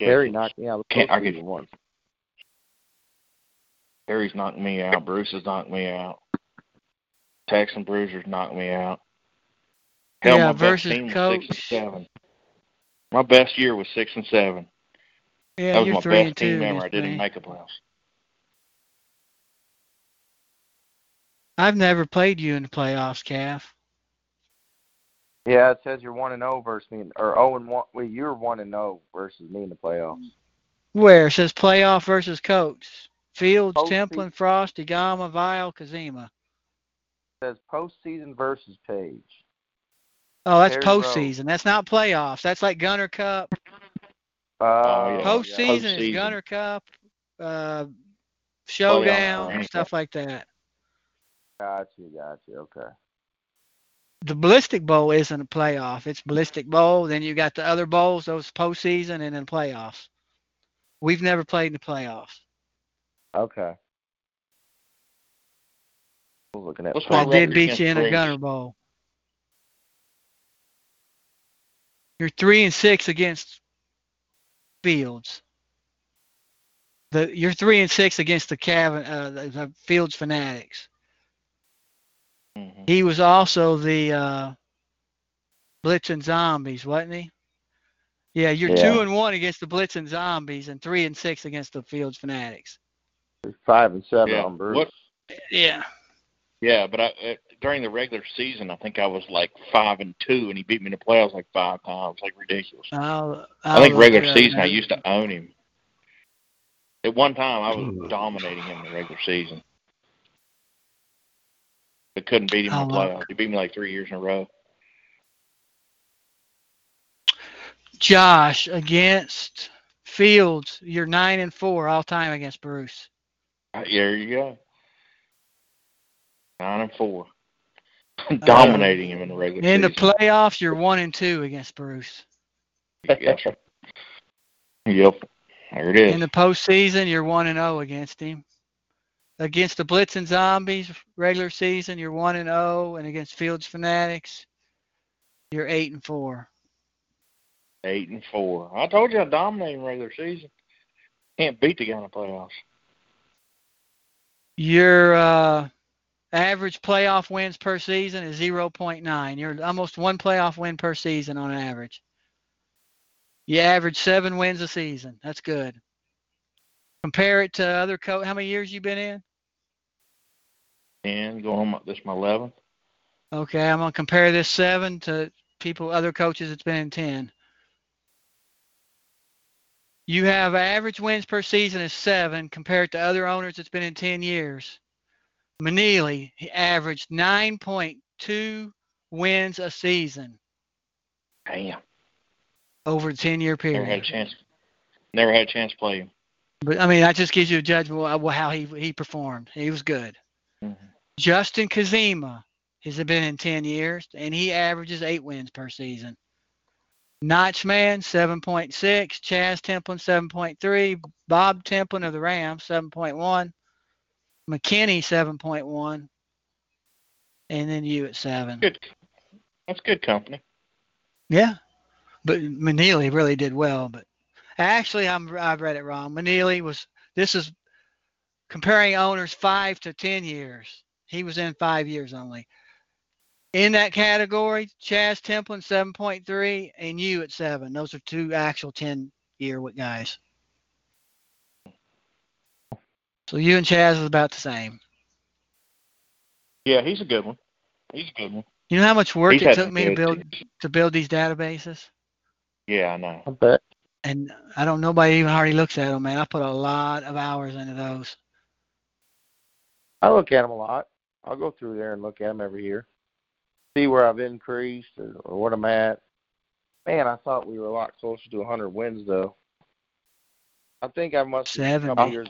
Yeah, Terry knocked me out of the Can't argue. postseason once. Harry's knocked me out. Bruce has knocked me out. Texan Bruisers knocked me out. Hell, Yeah, my best versus team was six coach. and seven. My best year was six and seven. Yeah, that was you're my three best and team two ever. I didn't me. make a playoffs. I've never played you in the playoffs, Cav. Yeah, it says you're one and zero versus me, or zero and one. Well, you're one and zero versus me in the playoffs. Where it says playoff versus coach. Fields, Postseason. Templin, Frosty, Gama, Vile, Kazima. It says postseason versus Page. Oh, that's Terry Rose. postseason. That's not playoffs. That's like Gunner Cup. Uh, yeah. Postseason is Postseason. Gunner Cup, uh, Showdown, anything. stuff like that. Got you, got you. Okay. The Ballistic Bowl isn't a playoff. It's Ballistic Bowl. Then you got the other bowls, those postseason, and then playoffs. We've never played in the playoffs. Okay. I was looking at. What's I did beat you in a Gunner Bowl. You're three and six against Fields. The you're three and six against the Cavan uh, the, the Fields Fanatics. Mhm. He was also the uh, Blitzing Zombies, wasn't he? Yeah, you're Yeah. two and one against the Blitzing Zombies and three and six against the Fields Fanatics. Five and seven Yeah. on Bruce. What? Yeah. Yeah, but I, uh, during the regular season, I think I was like five and two, and he beat me in the playoffs like five times, like ridiculous. I'll, I think I'll regular look up season I used to own him. At one time, I was dominating him in the regular season, but couldn't beat him in I'll the playoffs. He beat me like three years in a row. Josh against Fields, you're nine and four all time against Bruce. Uh, There you go. Nine and four, dominating him in the regular In the playoffs, you're one and two against Bruce. yes. Yep, there it is. In the postseason, you're one and zero against him. Against the Blitz and Zombies, regular season, you're one and zero, and against Fields Fanatics, you're eight and four. Eight and four. I told you I dominated in regular season. Can't beat the guy in the playoffs. Your uh, average playoff wins per season is 0.9. You're almost one playoff win per season on average. You average seven wins a season. That's good. Compare it to other co. How many years you been in? And going on this is my eleventh. Okay, I'm gonna compare this seven to people, other coaches that's been in ten. You have average wins per season is seven compared to other owners that's been in ten years. Manili he averaged nine point two wins a season Damn. over a ten year period. Never had a chance. Never had a chance to play him. But I mean, that just gives you a judgment of how he he performed. He was good. Mhm. Justin Kazima has been in 10 years, and he averages eight wins per season. Notchman, 7.6. Chaz Templin, 7.3. Bob Templin of the Rams, 7.1. McKinney, 7.1. And then you at 7. Good. That's good company. Yeah. But Manili really did well. But actually, I'm, I've read it wrong. Manili was, this is comparing owners five to 10 years. He was in five years only. In that category, Chaz Templin 7.3 and you at 7. Those are two actual 10 year guys. So you and Chaz is about the same. Yeah, he's a good one. He's a good one. You know how much work He's it took me to build teams. to build these databases? Yeah, I know. I bet. And I don't nobody even hardly looks at them, man. I put a lot of hours into those. I look at them a lot. I'll go through there and look at them every year, see where I've increased or, or what I'm at. Man, I thought we were a lot closer to 100 wins though. I think I must have a couple years.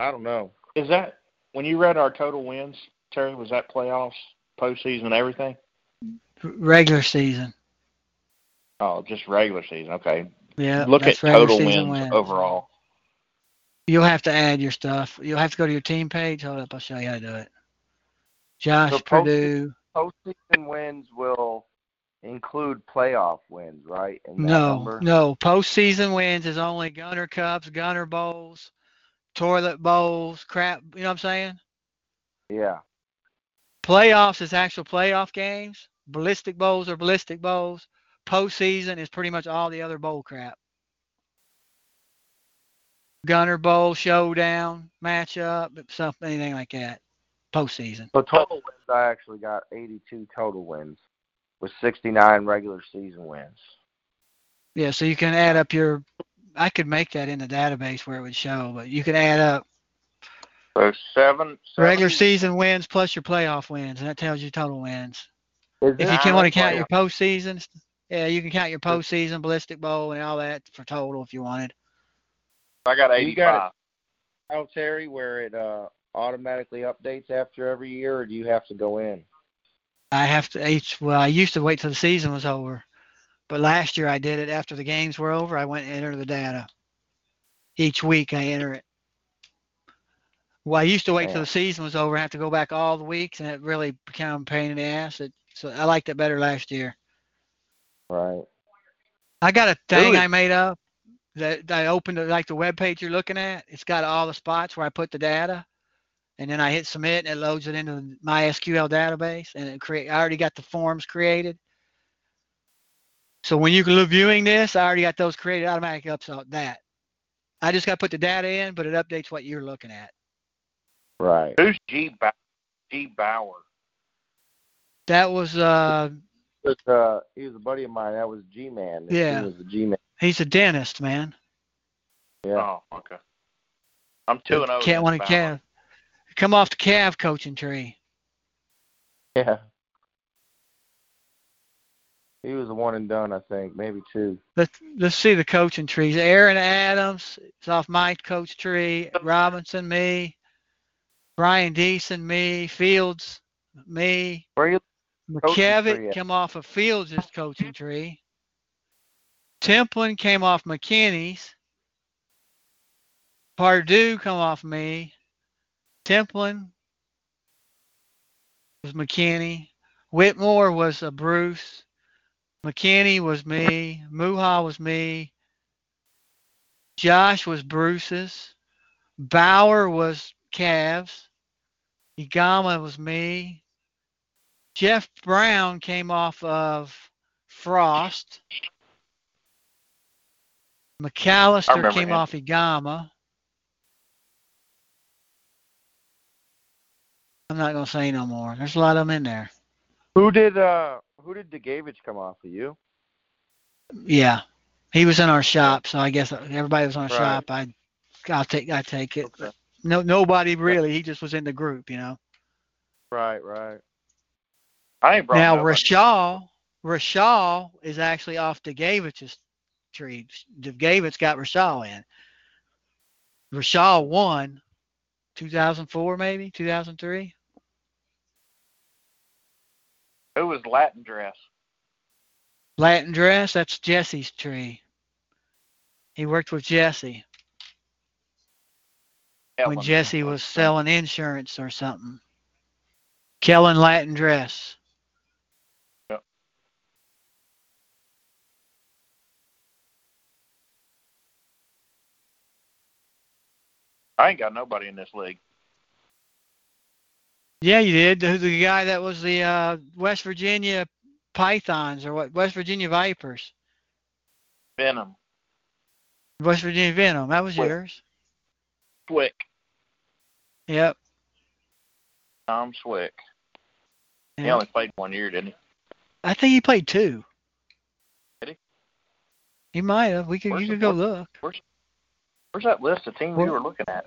I don't know. Is that when you read our total wins, Terry? Was that playoffs, postseason, and everything? Regular season. Oh, just regular season. Okay. Yeah. Look at total wins, wins. overall. You'll have to add your stuff. You'll have to go to your team page. Hold up, I'll show you how to do it. Josh So post- Purdue. Postseason wins will include playoff wins, right? In that No, number? no. Postseason wins is only Gunner Cups, Gunner Bowls, Toilet Bowls, crap. You know what I'm saying? Yeah. Playoffs is actual playoff games. Ballistic Bowls are ballistic bowls. Postseason is pretty much all the other bowl crap. Gunner Bowl, Showdown, matchup, something, anything like that. Postseason. So total wins, I actually got 82 total wins with 69 regular season wins. Yeah, so you can add up your. I could make that in the database where it would show, but you can add up So seven. regular season wins plus your playoff wins, and that tells you total wins. If you can want to nine count your playoff- postseasons, yeah, you can count your postseason, ballistic bowl, and all that for total if you wanted. I got You got 85. Oh, Terry, where it uh, automatically updates after every year, or do you have to go in? I have to each. Well, I used to wait till the season was over, but last year I did it after the games were over. I went and entered the data. Each week I enter it. Well, I used to wait till the season was over. I have to go back all the weeks, and it really became a pain in the ass. It, so I liked it better last year. Right. I got a thing Really? I made up that, that I opened it like the web page you're looking at. It's got all the spots where I put the data, and then I hit submit, and it loads it into my SQL database, and it create. I already got the forms created. So when you're viewing this, I already got those created automatically up so that. I just got to put the data in, but it updates what you're looking at. Right. Who's G Bauer? G Bauer. That was uh But, uh, he was a buddy of mine. That was G Man. Yeah. He was the G Man. he's a dentist, man. Yeah. Oh, okay. I'm two and zero. Can't want to calf. Come off the Cav coaching tree. Yeah. He was a one and done, I think, maybe two. Let's let's see the coaching trees. Aaron Adams is off my coach tree. Robinson, me. Brian Deason, me. Fields, me. Where you? McKevitt come off of Fields' coaching tree. Templin came off McKinney's. Pardue come off me. Templin was McKinney. Whitmore was a Bruce. McKinney was me. Muha was me. Josh was Bruce's. Bauer was Cavs. Igama was me. Jeff Brown came off of Frost. McAllister came him. off Igama. I'm not gonna say no more. There's a lot of them in there. Who did uh who did Degavich come off of you? Yeah, he was in our shop, so I guess everybody was on our Right. shop. I, I'll take, I take it. Okay. No, nobody really. He just was in the group, you know. Right, right. I ain't brought Now nobody. Rashal, Rashal is actually off DeGavich's tree. DeGavich got Rashal in. Rashal won 2004, maybe 2003. Who was Latin dress? Latin dress, that's Jesse's tree. He worked with Jesse when Jesse was selling insurance or something. Kellen Latin dress. I ain't got nobody in this league. Yeah, you did. The, the guy that was the uh, West Virginia Pythons or what? West Virginia Vipers. Venom. West Virginia Venom. That was Wait. yours. Swick. Yep. Tom Swick. He only played one year, didn't he? I think he played two. Did he? He might have. We could. Where's you could go look. Where's that list of teams What- you were looking at?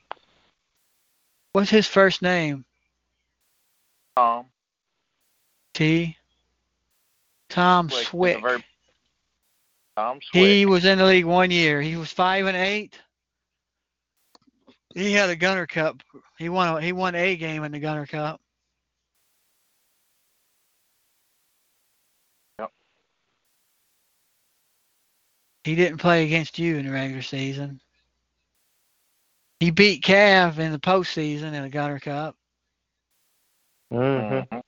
What's his first name? Tom T. Tom Swick. Swick. Very- Tom Swick. He was in the league one year. He was five and eight. He had a Gunner Cup. He won. A, he won a game in the Gunner Cup. Yep. He didn't play against you in the regular season. He beat Cav in the postseason in the Gunner Cup. Mm-hmm. Mhm.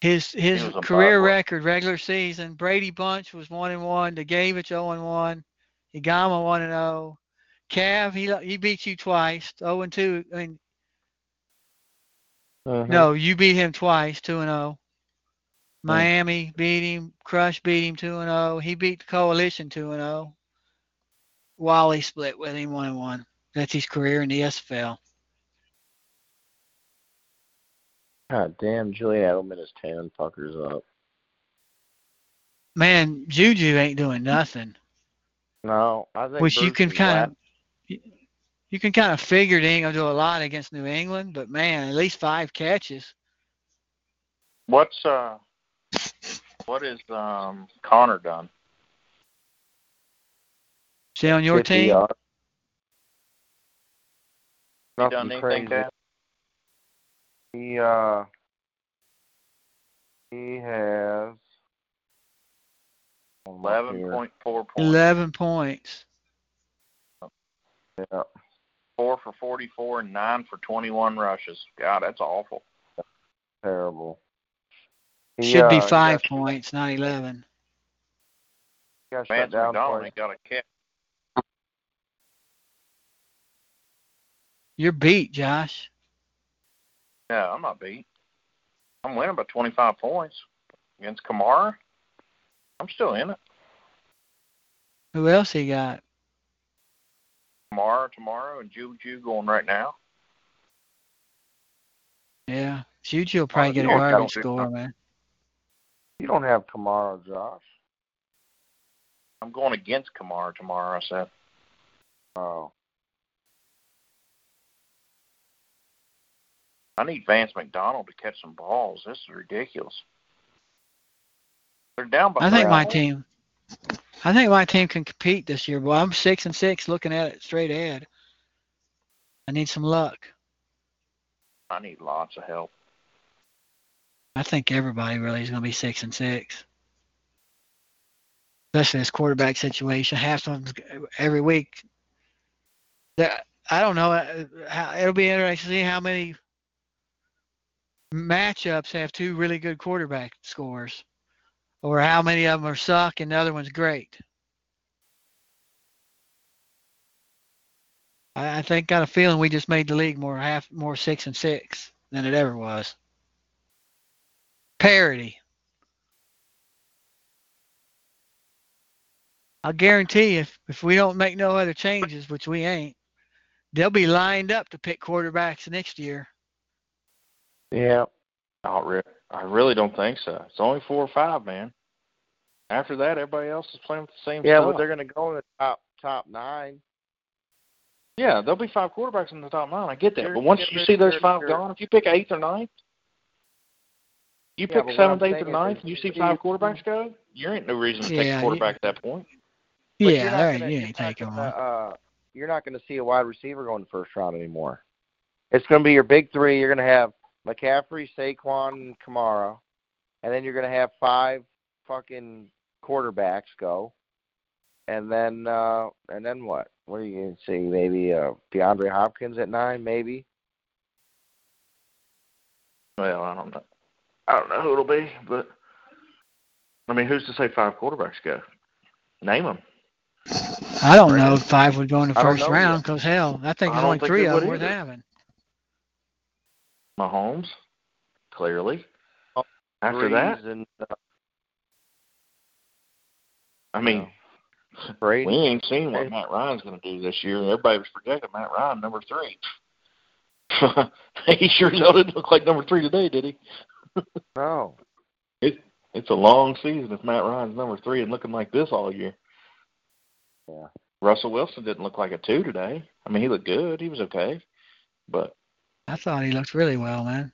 His his career record regular season. Brady Bunch was one and one. Dagavich zero and one. Igama one and zero. Cav he he beat you twice. Zero and two. I mean Mm-hmm. no, you beat him twice. Two and zero. Miami beat him. Crush beat him two and zero. He beat the Coalition two and zero. Wally split with him one and one. That's his career in the SFL. God damn, Julian Edelman is tearing fuckers up. Man, Juju ain't doing nothing. No, I think which you can kind of you, you can kind of figure they ain't gonna do a lot against New England, but man, at least five catches. What's uh what is um Conner done? Is he on your team? Nothing done anything crazy. bad? He uh he has hold on Eleven here. point four points. Eleven points. Yeah. Four for forty four and nine for twenty one rushes. God, that's awful. Terrible. He, Should be uh, five points, not eleven. Got Vance down McDonald got a catch. You're beat, Josh. Yeah, I'm not beat. I'm winning by twenty five points against Kamara. I'm still in it. Who else he got? Kamara tomorrow and Juju going right now. Yeah. Juju will probably Oh, get a you garbage score, nothing. man. You don't have Kamara, Josh. I'm going against Kamara tomorrow. I said. Oh. I need Vance McDonald to catch some balls. This is ridiculous. They're down by. I think my team I think my team can compete this year, boy. I'm six and six looking at it straight ahead. I need some luck. I need lots of help. I think everybody really is going to be six and six. Especially this quarterback situation. Half of them every week. That I don't know. uh, it'll be interesting to see how many matchups have two really good quarterback scores, or how many of them are suck and the other one's great. I, I think got a feeling we just made the league more half more six and six than it ever was. Parity. I'll guarantee if if we don't make no other changes, which we ain't, they'll be lined up to pick quarterbacks next year. Yeah. Not re- I really don't think so. It's only four or five, man. After that, everybody else is playing with the same Yeah, stuff. but they're gonna go in the top top nine. Yeah, there'll be five quarterbacks in the top nine. I get that. They're- But once you see those five gone, if you pick eighth or ninth, you Yeah, pick but seventh, eighth, or ninth, and you see five quarterbacks go, you ain't no reason to take a you- quarterback at that point. But yeah, not there ain't gonna- you you're ain't not taking gonna, one. Uh, you're not going to see a wide receiver go in the first round anymore. It's going to be your big three. You're going to have McCaffrey, Saquon, and Kamara, and then you're going to have five fucking quarterbacks go, and then uh, and then what? What are you going to see? Maybe uh, DeAndre Hopkins at nine, maybe. Well, I don't know. I don't know who it'll be, but I mean, who's to say five quarterbacks go? Name them. I don't know if five would go in the first know round because hell, I think I there's don't only think three they of them worth either. having. Mahomes, clearly. After that, and uh, I mean, we ain't seen what Matt Ryan's going to do this year. Everybody was projecting Matt Ryan number three. he sure as hell didn't look like number three today, did he? no. It's a long season if Matt Ryan's number three and looking like this all year. Yeah. Russell Wilson didn't look like a two today. I mean, he looked good. He was okay, but I thought he looked really well, man.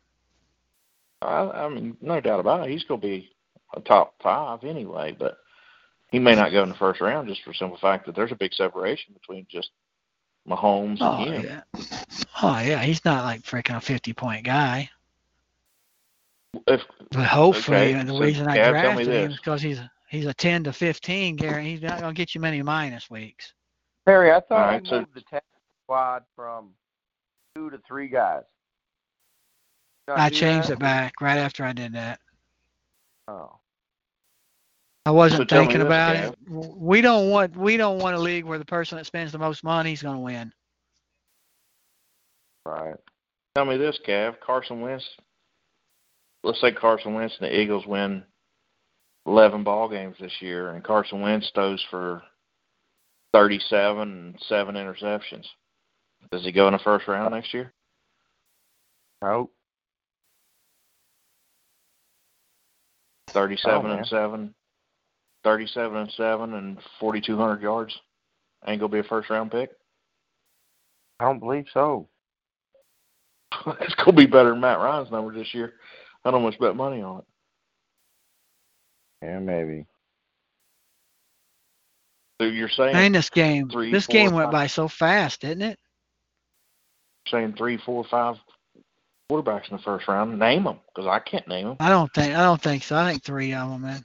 I, I mean, no doubt about it. He's going to be a top five anyway, but he may not go in the first round just for the simple fact that there's a big separation between just Mahomes Oh and him. yeah. Oh yeah, he's not like freaking a fifty point guy. If But hopefully, Okay, the so, reason I Cav, drafted him this. is because he's he's a ten to fifteen guarantee. He's not gonna get you many minus weeks. Harry, I thought All right, you so- moved the tackle squad from two to three guys. Did I do changed that? it back right after I did that. Oh. I wasn't tell me thinking about Cav. it. We don't want we don't want a league where the person that spends the most money is going to win. Right. Tell me this, Cav. Carson Wentz. Let's say Carson Wentz and the Eagles win eleven ball games this year, and Carson Wentz throws for thirty-seven and seven interceptions. Does he go in the first round next year? Nope. Thirty-seven Oh, man. and seven, thirty-seven and seven, and forty-two hundred yards. Ain't gonna be a first-round pick. I don't believe so. it's gonna be better than Matt Ryan's number this year. I'd almost bet money on it. Yeah, maybe. So you're saying And this game, three, this four, game went five. by so fast, didn't it? Saying three, four, five quarterbacks in the first round. Name them, because I can't name them. I don't think I don't think so. I think three of them, man.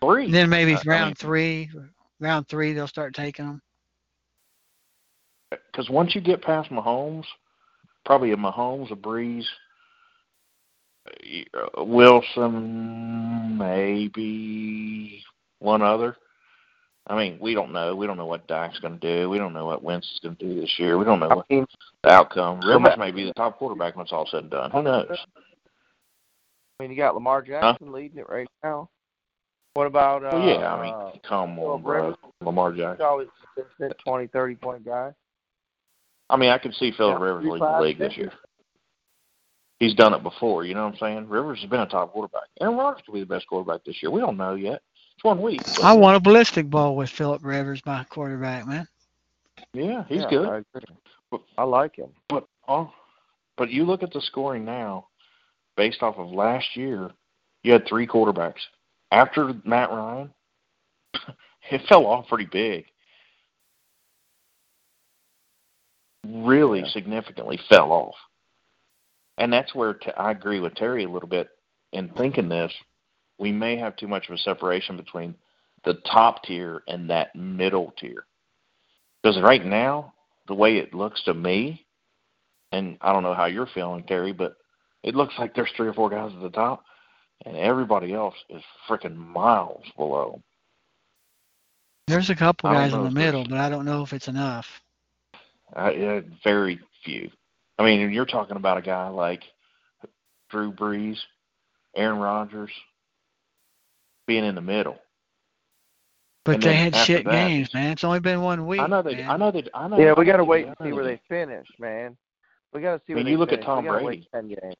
Three. And then maybe I- I round mean- three, round three they'll start taking them. Because uh, once you get past Mahomes, probably a Mahomes, a Brees, uh, uh Wilson, maybe one other. I mean, we don't know. We don't know what Dak's going to do. We don't know what Wentz is going to do this year. We don't know what the outcome. Rivers may be the top quarterback when it's all said and done. Who knows? I mean, you got Lamar Jackson leading it right now. What about uh, well, yeah, I mean, uh, come on, bro. Rivers? Lamar he's Jackson. always consistent 20, 30 point guy. I mean, I could see Philip Yeah, Rivers leading the league this year. He's done it before, you know what I'm saying? Rivers has been a top quarterback. Aaron Rodgers could be the best quarterback this year. We don't know yet. It's one week. but- I want a ballistic ball with Philip Rivers, my quarterback, man. Yeah, he's Yeah, good. I, agree. But- I like him. But oh, but you look at the scoring now, based off of last year, you had three quarterbacks. After Matt Ryan, it fell off pretty big. Really Yeah. significantly fell off. And that's where t- I agree with Terry a little bit in thinking this. We may have too much of a separation between the top tier and that middle tier. Because right now, the way it looks to me, and I don't know how you're feeling, Terry, but it looks like there's three or four guys at the top, and everybody else is freaking miles below. There's a couple guys in the middle, but I don't know if it's enough. Uh, very few. I mean, you're talking about a guy like Drew Brees, Aaron Rodgers, being in the middle. But And they had shit that, games, man. It's only been one week. I know they. man. I know they. I know. Yeah, we got to wait and see where they they finish, man. We got to see I mean, you look at. Tom Brady. Wait 10 games.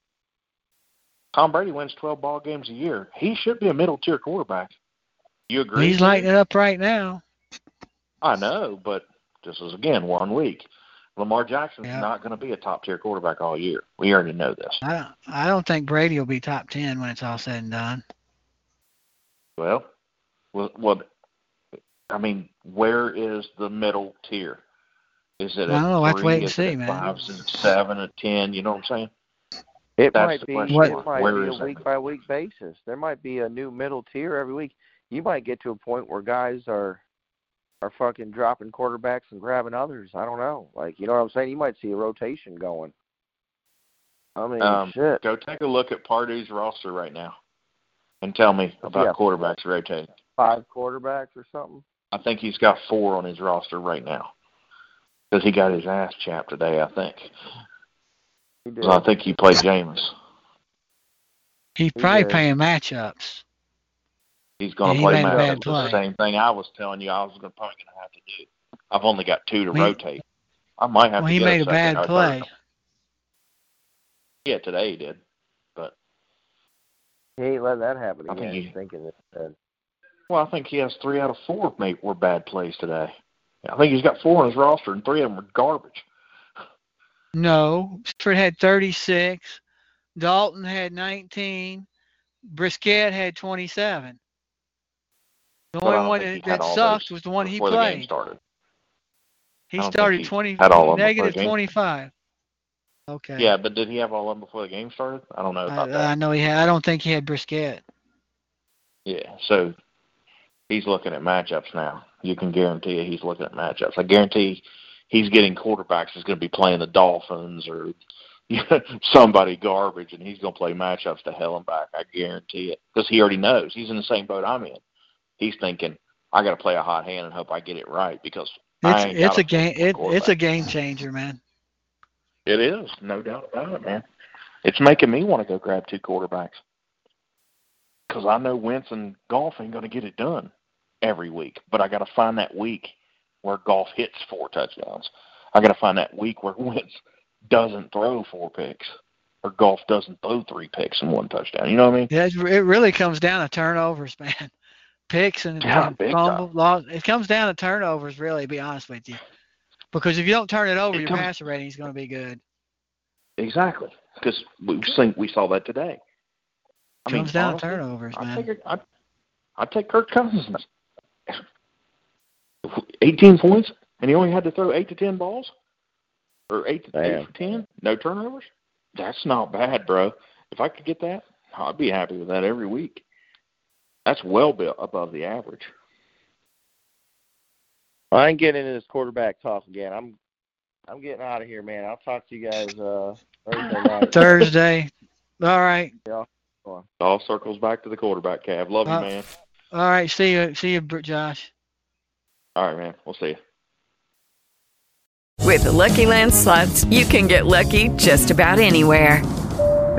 Tom Brady wins 12 ball games a year. He should be a middle tier quarterback. You agree? He's lighting it up right now. I know, but this is again one week. Lamar Jackson's Yeah. not going to be a top tier quarterback all year. We already know this. I don't, I don't think Brady will be top ten when it's all said and done. Well, well, well I mean, where is the middle tier? Is it I don't know. We'll at have to three? wait and Is see, man. five? Is seven? At ten? You know what I'm saying? It That's might the be. question It mark. might Where be is a week by week basis. There might be a new middle tier every week. You might get to a point where guys are are fucking dropping quarterbacks and grabbing others. I don't know. Like you know what I'm saying? You might see a rotation going. I mean, Um, shit. Go take a look at Pardue's roster right now, and tell me about Yeah. quarterbacks rotating. Five quarterbacks or something. I think he's got four on his roster right now because he got his ass chapped today. I think. He did. 'Cause I think he played Jameis. He's probably is. paying matchups. He's going to he play made matchups. The same thing I was telling you I was gonna, probably going to have to do. I've only got two to Well, he- rotate. I might have Well, to he get made a second bad or third. play. Yeah, today he did. He ain't letting that happen I again. think he- He's thinking it. said. Well, I think he has three out of four mate were bad plays today. I think he's got four on his roster, and three of them were garbage. No, Fred had 36. Dalton had 19. Brissett had 27. The only one that, that sucked was the one he before the game played. started. He I don't think started he 20 had all of them before negative the game. 25. Okay. Yeah, but did he have all of them before the game started? I don't know about I, that. I know he had. I don't think he had Brissett. Yeah, so he's looking at matchups now. You can guarantee he's looking at matchups. I guarantee he's getting quarterbacks that's going to be playing the Dolphins or somebody garbage, and he's going to play matchups to hell and back. I guarantee it because he already knows. He's in the same boat I'm in. He's thinking, I got to play a hot hand and hope I get it right because I It's ain't it's a game. It, it's a game changer, man. It is, no doubt about it, man. It's making me want to go grab two quarterbacks because I know Wentz and Goff ain't going to get it done every week. But I got to find that week where Goff hits four touchdowns. I got to find that week where Wentz doesn't throw four picks or Goff doesn't throw three picks and one touchdown. You know what I mean? Yeah, it really comes down to turnovers, man. Picks and, Yeah, and big fumble, loss. It comes down to turnovers, really. To be honest with you, because if you don't turn it over, It your comes- passer rating is going to be good. Exactly, because we seen we saw that today. I mean, comes down honestly, to turnovers, I man. figured I'd, I'd take Kirk Cousins. 18 points, and he only had to throw eight to ten balls, or eight to Damn. eight to ten, no turnovers. That's not bad, bro. If I could get that, I'd be happy with that every week. That's well built above the average. I ain't getting into this quarterback talk again. I'm I'm getting out of here, man. I'll talk to you guys uh Thursday night. Thursday. All right. All circles back to the quarterback, Cav. Love Uh, you, man. All right. See you. See you, Br- Josh. All right, man. We'll see you. With the Lucky Land slots, you can get lucky just about anywhere.